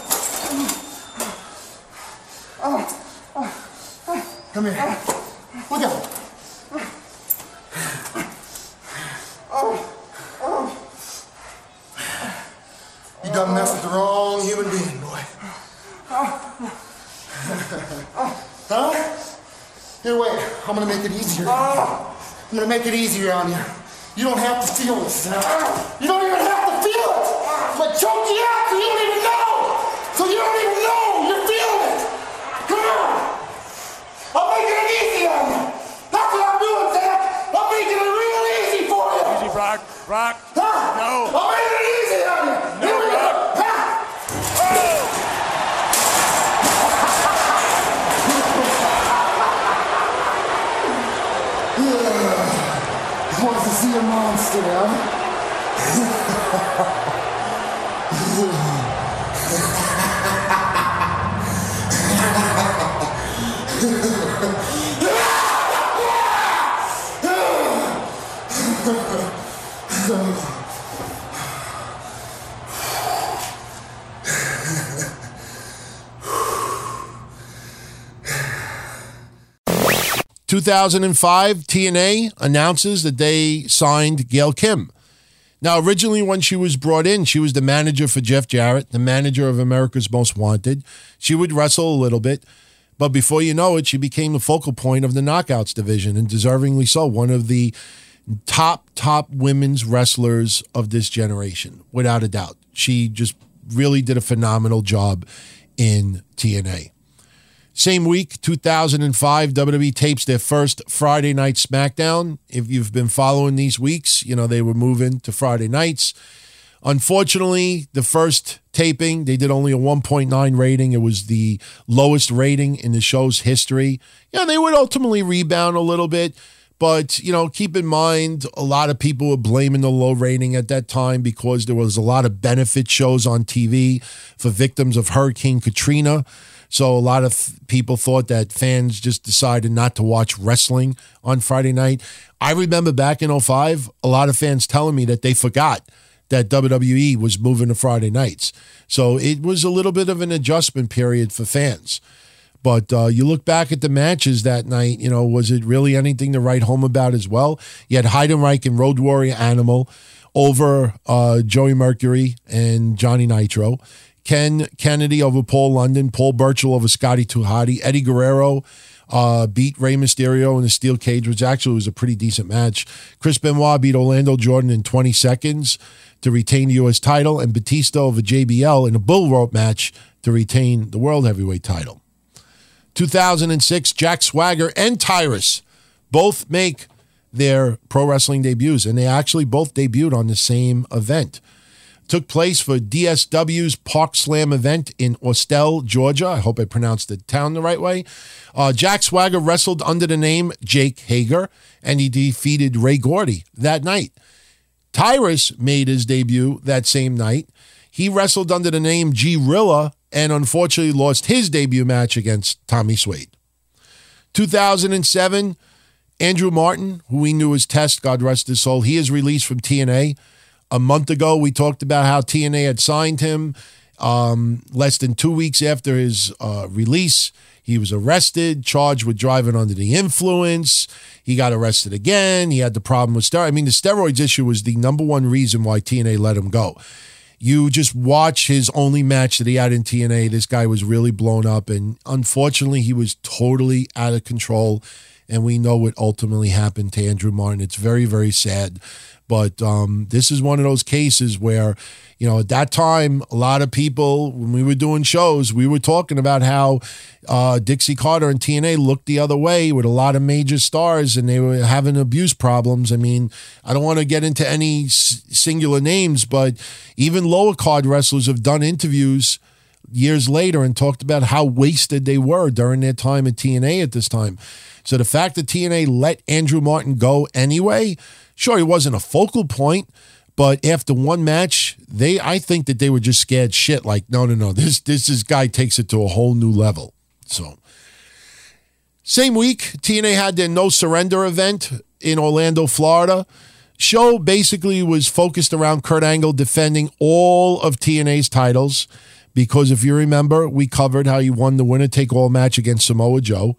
Come here. Look out. You done messed with the wrong human being, boy. Huh? Here, wait. I'm gonna make it easier. I'm gonna make it easier on you. You don't have to feel this. You don't even have to feel it. But choke you out so you don't even know. So you don't even know you're feeling it. Come on. I'm making it easy on you. That's what I'm doing, Zach. I'm making it real easy for you. Easy, Brock. Brock. Huh? No. I'm making it easy See a monster, huh? Two thousand and five, TNA announces that they signed Gail Kim. Now, originally, when she was brought in, she was the manager for Jeff Jarrett, the manager of America's Most Wanted. She would wrestle a little bit, but before you know it, she became the focal point of the Knockouts division, and deservingly so. One of the top, top women's wrestlers of this generation, without a doubt. She just really did a phenomenal job in TNA. Same week, 2005, WWE tapes their first Friday night SmackDown. If you've been following these weeks, you know they were moving to Friday nights. Unfortunately, the first taping, they did only a 1.9 rating. It was the lowest rating in the show's history. Yeah, they would ultimately rebound a little bit. But, you know, keep in mind, a lot of people were blaming the low rating at that time because there was a lot of benefit shows on TV for victims of Hurricane Katrina. So a lot of people thought that fans just decided not to watch wrestling on Friday night. I remember back in 05, a lot of fans telling me that they forgot that WWE was moving to Friday nights. So it was a little bit of an adjustment period for fans. But uh, you look back at the matches that night, you know, was it really anything to write home about as well? You had Heidenreich and Road Warrior Animal over uh, Joey Mercury and Johnny Nitro. Ken Kennedy over Paul London, Paul Burchill over Scotty 2 Hotty, Eddie Guerrero uh, beat Rey Mysterio in the steel cage, which actually was a pretty decent match. Chris Benoit beat Orlando Jordan in 20 seconds to retain the U.S. title, and Batista over JBL in a bull rope match to retain the World Heavyweight title. 2006, Jack Swagger and Tyrus both make their pro wrestling debuts, and they actually both debuted on the same event. Took place for DSW's Park Slam event in Austell, Georgia. I hope I pronounced the town the right way. Uh, Jack Swagger wrestled under the name Jake Hager, and he defeated Ray Gordy that night. Tyrus made his debut that same night. He wrestled under the name G Rilla and unfortunately lost his debut match against Tommy Swade. 2007, Andrew Martin, who we knew as Test, God rest his soul, he is released from TNA. A month ago, we talked about how TNA had signed him. Um, less than two weeks after his uh, release, he was arrested, charged with driving under the influence. He got arrested again. He had the problem with steroids. I mean, the steroids issue was the number one reason why TNA let him go. You just watch his only match that he had in TNA. This guy was really blown up, and unfortunately, he was totally out of control. And we know what ultimately happened to Andrew Martin. It's very, very sad. But um, this is one of those cases where, you know, at that time, a lot of people, when we were doing shows, we were talking about how uh, Dixie Carter and TNA looked the other way with a lot of major stars and they were having abuse problems. I mean, I don't want to get into any s- singular names, but even lower card wrestlers have done interviews years later and talked about how wasted they were during their time at TNA at this time. So the fact that TNA let Andrew Martin go anyway, sure, he wasn't a focal point, but after one match, they I think that they were just scared shit. Like, no, no, no, this this guy takes it to a whole new level. So same week, TNA had their No Surrender event in Orlando, Florida. Show basically was focused around Kurt Angle defending all of TNA's titles because if you remember, we covered how he won the winner take all match against Samoa Joe.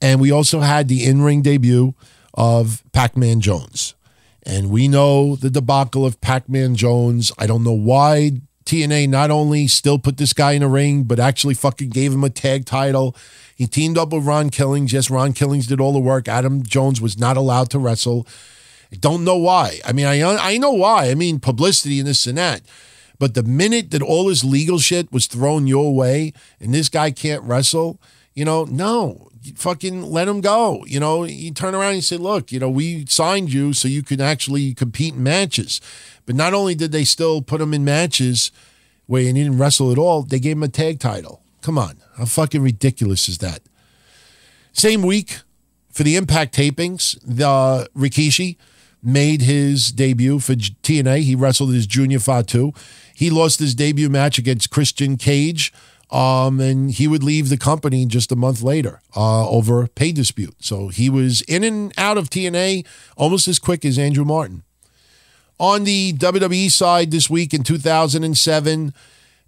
And we also had the in ring debut of Pac Man Jones. And we know the debacle of Pac Man Jones. I don't know why TNA not only still put this guy in a ring, but actually fucking gave him a tag title. He teamed up with Ron Killings. Yes, Ron Killings did all the work. Adam Jones was not allowed to wrestle. I don't know why. I mean, I I know why. I mean, publicity and this and that. But the minute that all this legal shit was thrown your way and this guy can't wrestle, you know, no, fucking let him go. You know, you turn around and you say, look, you know, we signed you so you can actually compete in matches. But not only did they still put him in matches where he didn't wrestle at all, they gave him a tag title. Come on. How fucking ridiculous is that? Same week for the Impact tapings, the Rikishi made his debut for TNA. He wrestled his Junior Fatu. He lost his debut match against Christian Cage, um, and he would leave the company just a month later uh, over pay dispute. So he was in and out of TNA almost as quick as Andrew Martin. On the WWE side this week in 2007,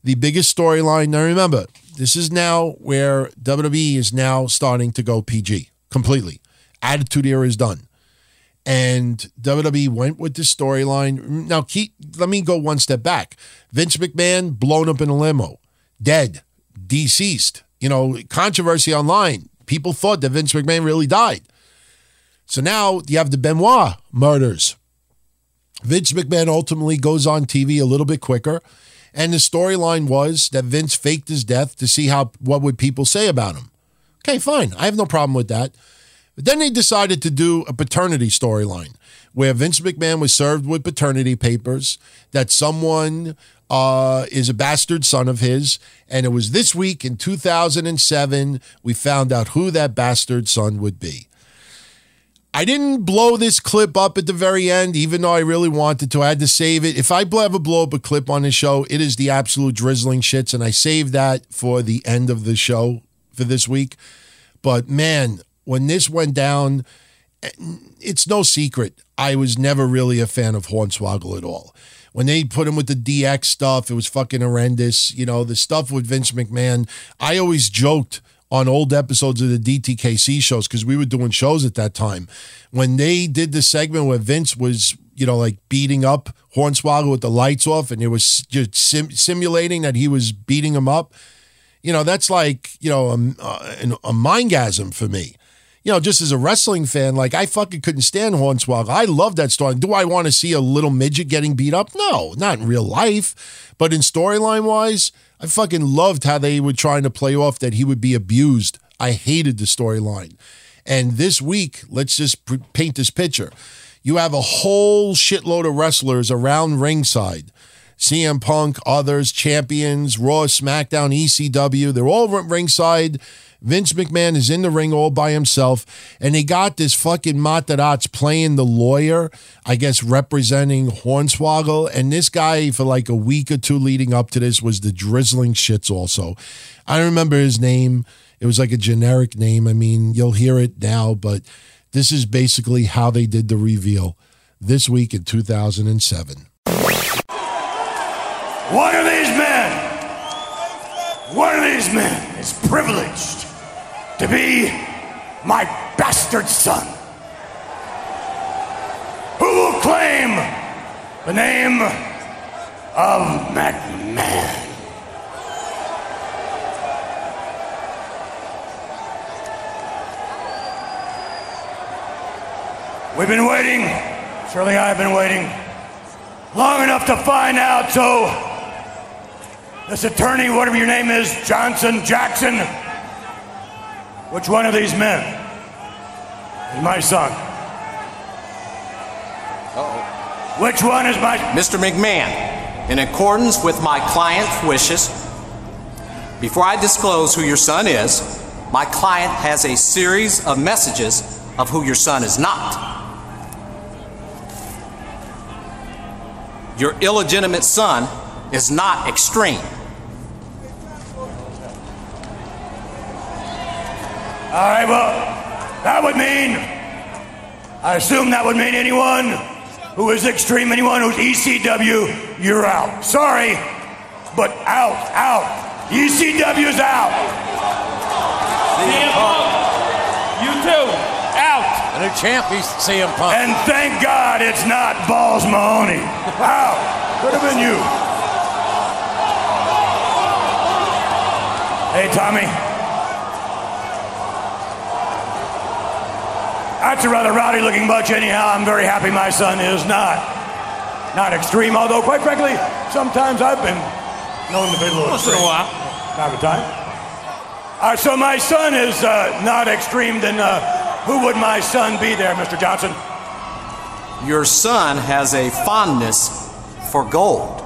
the biggest storyline. Now remember, this is now where WWE is now starting to go PG completely. Attitude era is done. And WWE went with this storyline. Now, keep, let me go one step back. Vince McMahon blown up in a limo, dead, deceased. You know, controversy online. People thought that Vince McMahon really died. So now you have the Benoit murders. Vince McMahon ultimately goes on TV a little bit quicker. And the storyline was that Vince faked his death to see how what would people say about him. Okay, fine. I have no problem with that. But then they decided to do a paternity storyline where Vince McMahon was served with paternity papers that someone uh, is a bastard son of his. And it was this week in 2007 we found out who that bastard son would be. I didn't blow this clip up at the very end, even though I really wanted to. I had to save it. If I ever blow up a clip on the show, it is the absolute drizzling shits, and I saved that for the end of the show for this week. But man, when this went down, it's no secret. I was never really a fan of Hornswoggle at all. When they put him with the DX stuff, it was fucking horrendous. You know, the stuff with Vince McMahon, I always joked on old episodes of the DTKC shows because we were doing shows at that time. When they did the segment where Vince was, you know, like beating up Hornswoggle with the lights off and it was just sim- simulating that he was beating him up, you know, that's like, you know, um, uh, a, a, a mindgasm for me you know, just as a wrestling fan, like I fucking couldn't stand Hornswoggle. I love that story. Do I want to see a little midget getting beat up? No, not in real life. But in storyline wise, I fucking loved how they were trying to play off that he would be abused. I hated the storyline. And this week, let's just p- paint this picture. You have a whole shitload of wrestlers around ringside. CM Punk, others, champions, Raw, SmackDown, ECW, they're all ringside. Vince McMahon is in the ring all by himself, and he got this fucking Matarazz playing the lawyer, I guess representing Hornswoggle. And this guy, for like a week or two leading up to this, was the drizzling shits also. I remember his name. It was like a generic name. I mean, you'll hear it now, but this is basically how they did the reveal this week in 2007. One of these men, one of these men is privileged to be my bastard son, who will claim the name of McMahon. We've been waiting, surely I've been waiting, long enough to find out. So, this attorney, whatever your name is, Johnson, Jackson, which one of these men is my son? Which one is my. Mr. McMahon, in accordance with my client's wishes, before I disclose who your son is, my client has a series of messages of who your son is not. Your illegitimate son is not extreme. All right, well, that would mean. I assume that would mean anyone who is extreme, anyone who's ECW, you're out. Sorry, but out, out. ECW's out. CM Punk, you too, out. The new champ is CM Punk. And thank God it's not Balls Mahoney. Out. Could have been you. Hey, Tommy. That's a rather rowdy looking bunch, anyhow. I'm very happy my son is not. Not extreme, although, quite frankly, sometimes I've been known to be a little Once in a extreme. while. Time to time. Uh, so my son is uh, not extreme, then uh, who would my son be there, Mr. Johnson? Your son has a fondness for gold.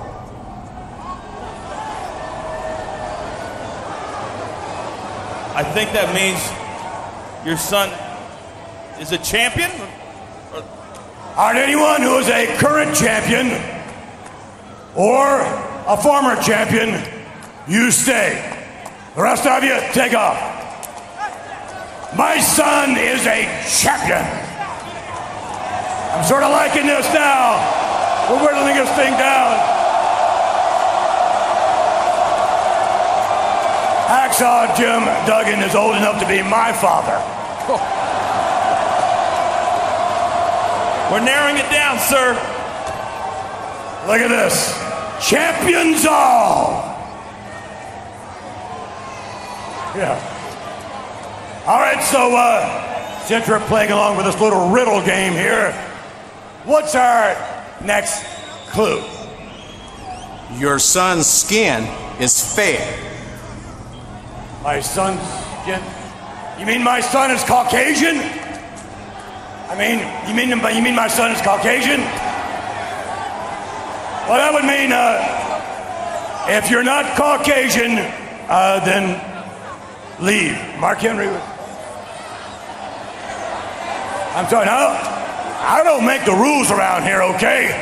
I think that means your son is a champion. On anyone who is a current champion or a former champion, you stay. The rest of you, take off. My son is a champion. I'm sort of liking this now. We're whittling this thing down. Hacksaw Jim Duggan is old enough to be my father. We're narrowing it down, sir. Look at this. Champions all. Yeah. All right, so uh, since we're playing along with this little riddle game here, what's our next clue? Your son's skin is fair. My son's skin? You mean my son is Caucasian? I mean, you mean you mean my son is Caucasian? Well, that would mean uh, if you're not Caucasian, uh, then leave. Mark Henry. I'm sorry. No, I don't make the rules around here, okay?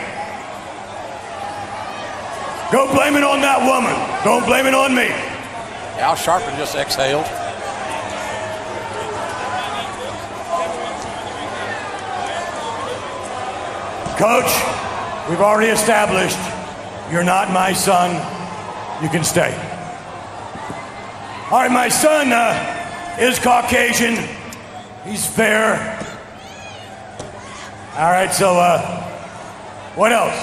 Go blame it on that woman. Don't blame it on me. Al Sharpton just exhaled. Coach, we've already established you're not my son. You can stay. All right, my son uh, is Caucasian. He's fair. All right, so uh, what else?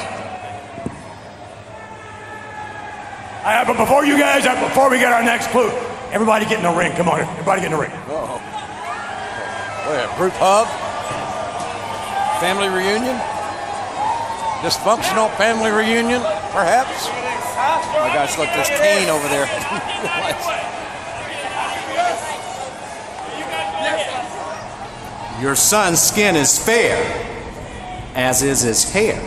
Uh, but before you guys, uh, before we get our next clue, everybody get in the ring. Come on, everybody get in the ring. Oh. Wait, group hug? Family reunion? Dysfunctional family reunion, perhaps? Oh my gosh, look, there's Kane over there. Your son's skin is fair, as is his hair.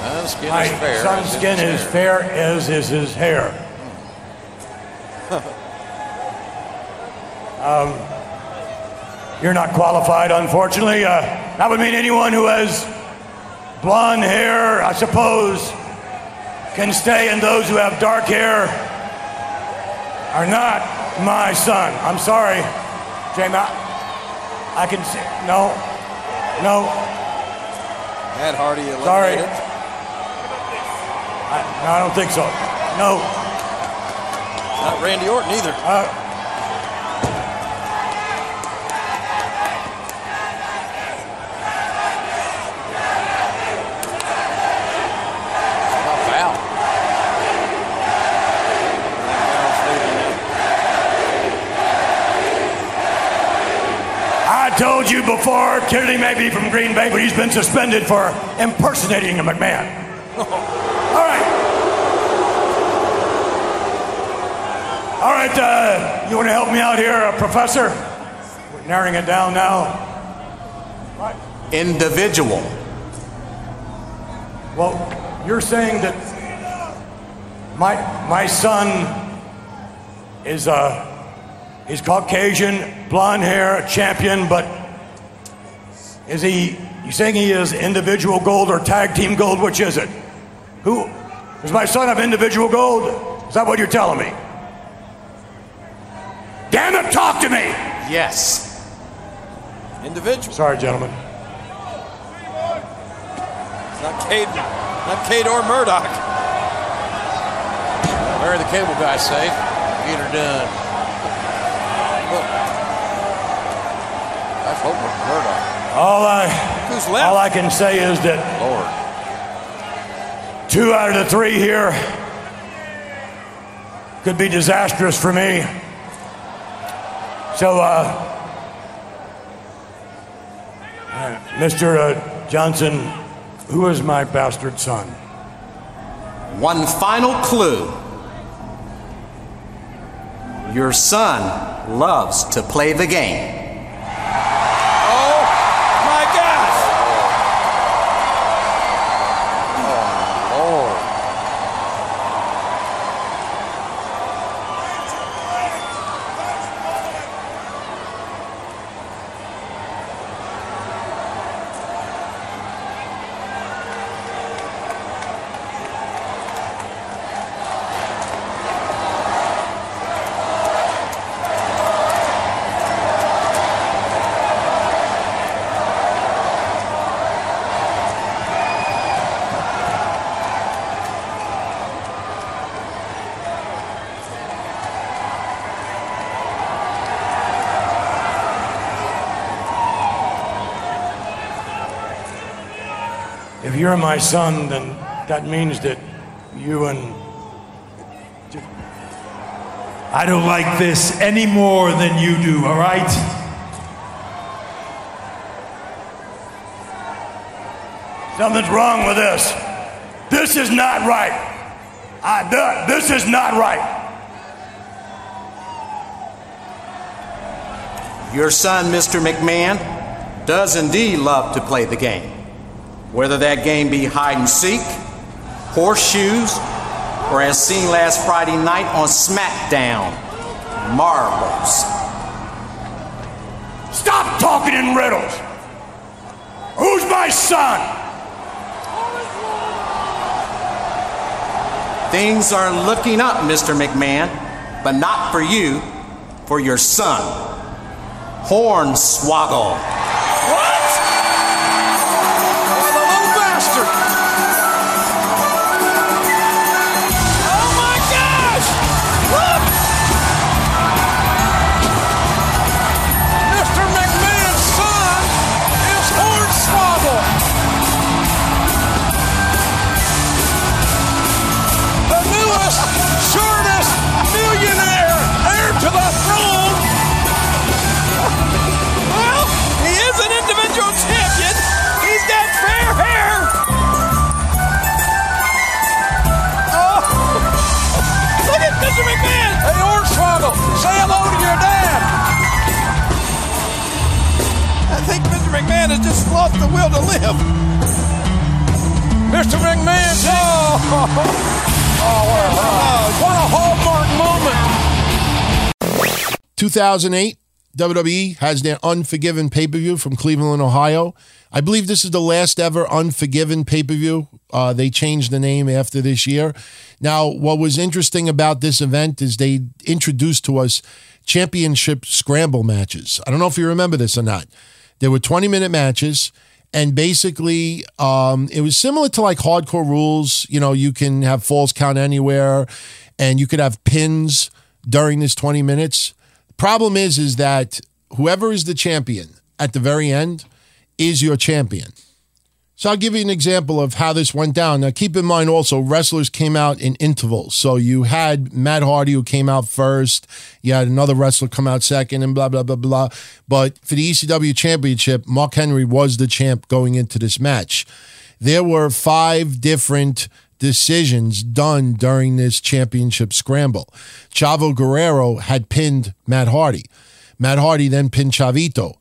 Son's skin My is fair. son's as skin is fair as is his hair. Um, you're not qualified, unfortunately. Uh, that would mean anyone who has blonde hair, I suppose, can stay, and those who have dark hair are not my son. I'm sorry, Jamie. I, I can see. No, no. Matt Hardy eliminated. Sorry. I, no, I don't think so. No. Not Randy Orton either. Uh, Tough out. I told you before, Kennedy may be from Green Bay, but he's been suspended for impersonating a McMahon. All right. All right, uh, you want to help me out here, uh, Professor? We're narrowing it down now. Individual. Well, you're saying that my my son is uh he's Caucasian, blonde hair, a champion, but is he you saying he is individual gold or tag team gold? Which is it? Who does my son have individual gold? Is that what you're telling me? Damn it, talk to me! Yes. Individual. Sorry, gentlemen. It's not Cade, not Cade or Murdoch. Bury the cable guy safe. Get her done. Look. That's hope with Murdoch. All I Who's left? all I can say is that Lord. Two out of the three here could be disastrous for me. So, uh, uh, Mr. Uh, Johnson, who is my bastard son? One final clue. Your son loves to play the game. You're my son, then that means that you and. I don't like this any more than you do, all right? Something's wrong with this. This is not right. I, this is not right. Your son, Mr. McMahon, does indeed love to play the game. Whether that game be hide and seek, horseshoes, or as seen last Friday night on SmackDown, marbles. Stop talking in riddles. Who's my son? Things are looking up, Mr. McMahon, but not for you, for your son, Hornswoggle. Has just lost the will to live. Mr. McMahon, oh, oh, what a hallmark moment. 2008, WWE has their Unforgiven pay per view from Cleveland, Ohio. I believe this is the last ever Unforgiven pay per view. Uh, they changed the name after this year. Now, what was interesting about this event is they introduced to us championship scramble matches. I don't know if you remember this or not. There were 20 minute matches. And basically, um, it was similar to like hardcore rules. You know, you can have falls count anywhere, and you could have pins during this 20 minutes. Problem is, is that whoever is the champion at the very end is your champion. So I'll give you an example of how this went down. Now, keep in mind also, wrestlers came out in intervals. So you had Matt Hardy who came out first. You had another wrestler come out second, and blah blah blah blah. But for the ECW Championship, Mark Henry was the champ going into this match. There were five different decisions done during this championship scramble. Chavo Guerrero had pinned Matt Hardy. Matt Hardy then pinned Chavito.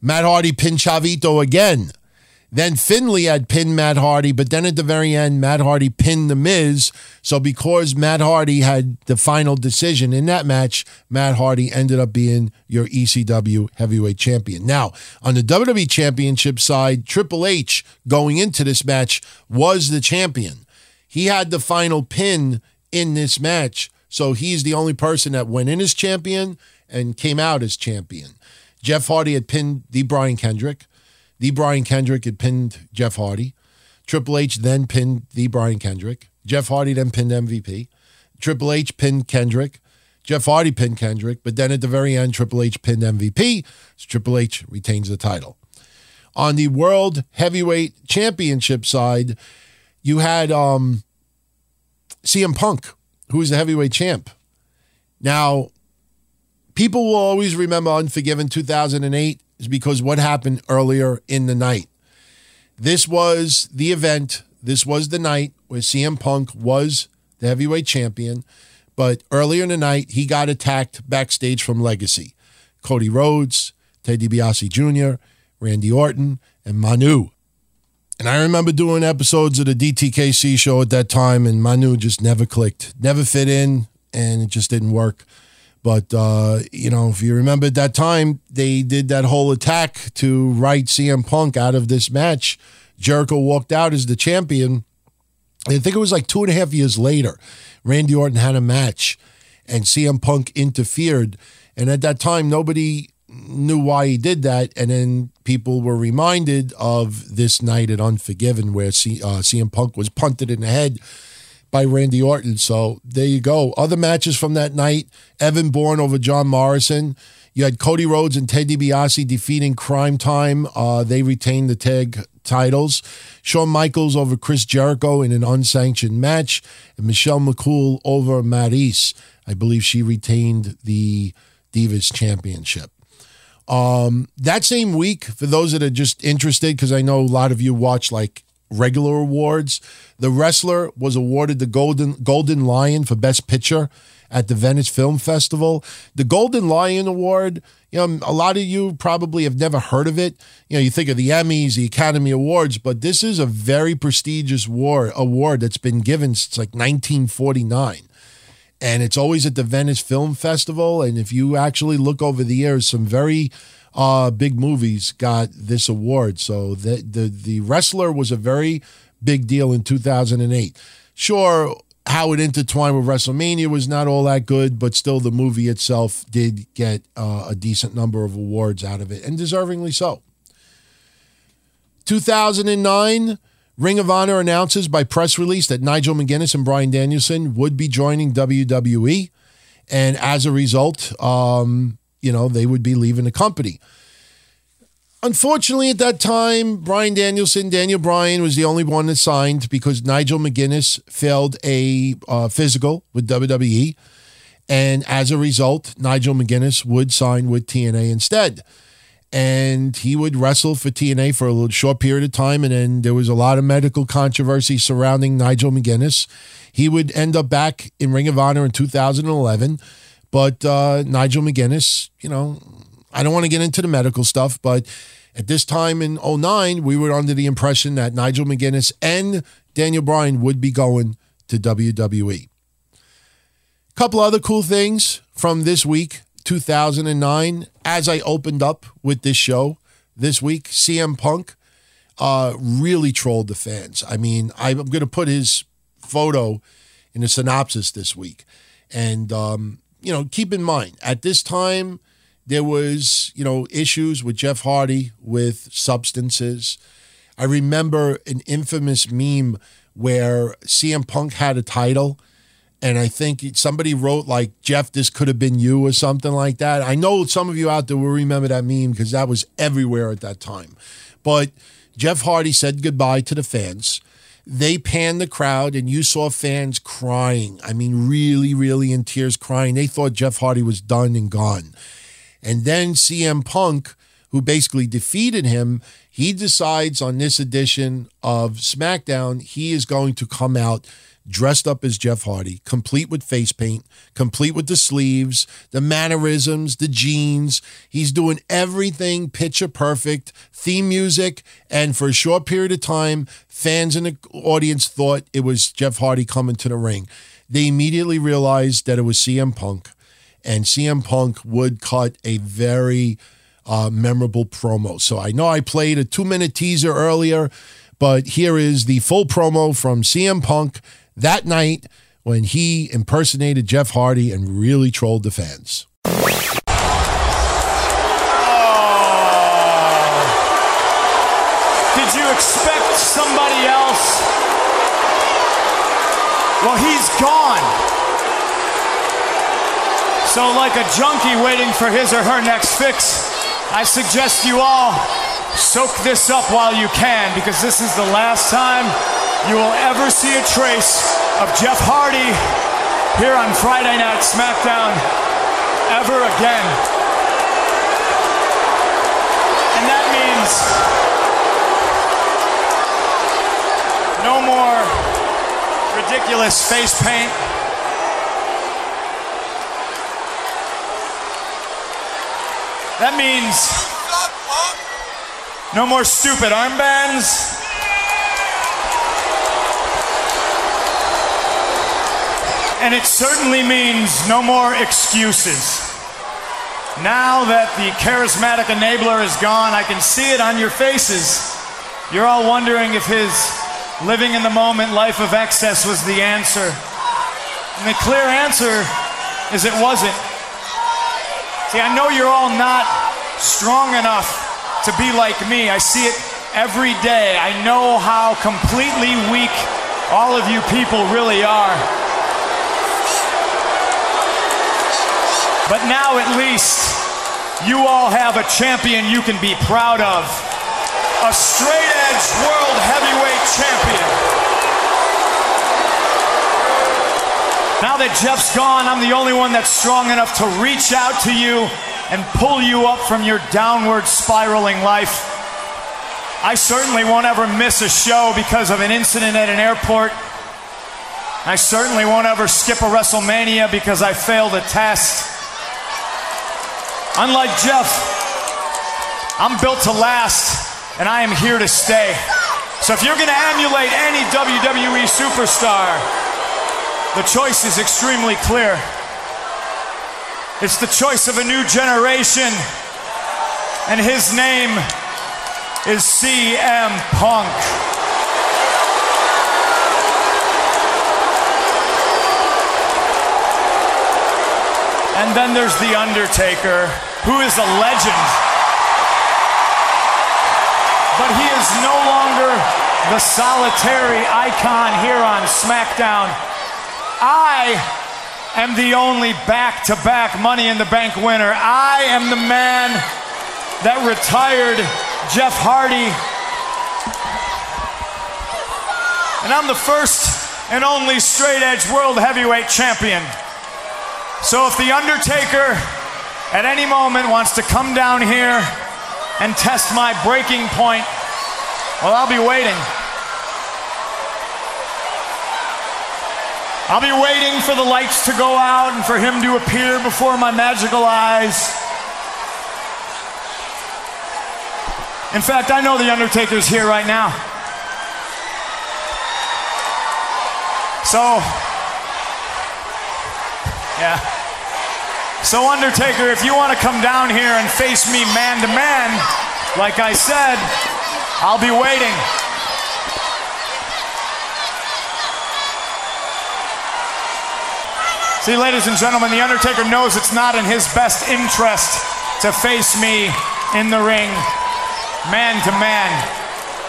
Matt Hardy pinned Chavito again. Then Finlay had pinned Matt Hardy, but then at the very end, Matt Hardy pinned The Miz. So because Matt Hardy had the final decision in that match, Matt Hardy ended up being your ECW heavyweight champion. Now, on the WWE championship side, Triple H going into this match was the champion. He had the final pin in this match. So he's the only person that went in as champion and came out as champion. Jeff Hardy had pinned the Brian Kendrick. The Brian Kendrick had pinned Jeff Hardy. Triple H then pinned the Brian Kendrick. Jeff Hardy then pinned MVP. Triple H pinned Kendrick. Jeff Hardy pinned Kendrick. But then at the very end, Triple H pinned MVP. So Triple H retains the title. On the World Heavyweight Championship side, you had um, CM Punk, who was the heavyweight champ. Now, people will always remember Unforgiven 2008 is because what happened earlier in the night. This was the event, this was the night where CM Punk was the heavyweight champion, but earlier in the night, he got attacked backstage from Legacy. Cody Rhodes, Ted DiBiase Jr., Randy Orton, and Manu. And I remember doing episodes of the DTKC show at that time, and Manu just never clicked, never fit in, and it just didn't work. But, uh, you know, if you remember at that time, they did that whole attack to write CM Punk out of this match. Jericho walked out as the champion. I think it was like two and a half years later. Randy Orton had a match and CM Punk interfered. And at that time, nobody knew why he did that. And then people were reminded of this night at Unforgiven where C, uh, CM Punk was punted in the head by Randy Orton. So there you go. Other matches from that night Evan Bourne over John Morrison. You had Cody Rhodes and Ted DiBiase defeating Crime Time. Uh, they retained the tag titles. Shawn Michaels over Chris Jericho in an unsanctioned match. And Michelle McCool over Maryse. I believe she retained the Divas Championship. Um, that same week, for those that are just interested, because I know a lot of you watch like regular awards, the wrestler was awarded the Golden Golden Lion for Best Picture at the Venice Film Festival. The Golden Lion Award, you know, a lot of you probably have never heard of it. You know, you think of the Emmys, the Academy Awards, but this is a very prestigious war, award that's been given since like 1949 and it's always at the Venice Film Festival. And if you actually look over the years, some very uh, big movies got this award. So the, the the wrestler was a very big deal in 2008. Sure, how it intertwined with WrestleMania was not all that good, but still the movie itself did get uh, a decent number of awards out of it, and deservingly so. 2009, Ring of Honor announces by press release that Nigel McGuinness and Bryan Danielson would be joining WWE. And as a result, um, you know, they would be leaving the company. Unfortunately, at that time, Bryan Danielson, Daniel Bryan was the only one that signed because Nigel McGuinness failed a uh, physical with WWE. And as a result, Nigel McGuinness would sign with TNA instead. And he would wrestle for TNA for a little short period of time. And then there was a lot of medical controversy surrounding Nigel McGuinness. He would end up back in Ring of Honor in 2011. But uh, Nigel McGuinness, you know, I don't want to get into the medical stuff, but at this time in 09, we were under the impression that Nigel McGuinness and Daniel Bryan would be going to WWE. Couple other cool things from this week, 2009, as I opened up with this show this week, CM Punk uh, really trolled the fans. I mean, I'm going to put his photo in the synopsis this week. And, um, you know, keep in mind, at this time, there was, you know, issues with Jeff Hardy with substances. I remember an infamous meme where CM Punk had a title and I think somebody wrote like Jeff, this could have been you or something like that. I know some of you out there will remember that meme because that was everywhere at that time. But Jeff Hardy said goodbye to the fans. They panned the crowd, and you saw fans crying. I mean, really, really in tears, crying. They thought Jeff Hardy was done and gone. And then CM Punk, who basically defeated him, he decides on this edition of SmackDown, he is going to come out dressed up as Jeff Hardy, complete with face paint, complete with the sleeves, the mannerisms, the jeans. He's doing everything picture perfect, theme music. And for a short period of time, fans in the audience thought it was Jeff Hardy coming to the ring. They immediately realized that it was CM Punk and CM Punk would cut a very uh, memorable promo. So I know I played a two minute teaser earlier, but here is the full promo from CM Punk that night when he impersonated Jeff Hardy and really trolled the fans. Oh. Did you expect somebody else? Well, he's gone. So, like a junkie waiting for his or her next fix, I suggest you all soak this up while you can because this is the last time you will ever see a trace of Jeff Hardy here on Friday Night SmackDown ever again. And that means no more ridiculous face paint. That means no more stupid armbands. And it certainly means no more excuses. Now that the charismatic enabler is gone, I can see it on your faces. You're all wondering if his living in the moment life of excess was the answer. And the clear answer is it wasn't. See, I know you're all not strong enough to be like me. I see it every day. I know how completely weak all of you people really are. But now at least you all have a champion you can be proud of. A straight edge world heavyweight champion. Now that Jeff's gone, I'm the only one that's strong enough to reach out to you and pull you up from your downward spiraling life. I certainly won't ever miss a show because of an incident at an airport. I certainly won't ever skip a WrestleMania because I failed a test. Unlike Jeff, I'm built to last and I am here to stay. So if you're going to emulate any WWE superstar, the choice is extremely clear. It's the choice of a new generation and his name is CM Punk. And then there's The Undertaker, who is a legend. But he is no longer the solitary icon here on SmackDown. I am the only back to back Money in the Bank winner. I am the man that retired Jeff Hardy. And I'm the first and only straight edge world heavyweight champion. So if The Undertaker at any moment wants to come down here and test my breaking point, well, I'll be waiting. I'll be waiting for the lights to go out and for him to appear before my magical eyes. In fact, I know The Undertaker's here right now. So, yeah. So, Undertaker, if you want to come down here and face me man to man, like I said, I'll be waiting. See, ladies and gentlemen, The Undertaker knows it's not in his best interest to face me in the ring, man to man.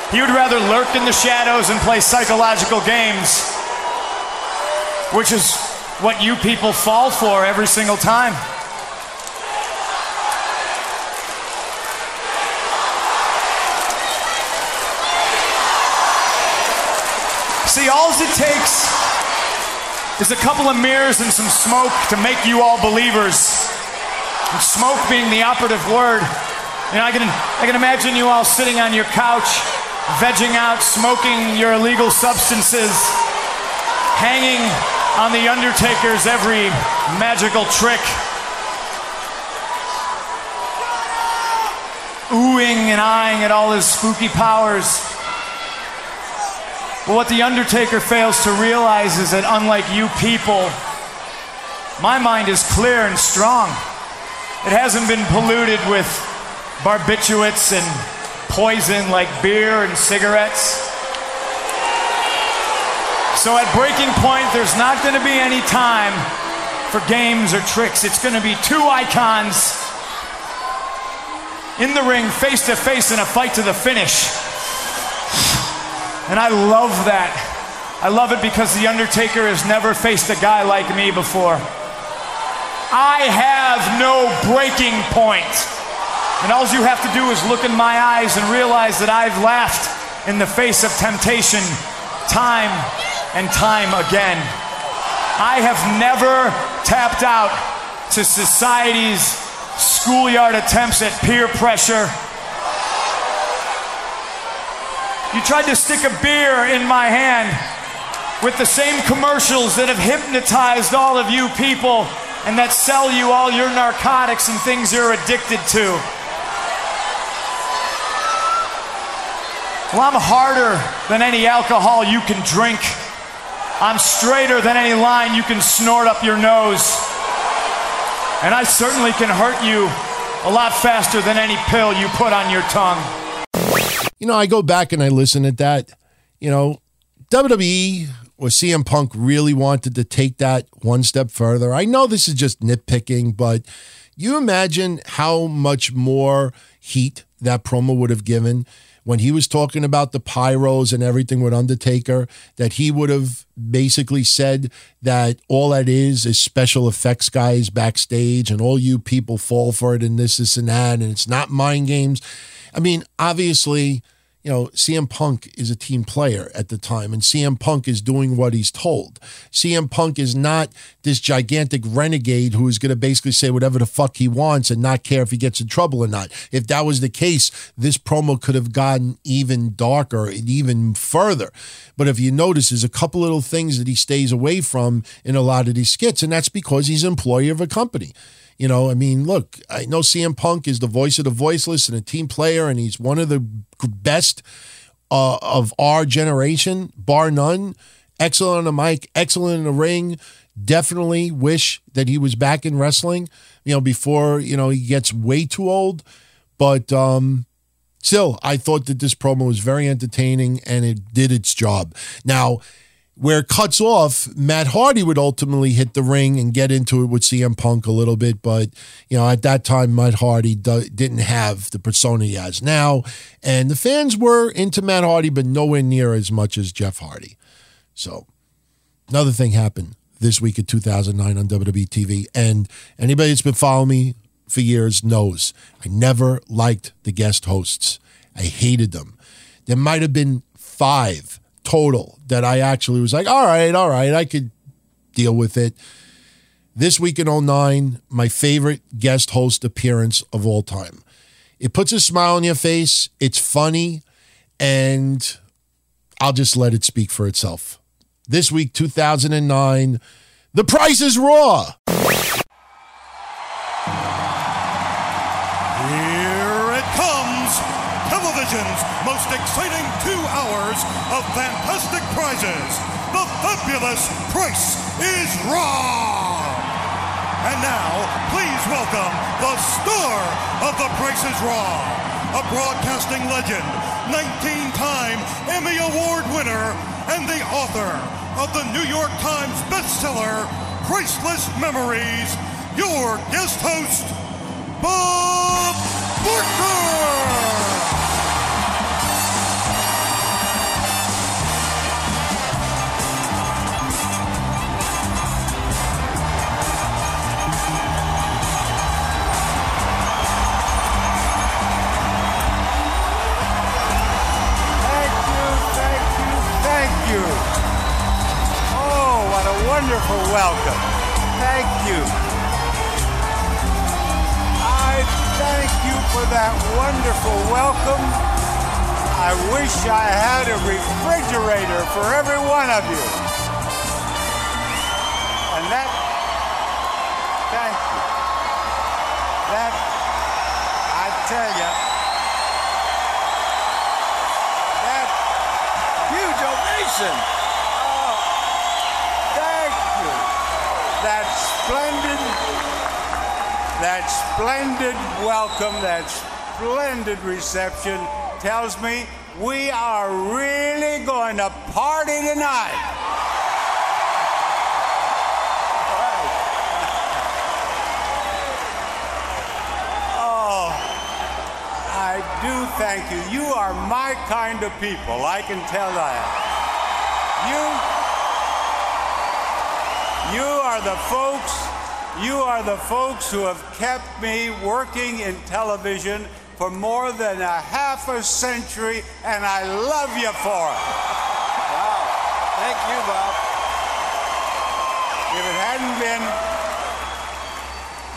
He would rather lurk in the shadows and play psychological games, which is what you people fall for every single time. See, all it takes is a couple of mirrors and some smoke to make you all believers. And smoke being the operative word. You know, I can, I can imagine you all sitting on your couch, vegging out, smoking your illegal substances, hanging on the Undertaker's every magical trick. Oohing and eyeing at all his spooky powers. But what The Undertaker fails to realize is that unlike you people, my mind is clear and strong. It hasn't been polluted with barbiturates and poison like beer and cigarettes. So at breaking point, there's not going to be any time for games or tricks. It's going to be two icons in the ring, face to face, in a fight to the finish. And I love that. I love it because The Undertaker has never faced a guy like me before. I have no breaking point. And all you have to do is look in my eyes and realize that I've laughed in the face of temptation time and time again. I have never tapped out to society's schoolyard attempts at peer pressure. You tried to stick a beer in my hand with the same commercials that have hypnotized all of you people and that sell you all your narcotics and things you're addicted to. Well, I'm harder than any alcohol you can drink. I'm straighter than any line you can snort up your nose. And I certainly can hurt you a lot faster than any pill you put on your tongue. You know, I go back and I listen at that. You know, WWE or CM Punk really wanted to take that one step further. I know this is just nitpicking, but you imagine how much more heat that promo would have given when he was talking about the pyros and everything with Undertaker, that he would have basically said that all that is is special effects guys backstage and all you people fall for it and this, this, and that, and it's not mind games. I mean, obviously, you know, CM Punk is a team player at the time, and CM Punk is doing what he's told. CM Punk is not this gigantic renegade who is going to basically say whatever the fuck he wants and not care if he gets in trouble or not. If that was the case, this promo could have gotten even darker and even further. But if you notice, there's a couple little things that he stays away from in a lot of these skits, and that's because he's an employee of a company. You know, I mean, look, I know CM Punk is the voice of the voiceless and a team player, and he's one of the best uh, of our generation, bar none. Excellent on the mic, excellent in the ring. Definitely wish that he was back in wrestling, you know, before, you know, he gets way too old. But um, still, I thought that this promo was very entertaining and it did its job. Now, where it cuts off, Matt Hardy would ultimately hit the ring and get into it with CM Punk a little bit. But, you know, at that time, Matt Hardy do- didn't have the persona he has now. And the fans were into Matt Hardy, but nowhere near as much as Jeff Hardy. So, another thing happened this week of 2009 on WWE TV. And anybody that's been following me for years knows I never liked the guest hosts. I hated them. There might have been five total that I actually was like, all right, all right, I could deal with it. This week in 09, my favorite guest host appearance of all time. It puts a smile on your face, it's funny, and I'll just let it speak for itself. This week, 2009, The Price is Raw. Television's most exciting two hours of fantastic prizes. The fabulous Price is Wrong. And now, please welcome the star of The Price is Wrong, a broadcasting legend, 19-time Emmy Award winner, and the author of the New York Times bestseller, Priceless Memories, your guest host, Bob Barker! Wonderful welcome. Thank you. I thank you for that wonderful welcome. I wish I had a refrigerator for every one of you. And that, thank you. That, I tell you, that huge ovation. Oh, thank you. That splendid, that splendid welcome, that splendid reception tells me we are really going to party tonight. Oh, I do thank you. You are my kind of people. I can tell that. You, you are the folks. You are the folks who have kept me working in television for more than a half a century, and I love you for it. Wow. Thank you, Bob. If it hadn't been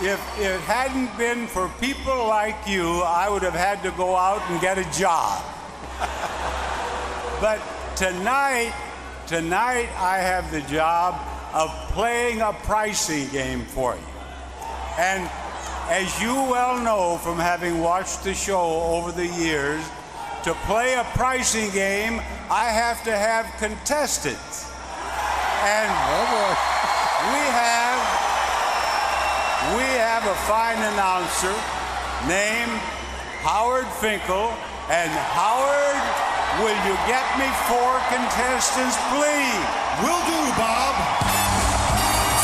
if it hadn't been for people like you, I would have had to go out and get a job. but tonight, tonight I have the job of playing a pricing game for you. And as you well know from having watched the show over the years, to play a pricing game, I have to have contestants. And oh, we have we have a fine announcer named Howard Finkel. And Howard, will you get me four contestants, please? Will do, Bob.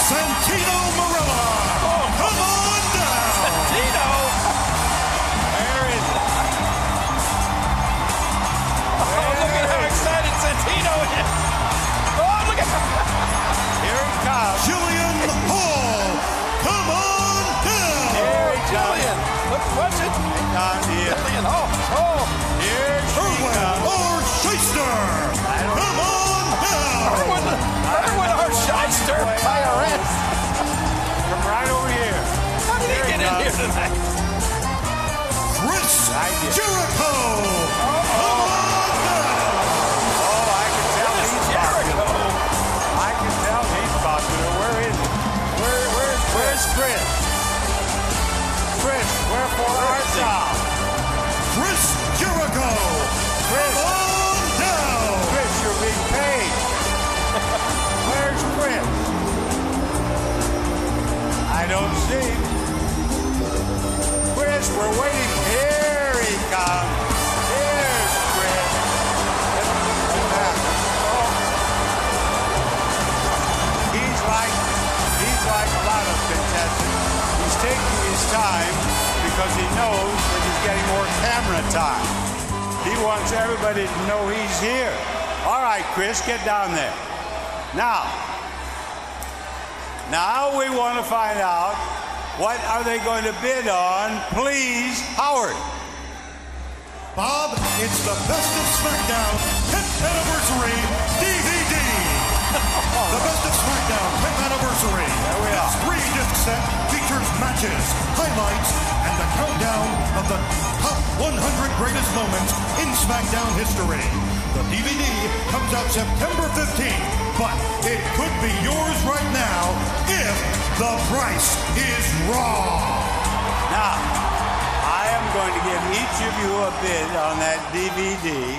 Santino Marella. Come on down. Santino. Where is it? Oh, look at how excited Santino is. Oh, look at Here he comes. Jillian Chris Jericho. Oh, I can tell he's popular. I can tell he's popular. Where is he? Where, where's, where's Chris? Chris, wherefore art thou? Chris Jericho. Chris. Come on down. Chris, you're being paid. Where's Chris? I don't see. Chris, we're waiting. Because he knows that he's getting more camera time. He wants everybody to know he's here. All right, Chris, get down there. Now, now we want to find out what are they going to bid on? Please, Howard. Bob, it's the Best of SmackDown 10th Anniversary DVD. the Best of SmackDown 10th Anniversary. There we are. This three-disc set features matches, highlights, the countdown of the top 100 greatest moments in SmackDown history. The DVD comes out September 15th, but it could be yours right now if the price is wrong. Now, I am going to give each of you a bid on that DVD,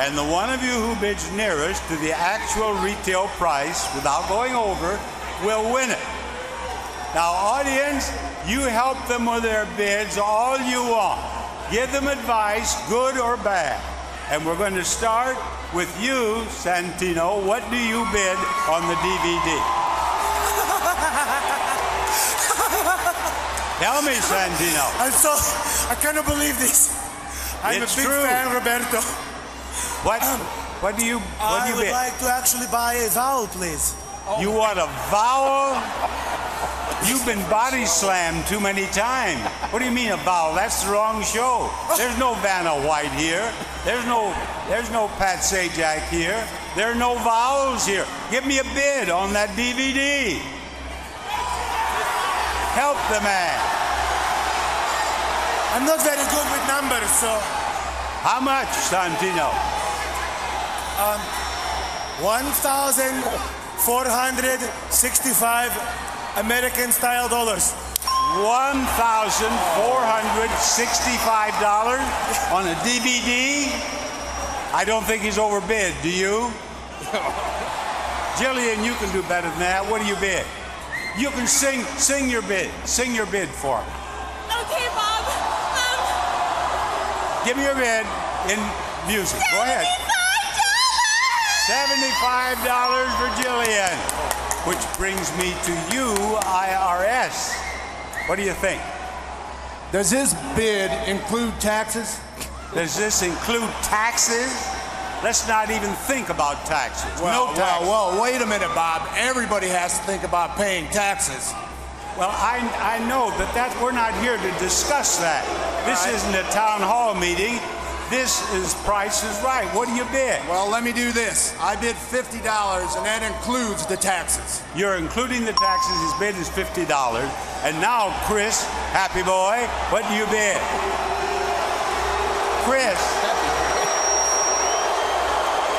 and the one of you who bids nearest to the actual retail price without going over will win it. Now, audience, you help them with their bids all you want. Give them advice, good or bad. And we're going to start with you, Santino. What do you bid on the DVD? Tell me, Santino. I'm so I cannot believe this. I'm It's a big true. fan, Roberto. What? Um, what do you? What I do you would bid? like to actually buy a vowel, please. You want a vowel? You've been body slammed too many times. What do you mean a vowel? That's the wrong show. There's no Vanna White here. There's no there's no Pat Sajak here. There are no vowels here. Give me a bid on that DVD. Help the man. I'm not very good with numbers, so. How much, Santino? Um, 1,465 American style dollars. $1,465 on a DVD? I don't think he's overbid. Do you? Jillian, you can do better than that. What do you bid? You can sing sing your bid. Sing your bid for me. Okay, Bob. Um, Give me your bid in music. Go ahead. $75 for Jillian. Which brings me to you, IRS. What do you think? Does this bid include taxes? Does this include taxes? Let's not even think about taxes. Well, no taxes. well, well, wait a minute, Bob. Everybody has to think about paying taxes. Well, I, I know, but that we're not here to discuss that. This Right. isn't a town hall meeting. This is Price is Right. What do you bid? Well, let me do this. I bid $50, and that includes the taxes. You're including the taxes. His bid is fifty dollars. And now, Chris, happy boy, what do you bid? Chris,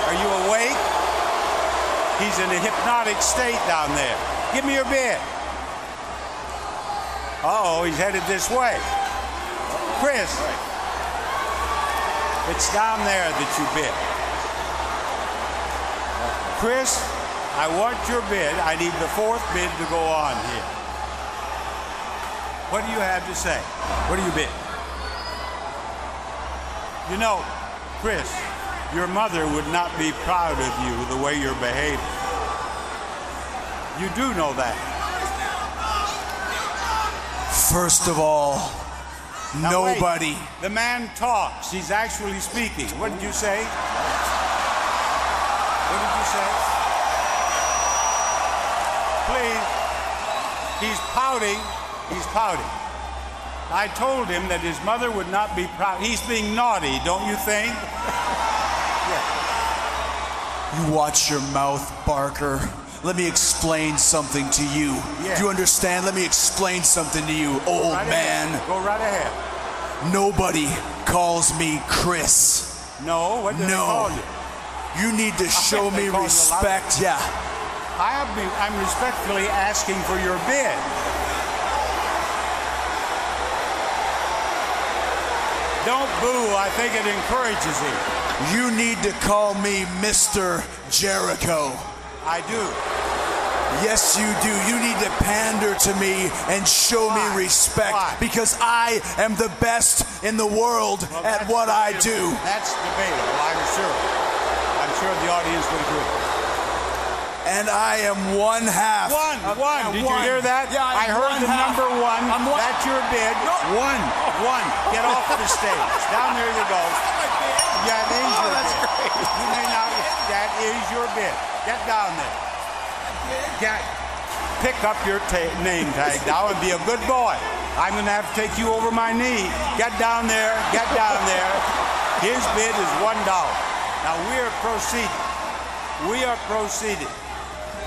are you awake? He's in a hypnotic state down there. Give me your bid. Uh oh, he's headed this way. Chris, it's down there that you bid. Chris, I want your bid. I need the fourth bid to go on here. What do you have to say? What do you bid? You know, Chris, your mother would not be proud of you the way you're behaving. You do know that. First of all, Now, wait. nobody. The man talks. He's actually speaking. What did you say? What did you say? Please. He's pouting. He's pouting. I told him that his mother would not be proud. He's being naughty, don't you think? You watch your mouth, Barker. Let me explain something to you. Yeah. Do you understand? Let me explain something to you, old Right man. ahead. Go right ahead. Nobody calls me Chris. No, what they no. call you? You need to show me respect. Yeah. I have been, I'm respectfully asking for your bid. Don't boo. I think it encourages him. You need to call me Mr. Jericho. I do. Yes, you do. You need to pander to me and show me respect because I am the best in the world at what I do. That's debatable, I'm sure. I'm sure the audience would agree. And I am one half. One, of- one. uh, Did one. you hear that? Yeah, I heard the half. number one. I'm one. That's your bid. One, one. Get off of the stage. Down there you go. Yeah, that is your that's bid. great. You may not. That is your bid. Get down there. Get. Pick up your ta- name tag now and be a good boy. I'm going to have to take you over my knee. Get down there. Get down there. His bid is one dollar. Now we are proceeding. We are proceeding.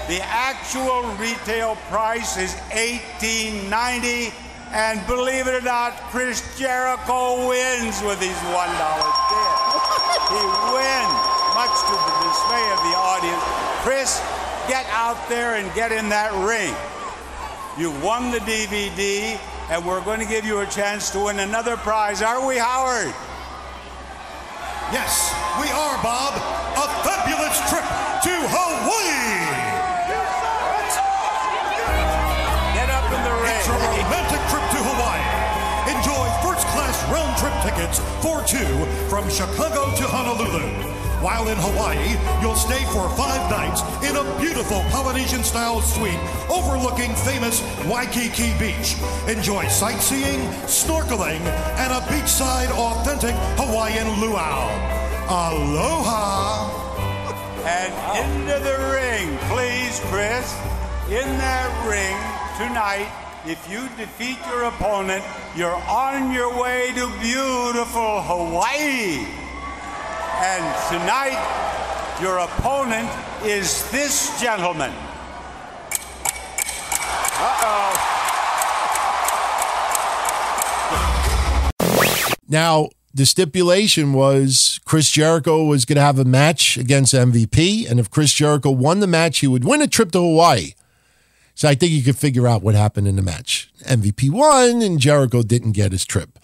The actual retail price is $18.90, and believe it or not, Chris Jericho wins with his one dollar bid. He wins, much to the dismay of the audience. Chris, get out there and get in that ring. You won the DVD, and we're going to give you a chance to win another prize, aren't we, Howard? Yes, we are, Bob. A fabulous trip to Hawaii. Get up in the ring. It's a romantic trip to Hawaii. Enjoy first class round trip tickets for two from Chicago to Honolulu. While in Hawaii, you'll stay for five nights in a beautiful Polynesian style suite overlooking famous Waikiki Beach. Enjoy sightseeing, snorkeling, and a beachside authentic Hawaiian luau. Aloha! And into the ring, please, Chris. In that ring tonight, if you defeat your opponent, you're on your way to beautiful Hawaii. And tonight, your opponent is this gentleman. Now, the stipulation was Chris Jericho was going to have a match against MVP, and if Chris Jericho won the match, he would win a trip to Hawaii. So I think you could figure out what happened in the match. MVP won, and Jericho didn't get his trip.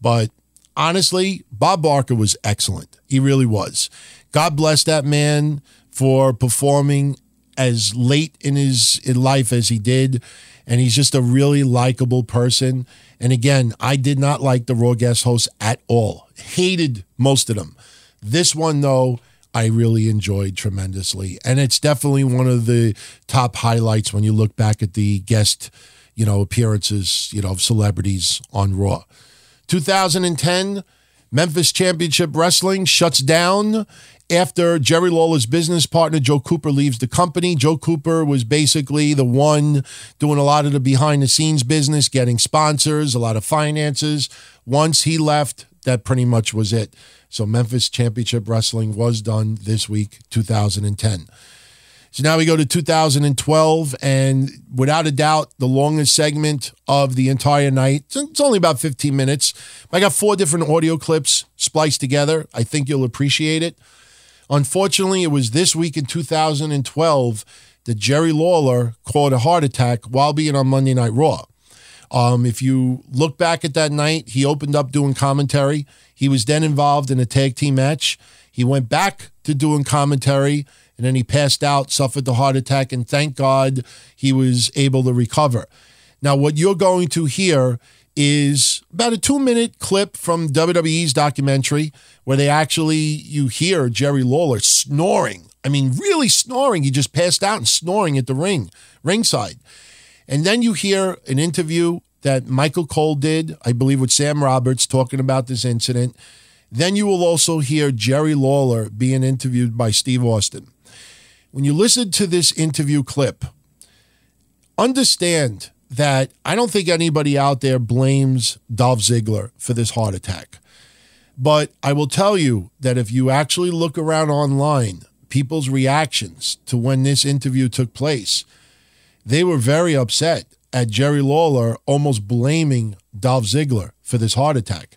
But honestly, Bob Barker was excellent. He really was. God bless that man for performing as late in his in life as he did. And he's just a really likable person. And again, I did not like the Raw guest hosts at all. Hated most of them. This one, though, I really enjoyed tremendously. And it's definitely one of the top highlights when you look back at the guest, you know, appearances, you know, of celebrities on Raw. 2010, Memphis Championship Wrestling shuts down after Jerry Lawler's business partner, Joe Cooper, leaves the company. Joe Cooper was basically the one doing a lot of the behind the scenes business, getting sponsors, a lot of finances. Once he left, that pretty much was it. So Memphis Championship Wrestling was done this week, 2010. So now we go to 2012, and without a doubt, the longest segment of the entire night. It's only about 15 minutes. I got four different audio clips spliced together. I think you'll appreciate it. Unfortunately, it was this week in 2012 that Jerry Lawler caught a heart attack while being on Monday Night Raw. Um, if you look back at that night, he opened up doing commentary. He was then involved in a tag team match. He went back to doing commentary and then he passed out, suffered the heart attack, and thank God he was able to recover. Now, what you're going to hear is about a two minute clip from WWE's documentary where they actually, you hear Jerry Lawler snoring. I mean, really snoring. He just passed out and snoring at the ring, ringside. And then you hear an interview that Michael Cole did, I believe, with Sam Roberts talking about this incident. Then you will also hear Jerry Lawler being interviewed by Steve Austin. When you listen to this interview clip, understand that I don't think anybody out there blames Dolph Ziggler for this heart attack. But I will tell you that if you actually look around online, people's reactions to when this interview took place, they were very upset at Jerry Lawler almost blaming Dolph Ziggler for this heart attack.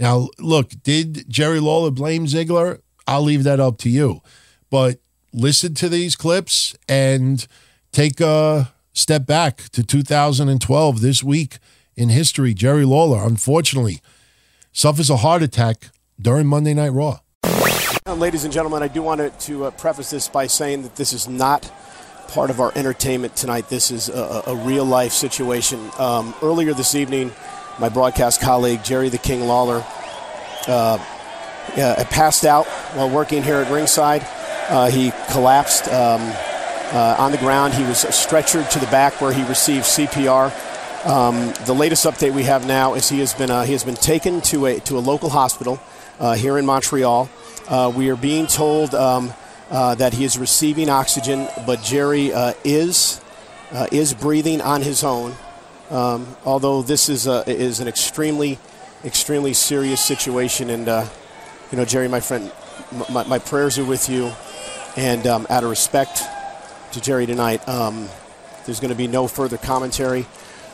Now, look, did Jerry Lawler blame Ziggler? I'll leave that up to you. But listen to these clips and take a step back to 2012, this week in history. Jerry Lawler, unfortunately, suffers a heart attack during Monday Night Raw. Ladies and gentlemen, I do want to, to uh, preface this by saying that this is not part of our entertainment tonight. This is a, a real life situation. Um, earlier this evening, my broadcast colleague Jerry the King Lawler uh, uh, passed out while working here at ringside. Uh, he collapsed um, uh, on the ground. He was stretchered to the back where he received CPR. Um, the latest update we have now is he has been uh, he has been taken to a to a local hospital uh, here in Montreal. Uh, we are being told um, that he is receiving oxygen, but Jerry is is breathing on his own. Um, although this is a, is an extremely extremely serious situation, and uh, you know, Jerry, my friend, my prayers are with you, and um, out of respect to Jerry tonight, um, there's going to be no further commentary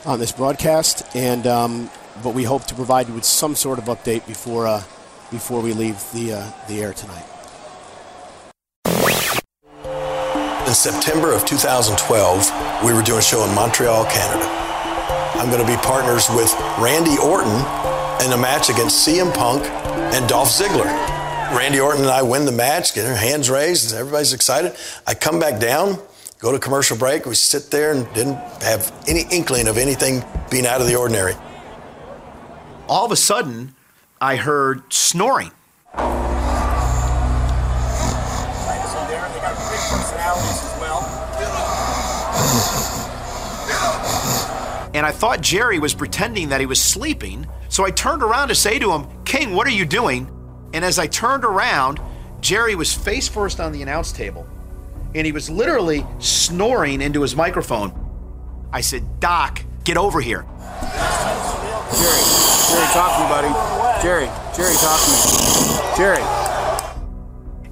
on this broadcast, and um, but we hope to provide you with some sort of update before uh, before we leave the uh, the air tonight. In September of 2012, we were doing a show in Montreal, Canada. I'm going to be partners with Randy Orton in a match against CM Punk and Dolph Ziggler. Randy Orton and I win the match, get our hands raised, everybody's excited. I come back down, go to commercial break, we sit there and didn't have any inkling of anything being out of the ordinary. All of a sudden, I heard snoring. And I thought Jerry was pretending that he was sleeping. So I turned around to say to him, King, what are you doing? And as I turned around, Jerry was face first on the announce table. And he was literally snoring into his microphone. I said, Doc, get over here. Jerry, Jerry, talk to me, buddy. Jerry, Jerry, talk to me. Jerry.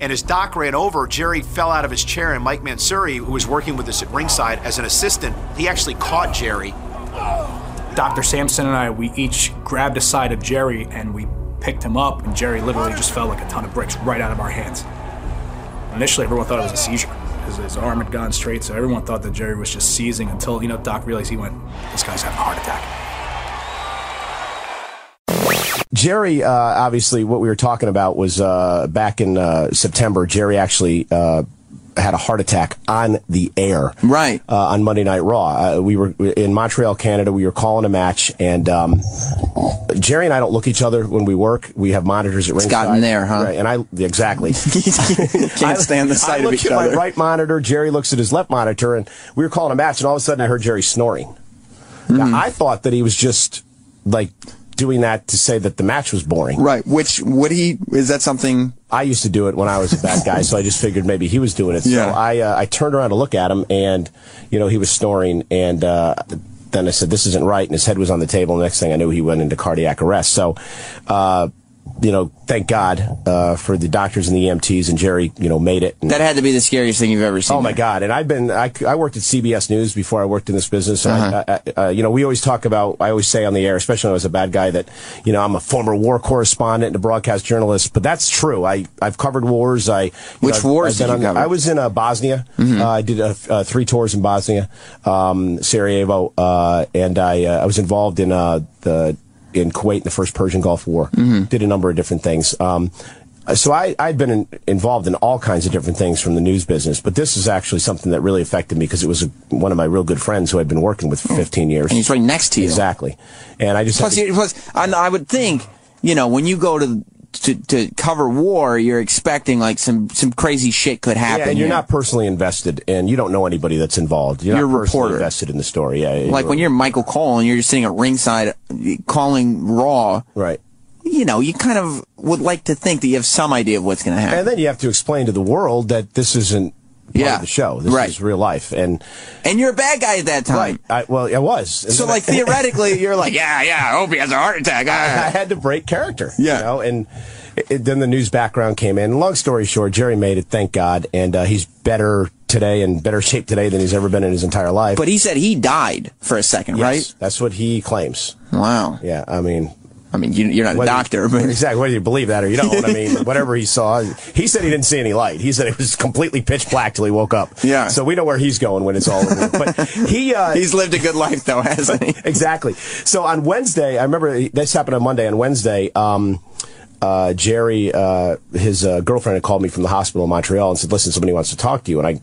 And as Doc ran over, Jerry fell out of his chair, and Mike Mansury, who was working with us at ringside as an assistant, he actually caught Jerry. Dr. Sampson and I, we each grabbed a side of Jerry and we picked him up, and Jerry literally just fell like a ton of bricks right out of our hands. Initially, everyone thought it was a seizure. His, his arm had gone straight, so everyone thought that Jerry was just seizing until, you know, Doc realized he went, this guy's having a heart attack. Jerry, uh, obviously, what we were talking about was uh, back in uh, September. Jerry actually uh, had a heart attack on the air, right? Uh, on Monday Night Raw. Uh, we were in Montreal, Canada. We were calling a match, and um, Jerry and I don't look each other when we work. We have monitors at ringside. It's gotten there, huh? Right, and I exactly Can't stand the sight I of look each at. My right monitor. Jerry looks at his left monitor, and we were calling a match, and all of a sudden I heard Jerry snoring. Hmm. Now, I thought that he was just like doing that to say that the match was boring. Right. Which would he? Is that something? I used to do it when I was a bad guy, so I just figured maybe he was doing it. Yeah. So I uh, I turned around to look at him, and you know he was snoring, and uh, then I said this isn't right, and his head was on the table. The next thing I knew, he went into cardiac arrest. So. Uh, you know, thank God uh, for the doctors and the EMTs, and Jerry, you know, made it. And- That had to be the scariest thing you've ever seen. Oh my God! And I've been I, I worked at CBS News before I worked in this business. And Uh-huh. I, I, uh, you know, we always talk about. I always say on the air, especially when I was a bad guy, that you know I'm a former war correspondent and a broadcast journalist. But that's true. I I've covered wars. I Which know, wars did you on- cover? I was in uh, Bosnia. Mhm. Uh, I did uh, uh, three tours in Bosnia, um, Sarajevo, uh, and I uh, I was involved in uh, the in Kuwait in the first Persian Gulf War. Mhm. Did a number of different things. Um, so I, I'd been in, involved in all kinds of different things from the news business, but this is actually something that really affected me because it was a, one of my real good friends who I'd been working with for 15 years. And he's right next to you. Exactly. And I just Plus, to- plus, I, I would think, you know, when you go to to, to cover war, you're expecting like some some crazy shit could happen. yeah, and you're here. not personally invested, and you don't know anybody that's involved. You're, You're not personally reporter. invested in the story. Yeah, like when you're Michael Cole and you're just sitting at ringside calling Raw. Right. You know, you kind of would like to think that you have some idea of what's going to happen. And then you have to explain to the world that this isn't Yeah. the show. This Right. is real life. And and you're a bad guy at that time. Right. I, well, I was. So, like theoretically, you're like, yeah, yeah. I hope he has a heart attack. I, I had to break character. Yeah. You know, and it, it- then the news background came in. Long story short, Jerry made it, thank God, and uh, he's better today and better shape today than he's ever been in his entire life. But he said he died for a second, Yes, right? That's what he claims. Wow. Yeah, I mean. I mean, you, you're not a whether- doctor, but exactly whether you believe that or you don't. I mean, whatever he saw, he said he didn't see any light. He said it was completely pitch black till he woke up. Yeah. So we know where he's going when it's all over. But he uh, he's lived a good life though, hasn't he? exactly. So on Wednesday, I remember this happened on Monday. On Wednesday, um, uh, Jerry, uh, his uh, girlfriend had called me from the hospital in Montreal and said, "Listen, somebody wants to talk to you." And I,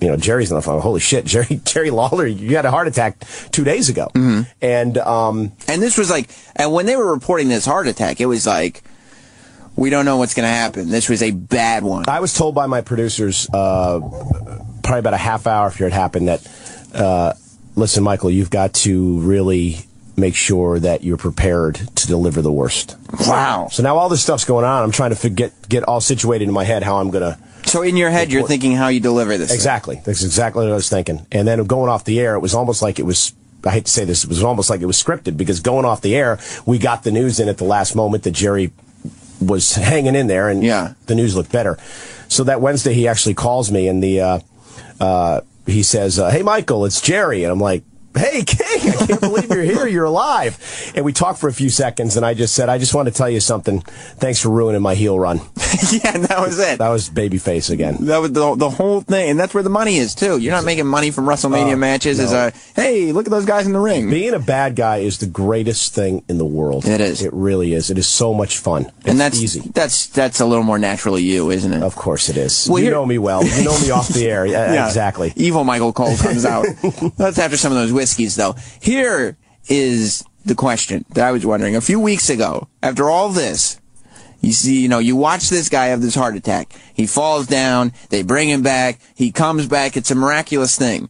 you know, Jerry's on the phone. Holy shit, Jerry, Jerry Lawler, you had a heart attack two days ago, and um, And this was like, and when they were reporting this heart attack, it was like, we don't know what's going to happen. This was a bad one. I was told by my producers, uh, probably about a half hour after it happened, that uh, listen, Michael, you've got to really make sure that you're prepared to deliver the worst. Wow. So now all this stuff's going on. I'm trying to forget, get all situated in my head how I'm going to. So in your head, you're thinking how you deliver this. thing. Exactly. That's exactly what I was thinking. And then going off the air, it was almost like it was. I hate to say this, it was almost like it was scripted because going off the air, we got the news in at the last moment that Jerry was hanging in there, and Yeah. the news looked better. So that Wednesday, he actually calls me, and the uh, uh, he says, uh, "Hey, Michael, it's Jerry," and I'm like. Hey, King, I can't believe you're here. You're alive. And we talked for a few seconds, and I just said, I just want to tell you something. Thanks for ruining my heel run. yeah, that was it. That was babyface again. That was the, the whole thing, and that's where the money is too. You're not making money from WrestleMania Uh, matches as a hey, look at those guys in the ring. Being a bad guy is the greatest thing in the world. It is. It really is. It is so much fun. It's and that's easy. That's that's a little more naturally you, isn't it? Of course it is. Well, you know me well. You know me off the air. Yeah, Yeah. Exactly. Evil Michael Cole comes out. That's after some of those whiskeys, though. Here is the question that I was wondering. A few weeks ago, after all this, you see, you know, you watch this guy have this heart attack. He falls down. They bring him back. He comes back. It's a miraculous thing.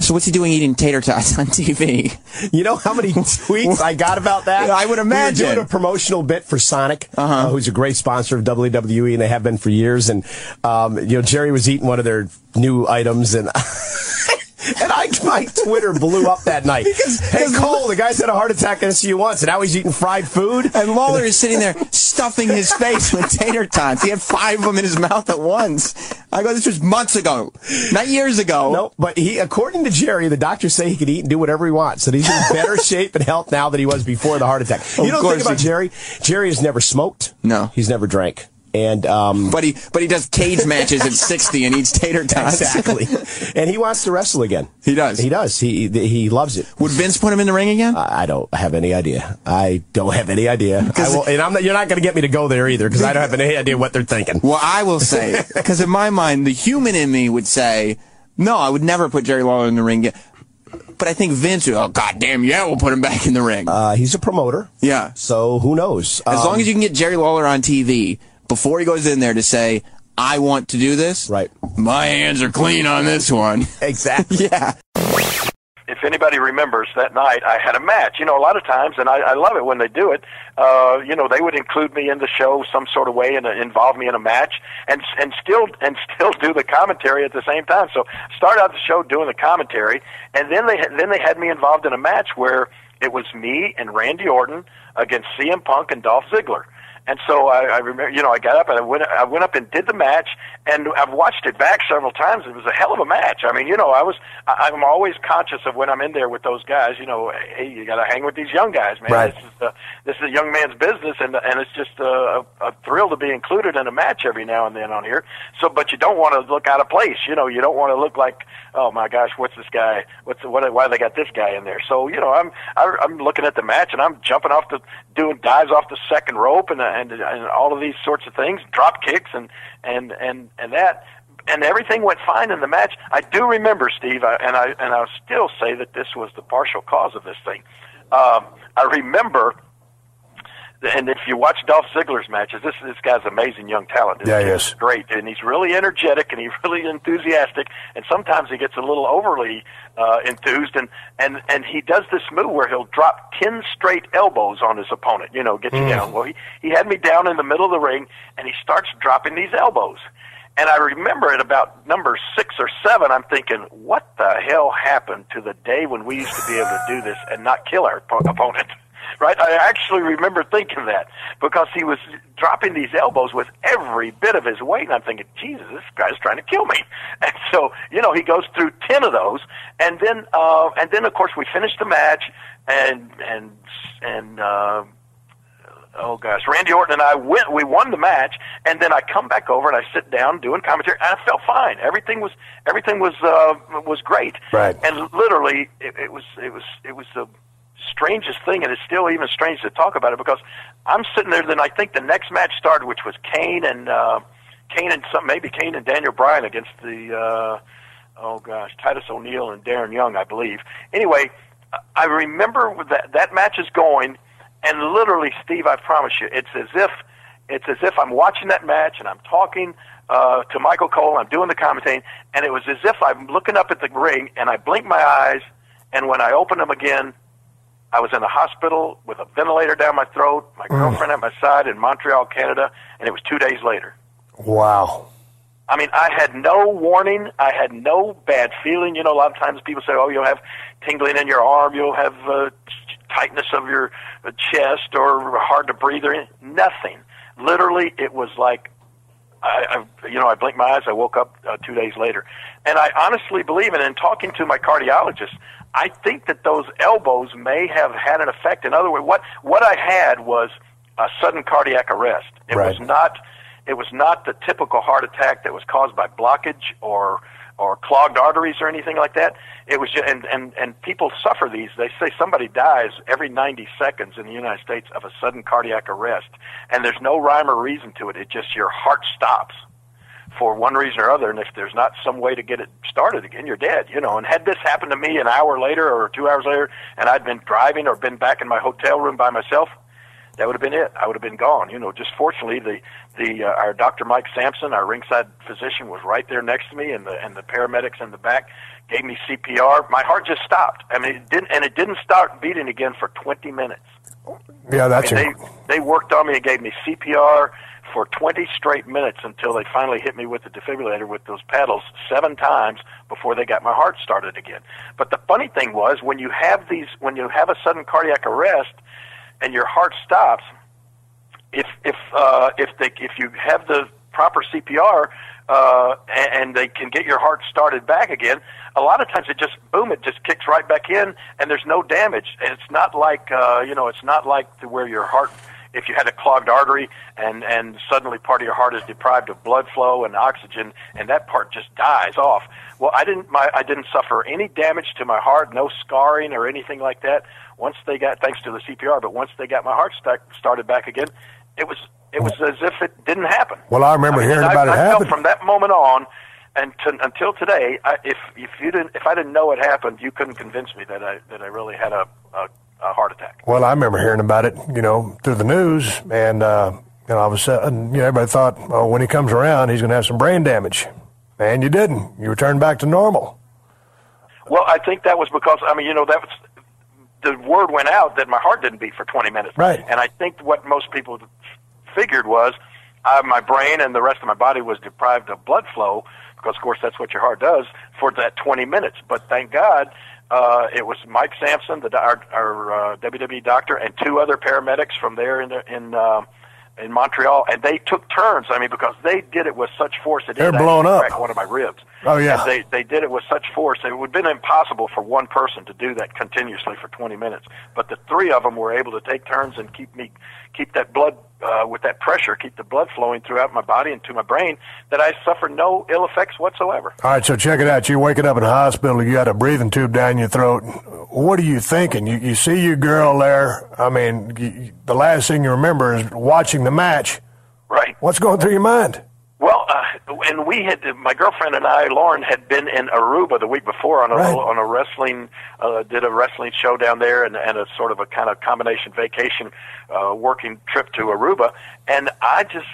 So what's he doing eating tater tots on TV? You know how many tweets I got about that? I would imagine. We doing a promotional bit for Sonic, uh who's a great sponsor of WWE, and they have been for years. And um, you know, Jerry was eating one of their new items, and. And I, my Twitter blew up that night. hey, Cole, the guy's had a heart attack and you once, and now he's eating fried food. And Lawler is sitting there stuffing his face with tater tots. He had five of them in his mouth at once. I go, this was months ago, not years ago. No, but he, according to Jerry, the doctors say he can eat and do whatever he wants. So he's in better shape and health now than he was before the heart attack. You Of course thing about Jerry? Jerry has never smoked. No. He's never drank. And um, But he but he does cage matches at 60 and eats tater tots. exactly. and he wants to wrestle again. He does. He does. He he loves it. Would Vince put him in the ring again? I I don't have any idea. I don't have any idea. Will, and I'm not, you're not going to get me to go there either because I don't have any idea what they're thinking. Well, I will say, because in my mind, the human in me would say, no, I would never put Jerry Lawler in the ring. Again. But I think Vince would, oh, goddamn, yeah, we'll put him back in the ring. Uh, he's a promoter, yeah. so who knows? As Um, long as you can get Jerry Lawler on TV before he goes in there to say, I want to do this. Right. My hands are clean on this one. exactly. yeah. if anybody remembers that night, I had a match. You know, a lot of times, and I, I love it when they do it. Uh, you know, they would include me in the show some sort of way and uh, involve me in a match, and and still and still do the commentary at the same time. So start out the show doing the commentary, and then they then they had me involved in a match where it was me and Randy Orton against CM Punk and Dolph Ziggler. And so I, I remember, you know, I got up and I went, I went up and did the match, and I've watched it back several times. It was a hell of a match. I mean, you know, I was, I, I'm always conscious of when I'm in there with those guys. You know, hey, you got to hang with these young guys, man. Right. This is a, this is a young man's business, and and it's just a, a, a thrill to be included in a match every now and then on here. So, but you don't want to look out of place. You know, you don't want to look like, oh my gosh, what's this guy? What's what? Why they got this guy in there? So, you know, I'm I, I'm looking at the match and I'm jumping off the doing dives off the second rope and and and all of these sorts of things, drop kicks and and and and that. And everything went fine in the match. I do remember, Steve, I, and I and I'll still say that this was the partial cause of this thing. Um, I remember and if you watch Dolph Ziggler's matches, this this guy's amazing young talent. This Yeah, he kid is. great, and he's really energetic and he's really enthusiastic. And sometimes he gets a little overly uh, enthused, and and and he does this move where he'll drop ten straight elbows on his opponent. You know, get you Mm. down. Well, he he had me down in the middle of the ring, and he starts dropping these elbows. And I remember at about number six or seven, I'm thinking, what the hell happened to the day when we used to be able to do this and not kill our po- opponent? Right? I actually remember thinking that because he was dropping these elbows with every bit of his weight, and I'm thinking, Jesus, this guy's trying to kill me. And so, you know, he goes through ten of those, and then, uh, and then of course we finished the match, and and and. Uh, oh gosh, Randy Orton and I went. We won the match, and then I come back over and I sit down doing commentary, and I felt fine. Everything was everything was uh, was great. Right. And literally, it, it was it was it was the strangest thing, and it's still even strange to talk about it because I'm sitting there. Then I think the next match started, which was Kane and uh, Kane and some maybe Kane and Daniel Bryan against the uh, oh gosh Titus O'Neil and Darren Young, I believe. Anyway, I remember that that match is going, and literally, Steve, I promise you, it's as if it's as if I'm watching that match and I'm talking uh, to Michael Cole. I'm doing the commentating, and it was as if I'm looking up at the ring and I blink my eyes, and when I open them again, I was in the hospital with a ventilator down my throat, my girlfriend at my side in Montreal, Canada, and it was two days later. Wow. I mean, I had no warning. I had no bad feeling. You know, a lot of times people say, "Oh, you'll have tingling in your arm. You'll have uh, tightness of your uh, chest or hard to breathe." Or anything. nothing. Literally, it was like, I, I, you know, I blinked my eyes. I woke up uh, two days later, and I honestly believe, and in talking to my cardiologist, I think that those elbows may have had an effect. In other words, what what I had was a sudden cardiac arrest. It Right. was not it was not the typical heart attack that was caused by blockage or or clogged arteries or anything like that. It was just, and and and people suffer these. They say somebody dies every 90 seconds in the United States of a sudden cardiac arrest, and there's no rhyme or reason to it. It just your heart stops for one reason or other, and if there's not some way to get it started again, you're dead. You know. And had this happened to me an hour later or two hours later, and I'd been driving or been back in my hotel room by myself, that would have been it. I would have been gone. You know, just fortunately, the the uh, our Dr. Mike Sampson, our ringside physician, was right there next to me, and the and the paramedics in the back gave me CPR. My heart just stopped. I mean, it didn't, and it didn't start beating again for 20 minutes. Yeah, that's I mean, they they worked on me and gave me CPR for 20 straight minutes until they finally hit me with the defibrillator with those paddles seven times before they got my heart started again. But the funny thing was when you have these when you have a sudden cardiac arrest and your heart stops, if if uh, if they if you have the proper CPR uh, and, they can get your heart started back again, a lot of times it just boom, it just kicks right back in, and there's no damage. And it's not like uh, you know, it's not like to where your heart. If you had a clogged artery and and suddenly part of your heart is deprived of blood flow and oxygen, and that part just dies off. Well, I didn't. My I didn't suffer any damage to my heart, no scarring or anything like that. Once they got, thanks to the CPR, but once they got my heart sta started back again, it was it was as if it didn't happen. Well, I remember I mean, hearing about I, it I felt happen. from that moment on, and to, until today, I, if if you didn't, if I didn't know it happened, you couldn't convince me that I that I really had a a, a heart attack. Well, I remember hearing about it, you know, through the news, and uh, you know, all of a sudden, you know, everybody thought, oh, when he comes around, he's going to have some brain damage, and you didn't. You returned back to normal. Well, I think that was because I mean, you know, that was the word went out that my heart didn't beat for 20 minutes. Right. And I think what most people figured was uh, my brain and the rest of my body was deprived of blood flow because, of course, that's what your heart does for that 20 minutes. But thank God. Uh, it was Mike Sampson, the our, our uh, WWE doctor, and two other paramedics from there in the, in uh, in Montreal, and they took turns. I mean, because they did it with such force, it They're did blown up. crack one of my ribs. Oh, yeah. And they they did it with such force. It would have been impossible for one person to do that continuously for 20 minutes. But the three of them were able to take turns and keep me keep that blood uh, with that pressure, keep the blood flowing throughout my body and to my brain. That I suffered no ill effects whatsoever. All right, so check it out. You're waking up in the hospital. You got a breathing tube down your throat. What are you thinking? You, you see your girl there. I mean, you, the last thing you remember is watching the match. Right. What's going through your mind? Well, uh, and we had my girlfriend and I, Lauren, had been in Aruba the week before on a Right. on a wrestling uh, did a wrestling show down there and, and a sort of a kind of combination vacation uh, working trip to Aruba, and I just.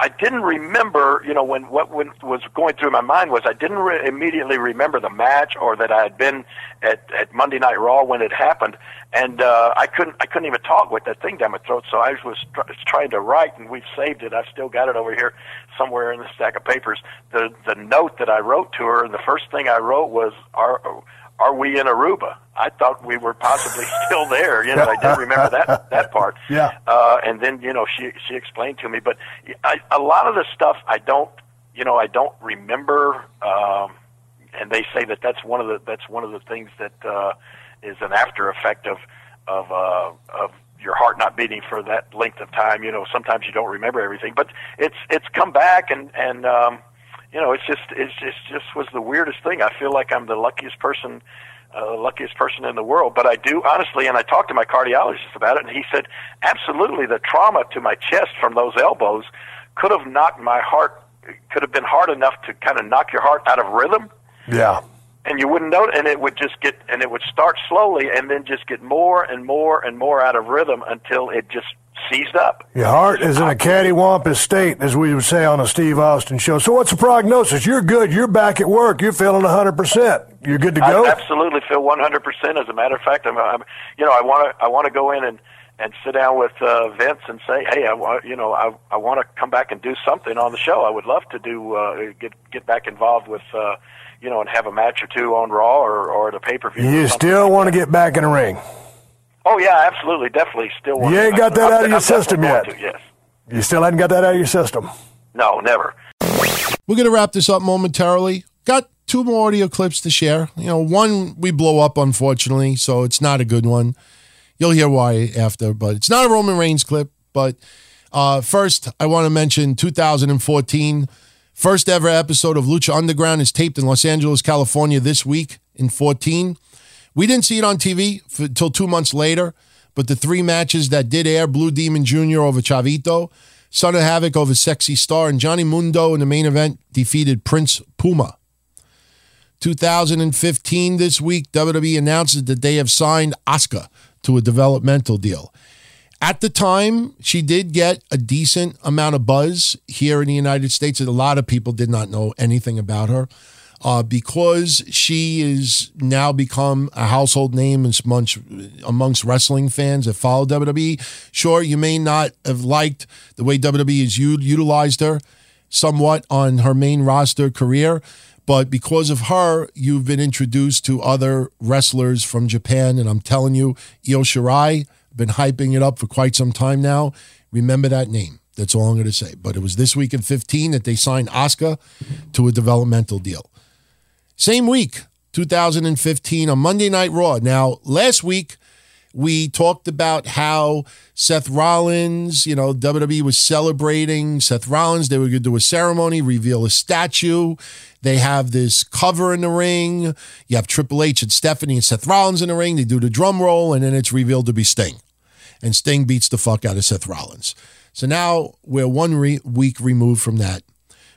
I didn't remember, you know, when what when was going through my mind was I didn't re- immediately remember the match or that I had been at, at Monday Night Raw when it happened, and uh, I couldn't I couldn't even talk with that thing down my throat. So I was tr- trying to write, and we've saved it. I've still got it over here somewhere in the stack of papers. The the note that I wrote to her, and the first thing I wrote was, "Are are we in Aruba?" I thought we were possibly still there. You know, I did remember that that part. Yeah. Uh, and then you know she she explained to me, but I, a lot of the stuff I don't you know I don't remember. Um, and they say that that's one of the that's one of the things that uh, is an after effect of of uh, of your heart not beating for that length of time. You know, sometimes you don't remember everything, but it's it's come back and and um, you know it's just it's just just was the weirdest thing. I feel like I'm the luckiest person uh, luckiest person in the world. But I do honestly, and I talked to my cardiologist about it, and he said absolutely the trauma to my chest from those elbows could have knocked my heart could have been hard enough to kind of knock your heart out of rhythm Yeah. And you wouldn't know and it would just get and it would start slowly and then just get more and more and more out of rhythm until it just seized up Your heart is in a cattywampus state, as we would say on a Steve Austin show. So, what's the prognosis? You're good. You're back at work. You're feeling 100%. You're good to go? I absolutely feel 100%. As a matter of fact, I'm, I'm you know, I want to, I want to go in and, and sit down with uh, Vince and say, hey, I want, you know, I, I want to come back and do something on the show. I would love to do, uh, get, get back involved with, uh, you know, and have a match or two on Raw or, or at a pay per view. You still want to get back in the ring. Oh yeah, absolutely, definitely. Still, want You ain't got that I'm- out of your I'm system yet. to, yes. You still hadn't got that out of your system. No, never. We're going to wrap this up momentarily. Got two more audio clips to share. You know, one we blow up, unfortunately, so it's not a good one. You'll hear why after, but it's not a Roman Reigns clip. But uh, first, I want to mention 2014. First ever episode of Lucha Underground is taped in Los Angeles, California this week in 14. We didn't see it on TV until two months later, but the three matches that did air Blue Demon Jr. over Chavito, Son of Havoc over Sexy Star, and Johnny Mundo in the main event defeated Prince Puma. 2015, this week, WWE announces that they have signed Asuka to a developmental deal. At the time, she did get a decent amount of buzz here in the United States. A lot of people did not know anything about her uh, because she is now become a household name amongst, amongst wrestling fans that follow WWE. Sure, you may not have liked the way WWE has utilized her somewhat on her main roster career, but because of her, you've been introduced to other wrestlers from Japan. And I'm telling you, Io Shirai, been hyping it up for quite some time now. Remember that name. That's all I'm going to say. But it was this week in 15 that they signed Asuka to a developmental deal. Same week, 2015, on Monday Night Raw. Now, last week, we talked about how Seth Rollins, you know, WWE was celebrating Seth Rollins. They were going to do a ceremony, reveal a statue. They have this cover in the ring. You have Triple H and Stephanie and Seth Rollins in the ring. They do the drum roll, and then it's revealed to be Sting. And Sting beats the fuck out of Seth Rollins. So now we're one re- week removed from that.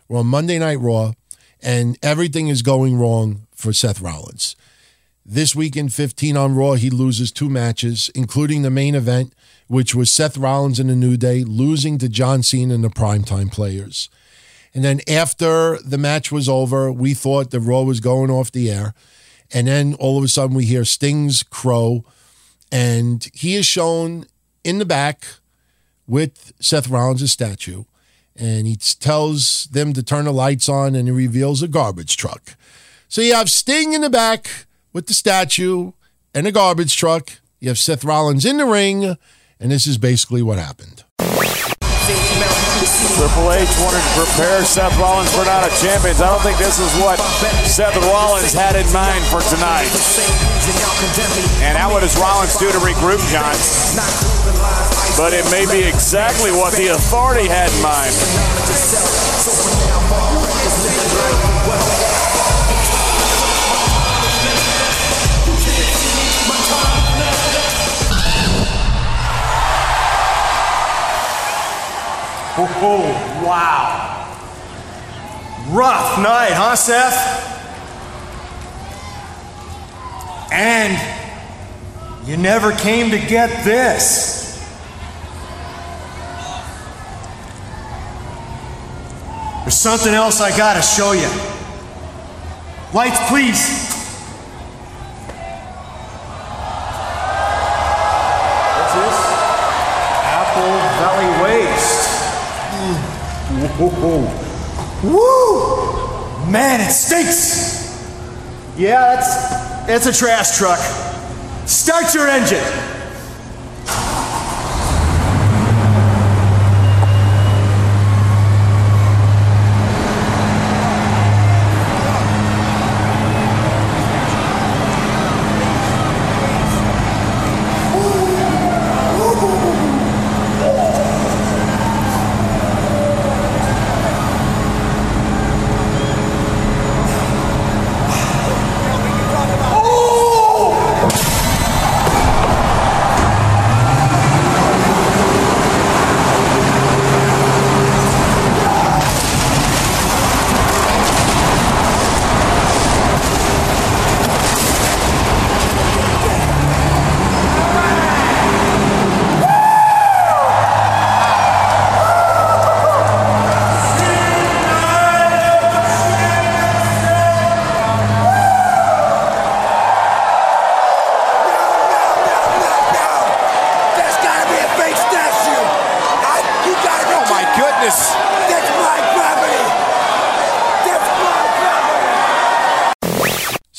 We're on Monday Night Raw, and everything is going wrong for Seth Rollins. This week in 15 on Raw, he loses two matches, including the main event, which was Seth Rollins and the New Day losing to John Cena and the Primetime Players. And then after the match was over, we thought the Raw was going off the air. And then all of a sudden, we hear Sting's crow, and he is shown in the back with Seth Rollins' statue. And he tells them to turn the lights on, and he reveals a garbage truck. So you have Sting in the back with the statue and a garbage truck. You have Seth Rollins in the ring, and this is basically what happened. Triple H wanted to prepare Seth Rollins for Night of Champions. I don't think this is what Seth Rollins had in mind for tonight. And how what does Rollins do to regroup, John? But it may be exactly what the authority had in mind. Oh, wow. Rough night, huh, Seth? And you never came to get this. There's something else I gotta show you. Lights, please. Woo! Man, it stinks! Yeah, it's, it's a trash truck. Start your engine!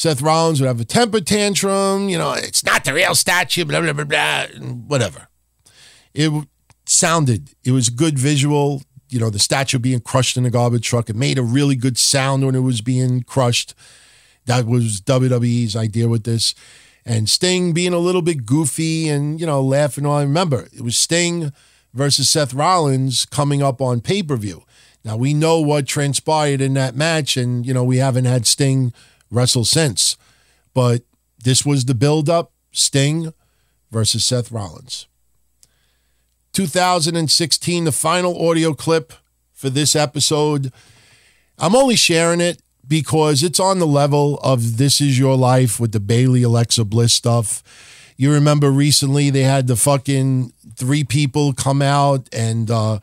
Seth Rollins would have a temper tantrum. You know, it's not the real statue, blah, blah, blah, blah, whatever. It sounded, it was good visual. You know, the statue being crushed in a garbage truck. It made a really good sound when it was being crushed. That was WWE's idea with this. And Sting being a little bit goofy and, you know, laughing I Remember, it was Sting versus Seth Rollins coming up on pay per view. Now, we know what transpired in that match, and, you know, we haven't had Sting wrestle since. But this was the build up Sting versus Seth Rollins. 2016, the final audio clip for this episode. I'm only sharing it because it's on the level of This Is Your Life with the Bayley Alexa Bliss stuff. You remember recently they had the fucking three people come out and uh,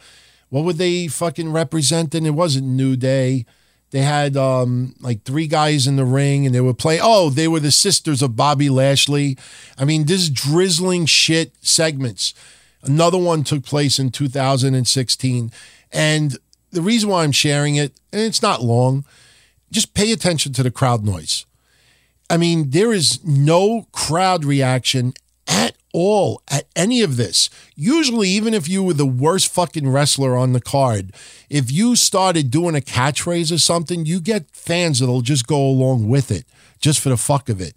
what were they fucking representing? It wasn't New Day. They had um, like three guys in the ring and they were playing. Oh, they were the sisters of Bobby Lashley. I mean, this drizzling shit segments. Another one took place in 2016. And the reason why I'm sharing it, and it's not long, just pay attention to the crowd noise. I mean, there is no crowd reaction at all at any of this. Usually, even if you were the worst fucking wrestler on the card, if you started doing a catchphrase or something, you get fans that'll just go along with it just for the fuck of it.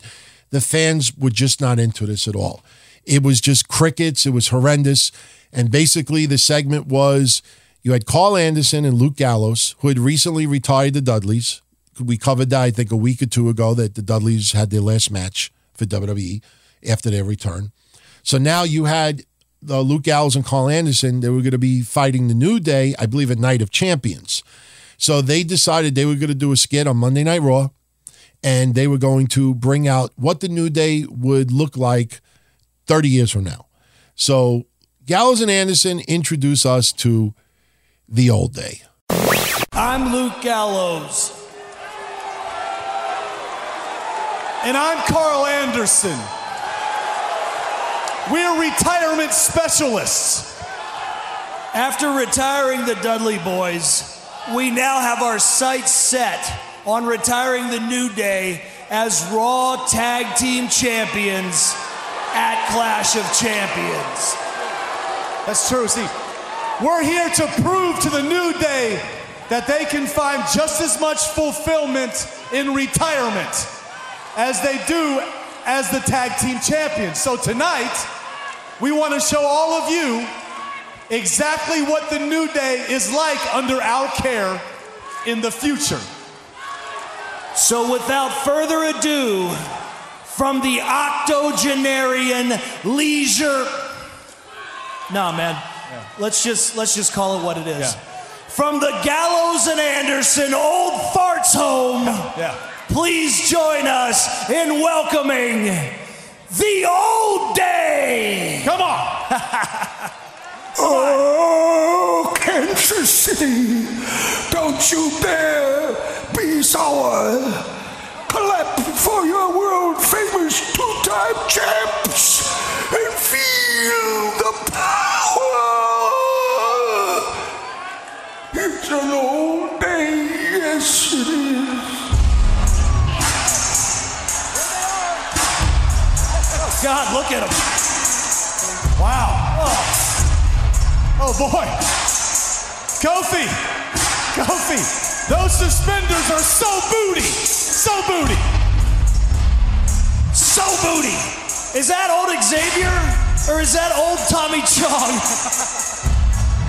The fans were just not into this at all. It was just crickets. It was horrendous. And basically, the segment was you had Karl Anderson and Luke Gallows, who had recently retired the Dudleys. We covered that, I think, a week or two ago that the Dudleys had their last match for WWE after their return. So now you had uh, Luke Gallows and Karl Anderson. They were going to be fighting the New Day, I believe, at Night of Champions. So they decided they were going to do a skit on Monday Night Raw, and they were going to bring out what the New Day would look like 30 years from now. So Gallows and Anderson introduce us to the old day. I'm Luke Gallows. And I'm Karl Anderson. We're retirement specialists. After retiring the Dudley Boys, we now have our sights set on retiring the New Day as Raw Tag Team Champions at Clash of Champions. That's true, Steve. We're here to prove to the New Day that they can find just as much fulfillment in retirement as they do as the tag team champions. So tonight, we want to show all of you exactly what the New Day is like under our care in the future. So without further ado, from the octogenarian leisure. Nah, man. Let's just let's just call it what it is. From the Gallows and Anderson Old Farts Home. Please join us in welcoming the old day. Come on. Oh, Kansas City, don't you dare be sour. Clap for your world famous two time champs and feel the power. It's an old day, yes it is. God, look at him. Wow. Oh, oh boy. Kofi. Kofi. Those suspenders are so booty. So booty. So booty. Is that old Xavier or is that old Tommy Chong?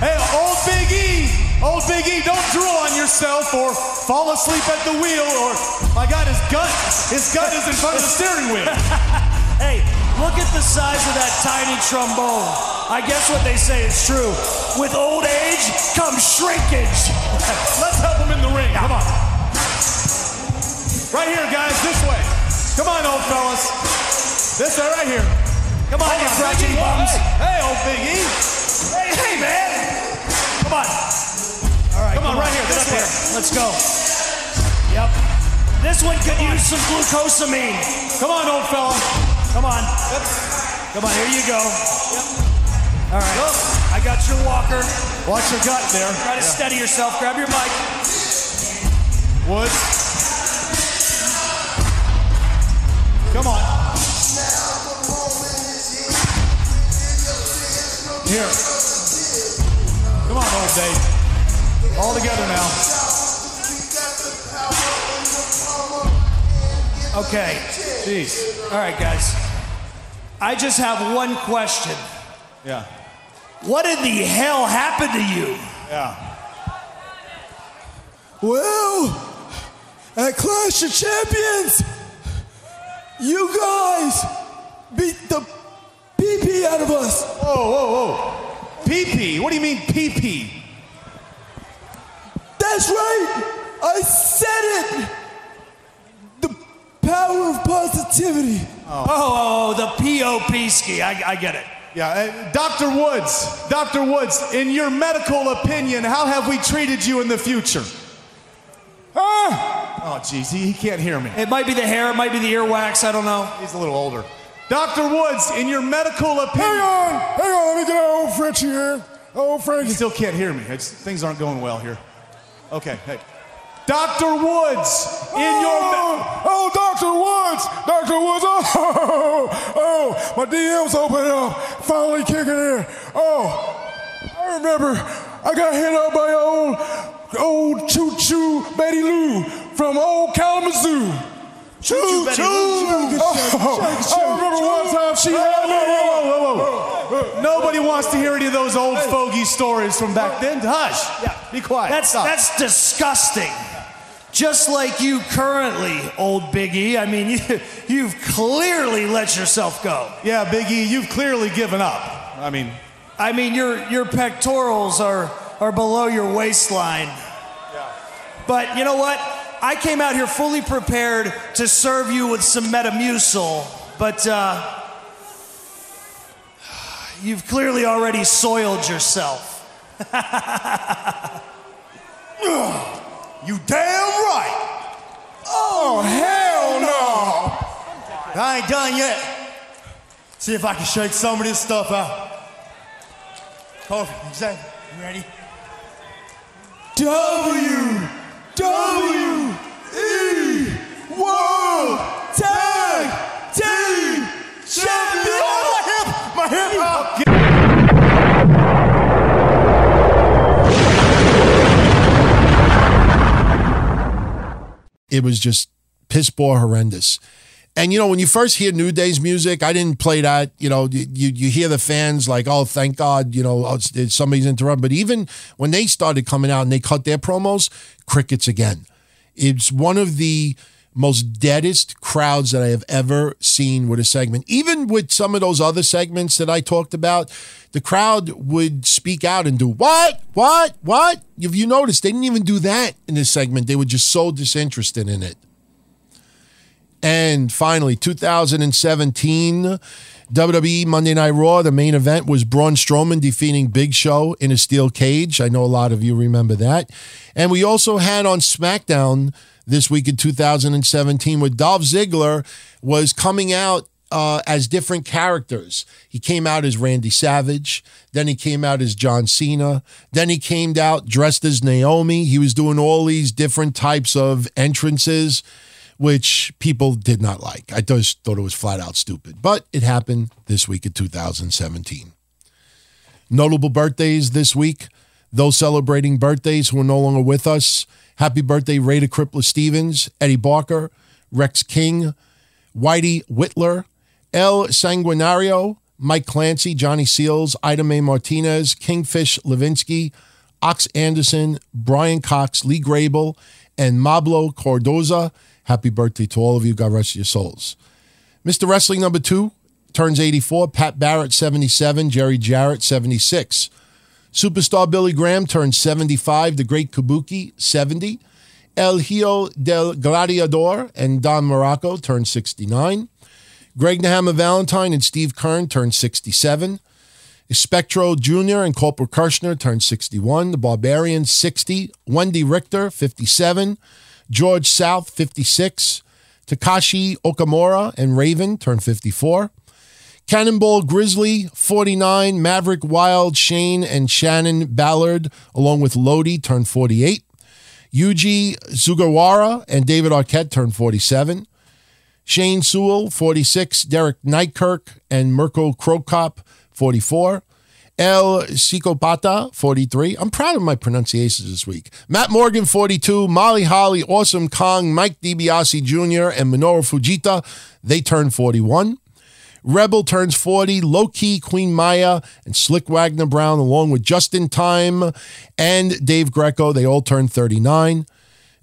hey, old Big E. Old Big E, don't drool on yourself or fall asleep at the wheel or, my God, his gut, his gut is in front of the steering wheel. hey, look at the size of that tiny trombone. I guess what they say is true. With old age comes shrinkage. Let's help him in the ring. Come on. Right here, guys, this way. Come on, old fellas. This way, right here. Come on, you crotchety bums. Hey, hey, old Big E. Hey, hey, man. Come on. All right, come, on, right here. Get up here. Let's go. Yep. This one could use some glucosamine. Come on, old fella. Come on. Come on, here you go. All right. I got your walker. Watch your gut there. Try to steady yourself. Grab your mic. Woods. Come on. Here. Come on, old Dave. All together now. Okay. Jeez. All right, guys. I just have one question. Yeah. What in the hell happened to you? Yeah. Well, at Clash of Champions, you guys beat the PP out of us. Whoa, whoa, whoa. PP? What do you mean PP? That's right. I said it. The power of positivity. Oh, oh, oh, the POP ski. I, I get it. Yeah, uh, Dr. Woods, Dr. Woods, in your medical opinion, how have we treated you in the future? Huh? Oh, jeez, he, he can't hear me. It might be the hair, it might be the earwax, I don't know. He's a little older. Dr. Woods, in your medical opinion. Hang on, hang on, let me get old Frenchie here. Old Frankie. He still can't hear me. It's, things aren't going well here. Okay, hey. Dr. Woods, in your. Oh, oh, Dr. Woods, Dr. Woods. Oh, oh, oh, my DM's opening up, finally kicking in. Oh, I remember I got hit up by old, old Choo Choo Betty Lou from old Kalamazoo. Choo Choo. Oh, I remember one time she had me. Whoa, whoa, whoa. Nobody wants to hear any of those old fogey stories from back then. Hush. Yeah, be quiet. That's Stop. that's disgusting. Just like you currently, old Biggie. I mean, you, you've clearly let yourself go. Yeah, Biggie, you've clearly given up. I mean, I mean, your your pectorals are are below your waistline. Yeah. But you know what? I came out here fully prepared to serve you with some Metamucil, but uh, you've clearly already soiled yourself. You damn right. Oh, hell no. I ain't done yet. See if I can shake some of this stuff out. Coffee, you say? You ready? W W E World Tag Team Champion. Oh, my hip, my hip. It was just piss poor horrendous. And you know, when you first hear New Day's music, I didn't play that. You know, you you hear the fans like, "Oh, thank God," you know, oh, somebody's interrupted. But even when they started coming out and they cut their promos, crickets again. It's one of the most deadest crowds that I have ever seen with a segment. Even with some of those other segments that I talked about, the crowd would speak out and do what, what, what. If you noticed, they didn't even do that in this segment. They were just so disinterested in it. And finally, 2017 WWE Monday Night Raw. The main event was Braun Strowman defeating Big Show in a steel cage. I know a lot of you remember that. And we also had on SmackDown this week in 2017 where Dolph Ziggler was coming out uh, as different characters. He came out as Randy Savage. Then he came out as John Cena. Then he came out dressed as Naomi. He was doing all these different types of entrances which people did not like. I just thought it was flat out stupid. But it happened this week in 2017. Notable birthdays this week. Those celebrating birthdays who are no longer with us. Happy birthday, Rada Crippler Stevens, Eddie Barker, Rex King, Whitey Whitler, El Sanguinario, Mike Clancy, Johnny Seals, Ida Mae Martinez, Kingfish Levinsky, Ox Anderson, Brian Cox, Lee Grable, and Mablo Cordoza. Happy birthday to all of you. God rest your souls. Mr. Wrestling number two turns 84. Pat Barrett, 77. Jerry Jarrett, 76. Superstar Billy Graham turns 75. The Great Kabuki, 70. El Hijo del Gladiador and Don Muraco turned 69. Greg The Hammer Valentine and Steve Keirn turned 67. Spectro Jr. and Corporal Kirchner turned 61. The Barbarians, 60. Wendy Richter, 57. George South, 56. Takashi Okamura and Raven turned 54. Cannonball Grizzly, 49. Maverick Wild, Shane and Shannon Ballard, along with Lodi, turned 48. Yuji Sugawara and David Arquette turned 47. Shane Sewell, 46. Derek Neikirk and Mirko Cro Cop, 44. El Psicopata, 43. I'm proud of my pronunciations this week. Matt Morgan, 42. Molly Holly, Awesome Kong, Mike DiBiase Jr., and Minoru Fujita, they turn 41. Rebel turns 40. Low Ki, Queen Maya, and Slick Wagner Brown, along with Justin Time and Dave Greco, they all turn 39.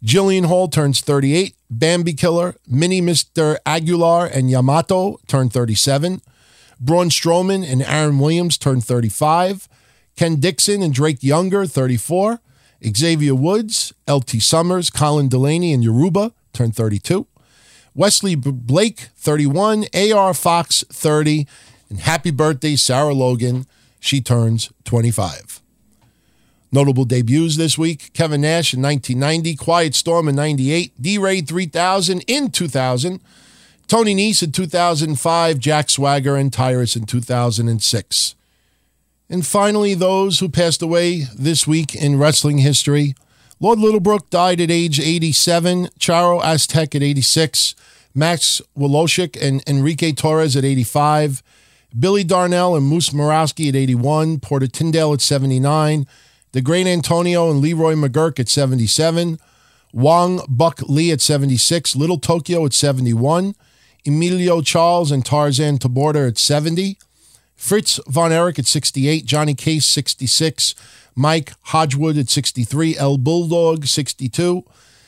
Jillian Hall turns 38. Bambi Killer, Mini Mr. Aguilar, and Yamato turn 37. Braun Strowman and Aaron Williams turn 35. Ken Dixon and Drake Younger, 34. Xavier Woods, LT Summers, Colin Delaney, and Yoruba turn 32. Wesley Blake, 31. AR Fox, 30. And happy birthday, Sarah Logan. She turns 25. Notable debuts this week Kevin Nash in 1990, Quiet Storm in 98, D Ray 3000 in 2000. Tony Nese in 2005, Jack Swagger and Tyrus in 2006. And finally, those who passed away this week in wrestling history. Lord Littlebrook died at age 87, Charo Aztec at 86, Max Woloshik and Enrique Torres at 85, Billy Darnell and Moose Morowski at 81, Porter Tyndale at 79, The Great Antonio and Leroy McGuirk at 77, Wong Buck Lee at 76, Little Tokyo at 71, Emilio Charles and Tarzan Taborda at 70, Fritz Von Erich at 68, Johnny Case 66, Mike Hodgwood at 63, El Bulldog 62,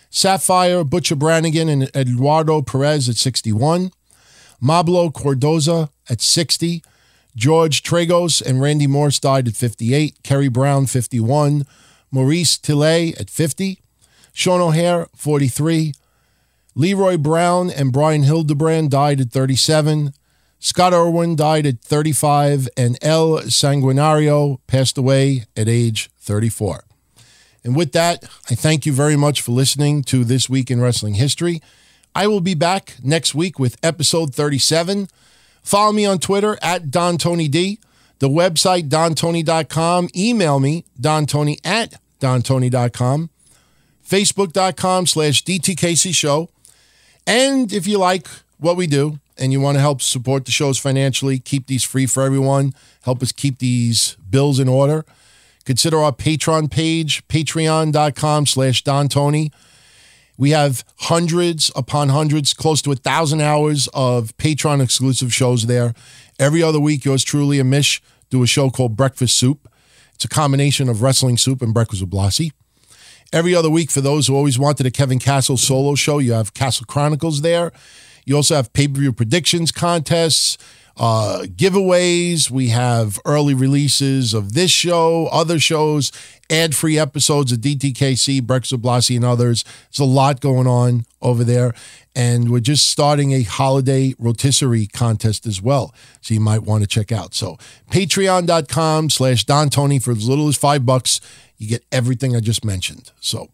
Sapphire, Butcher Brannigan, and Eduardo Perez at 61, Mablo Cordoza at 60, George Tragos and Randy Morse died at 58, Kerry Brown 51, Maurice Tillet at 50, Sean O'Haire 43, Leroy Brown and Brian Hildebrand died at 37. Scott Irwin died at 35, and El Sanguinario passed away at age 34. And with that, I thank you very much for listening to This Week in Wrestling History. I will be back next week with episode 37. Follow me on Twitter at Don Tony D, the website dontony.com. Email me, dontony at dontony.com, facebook.com slash DTKC show. And if you like what we do and you want to help support the shows financially, keep these free for everyone, help us keep these bills in order, consider our Patreon page, patreon.com slash Don Tony. We have hundreds upon hundreds, close to a thousand hours of Patreon exclusive shows there. Every other week, yours truly and Mish do a show called Breakfast Soup. It's a combination of wrestling soup and breakfast with Blasi. Every other week, for those who always wanted a Kevin Castle solo show, you have Castle Chronicles there. You also have pay per view predictions contests, uh, giveaways. We have early releases of this show, other shows, ad free episodes of DTKC, with Blasi, and others. There's a lot going on over there. And we're just starting a holiday rotisserie contest as well. So you might want to check out. So patreon.com slash Don Tony for as little as five bucks. You get everything I just mentioned. So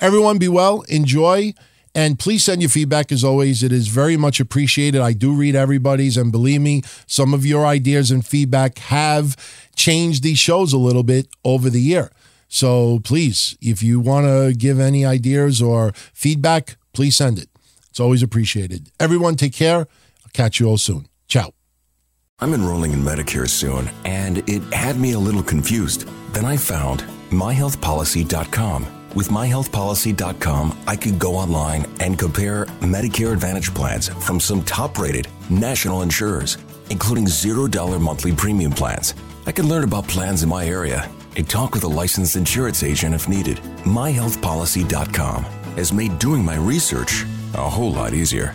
everyone be well, enjoy. And please send your feedback as always. It is very much appreciated. I do read everybody's, and believe me, some of your ideas and feedback have changed these shows a little bit over the year. So please, if you want to give any ideas or feedback, please send it. It's always appreciated. Everyone, take care. I'll catch you all soon. Ciao. I'm enrolling in Medicare soon, and it had me a little confused. Then I found myhealthpolicy.com. With myhealthpolicy.com, I could go online and compare Medicare Advantage plans from some top rated national insurers, including $0 monthly premium plans. I can learn about plans in my area and talk with a licensed insurance agent if needed. MyHealthPolicy.com has made doing my research a whole lot easier.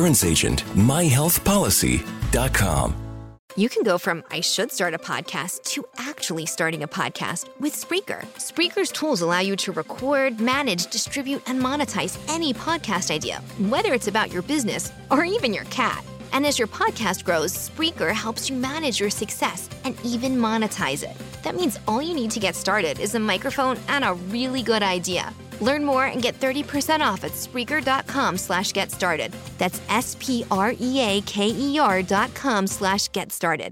insurance agent. myhealthpolicy.com. You can go from I should start a podcast to actually starting a podcast with Spreaker. Spreaker's tools allow you to record, manage, distribute, and monetize any podcast idea, whether it's about your business or even your cat. And as your podcast grows, Spreaker helps you manage your success and even monetize it. That means all you need to get started is a microphone and a really good idea. Learn more and get 30% off at Spreaker.com slash get started. That's S P R E A K E R dot com slash get started.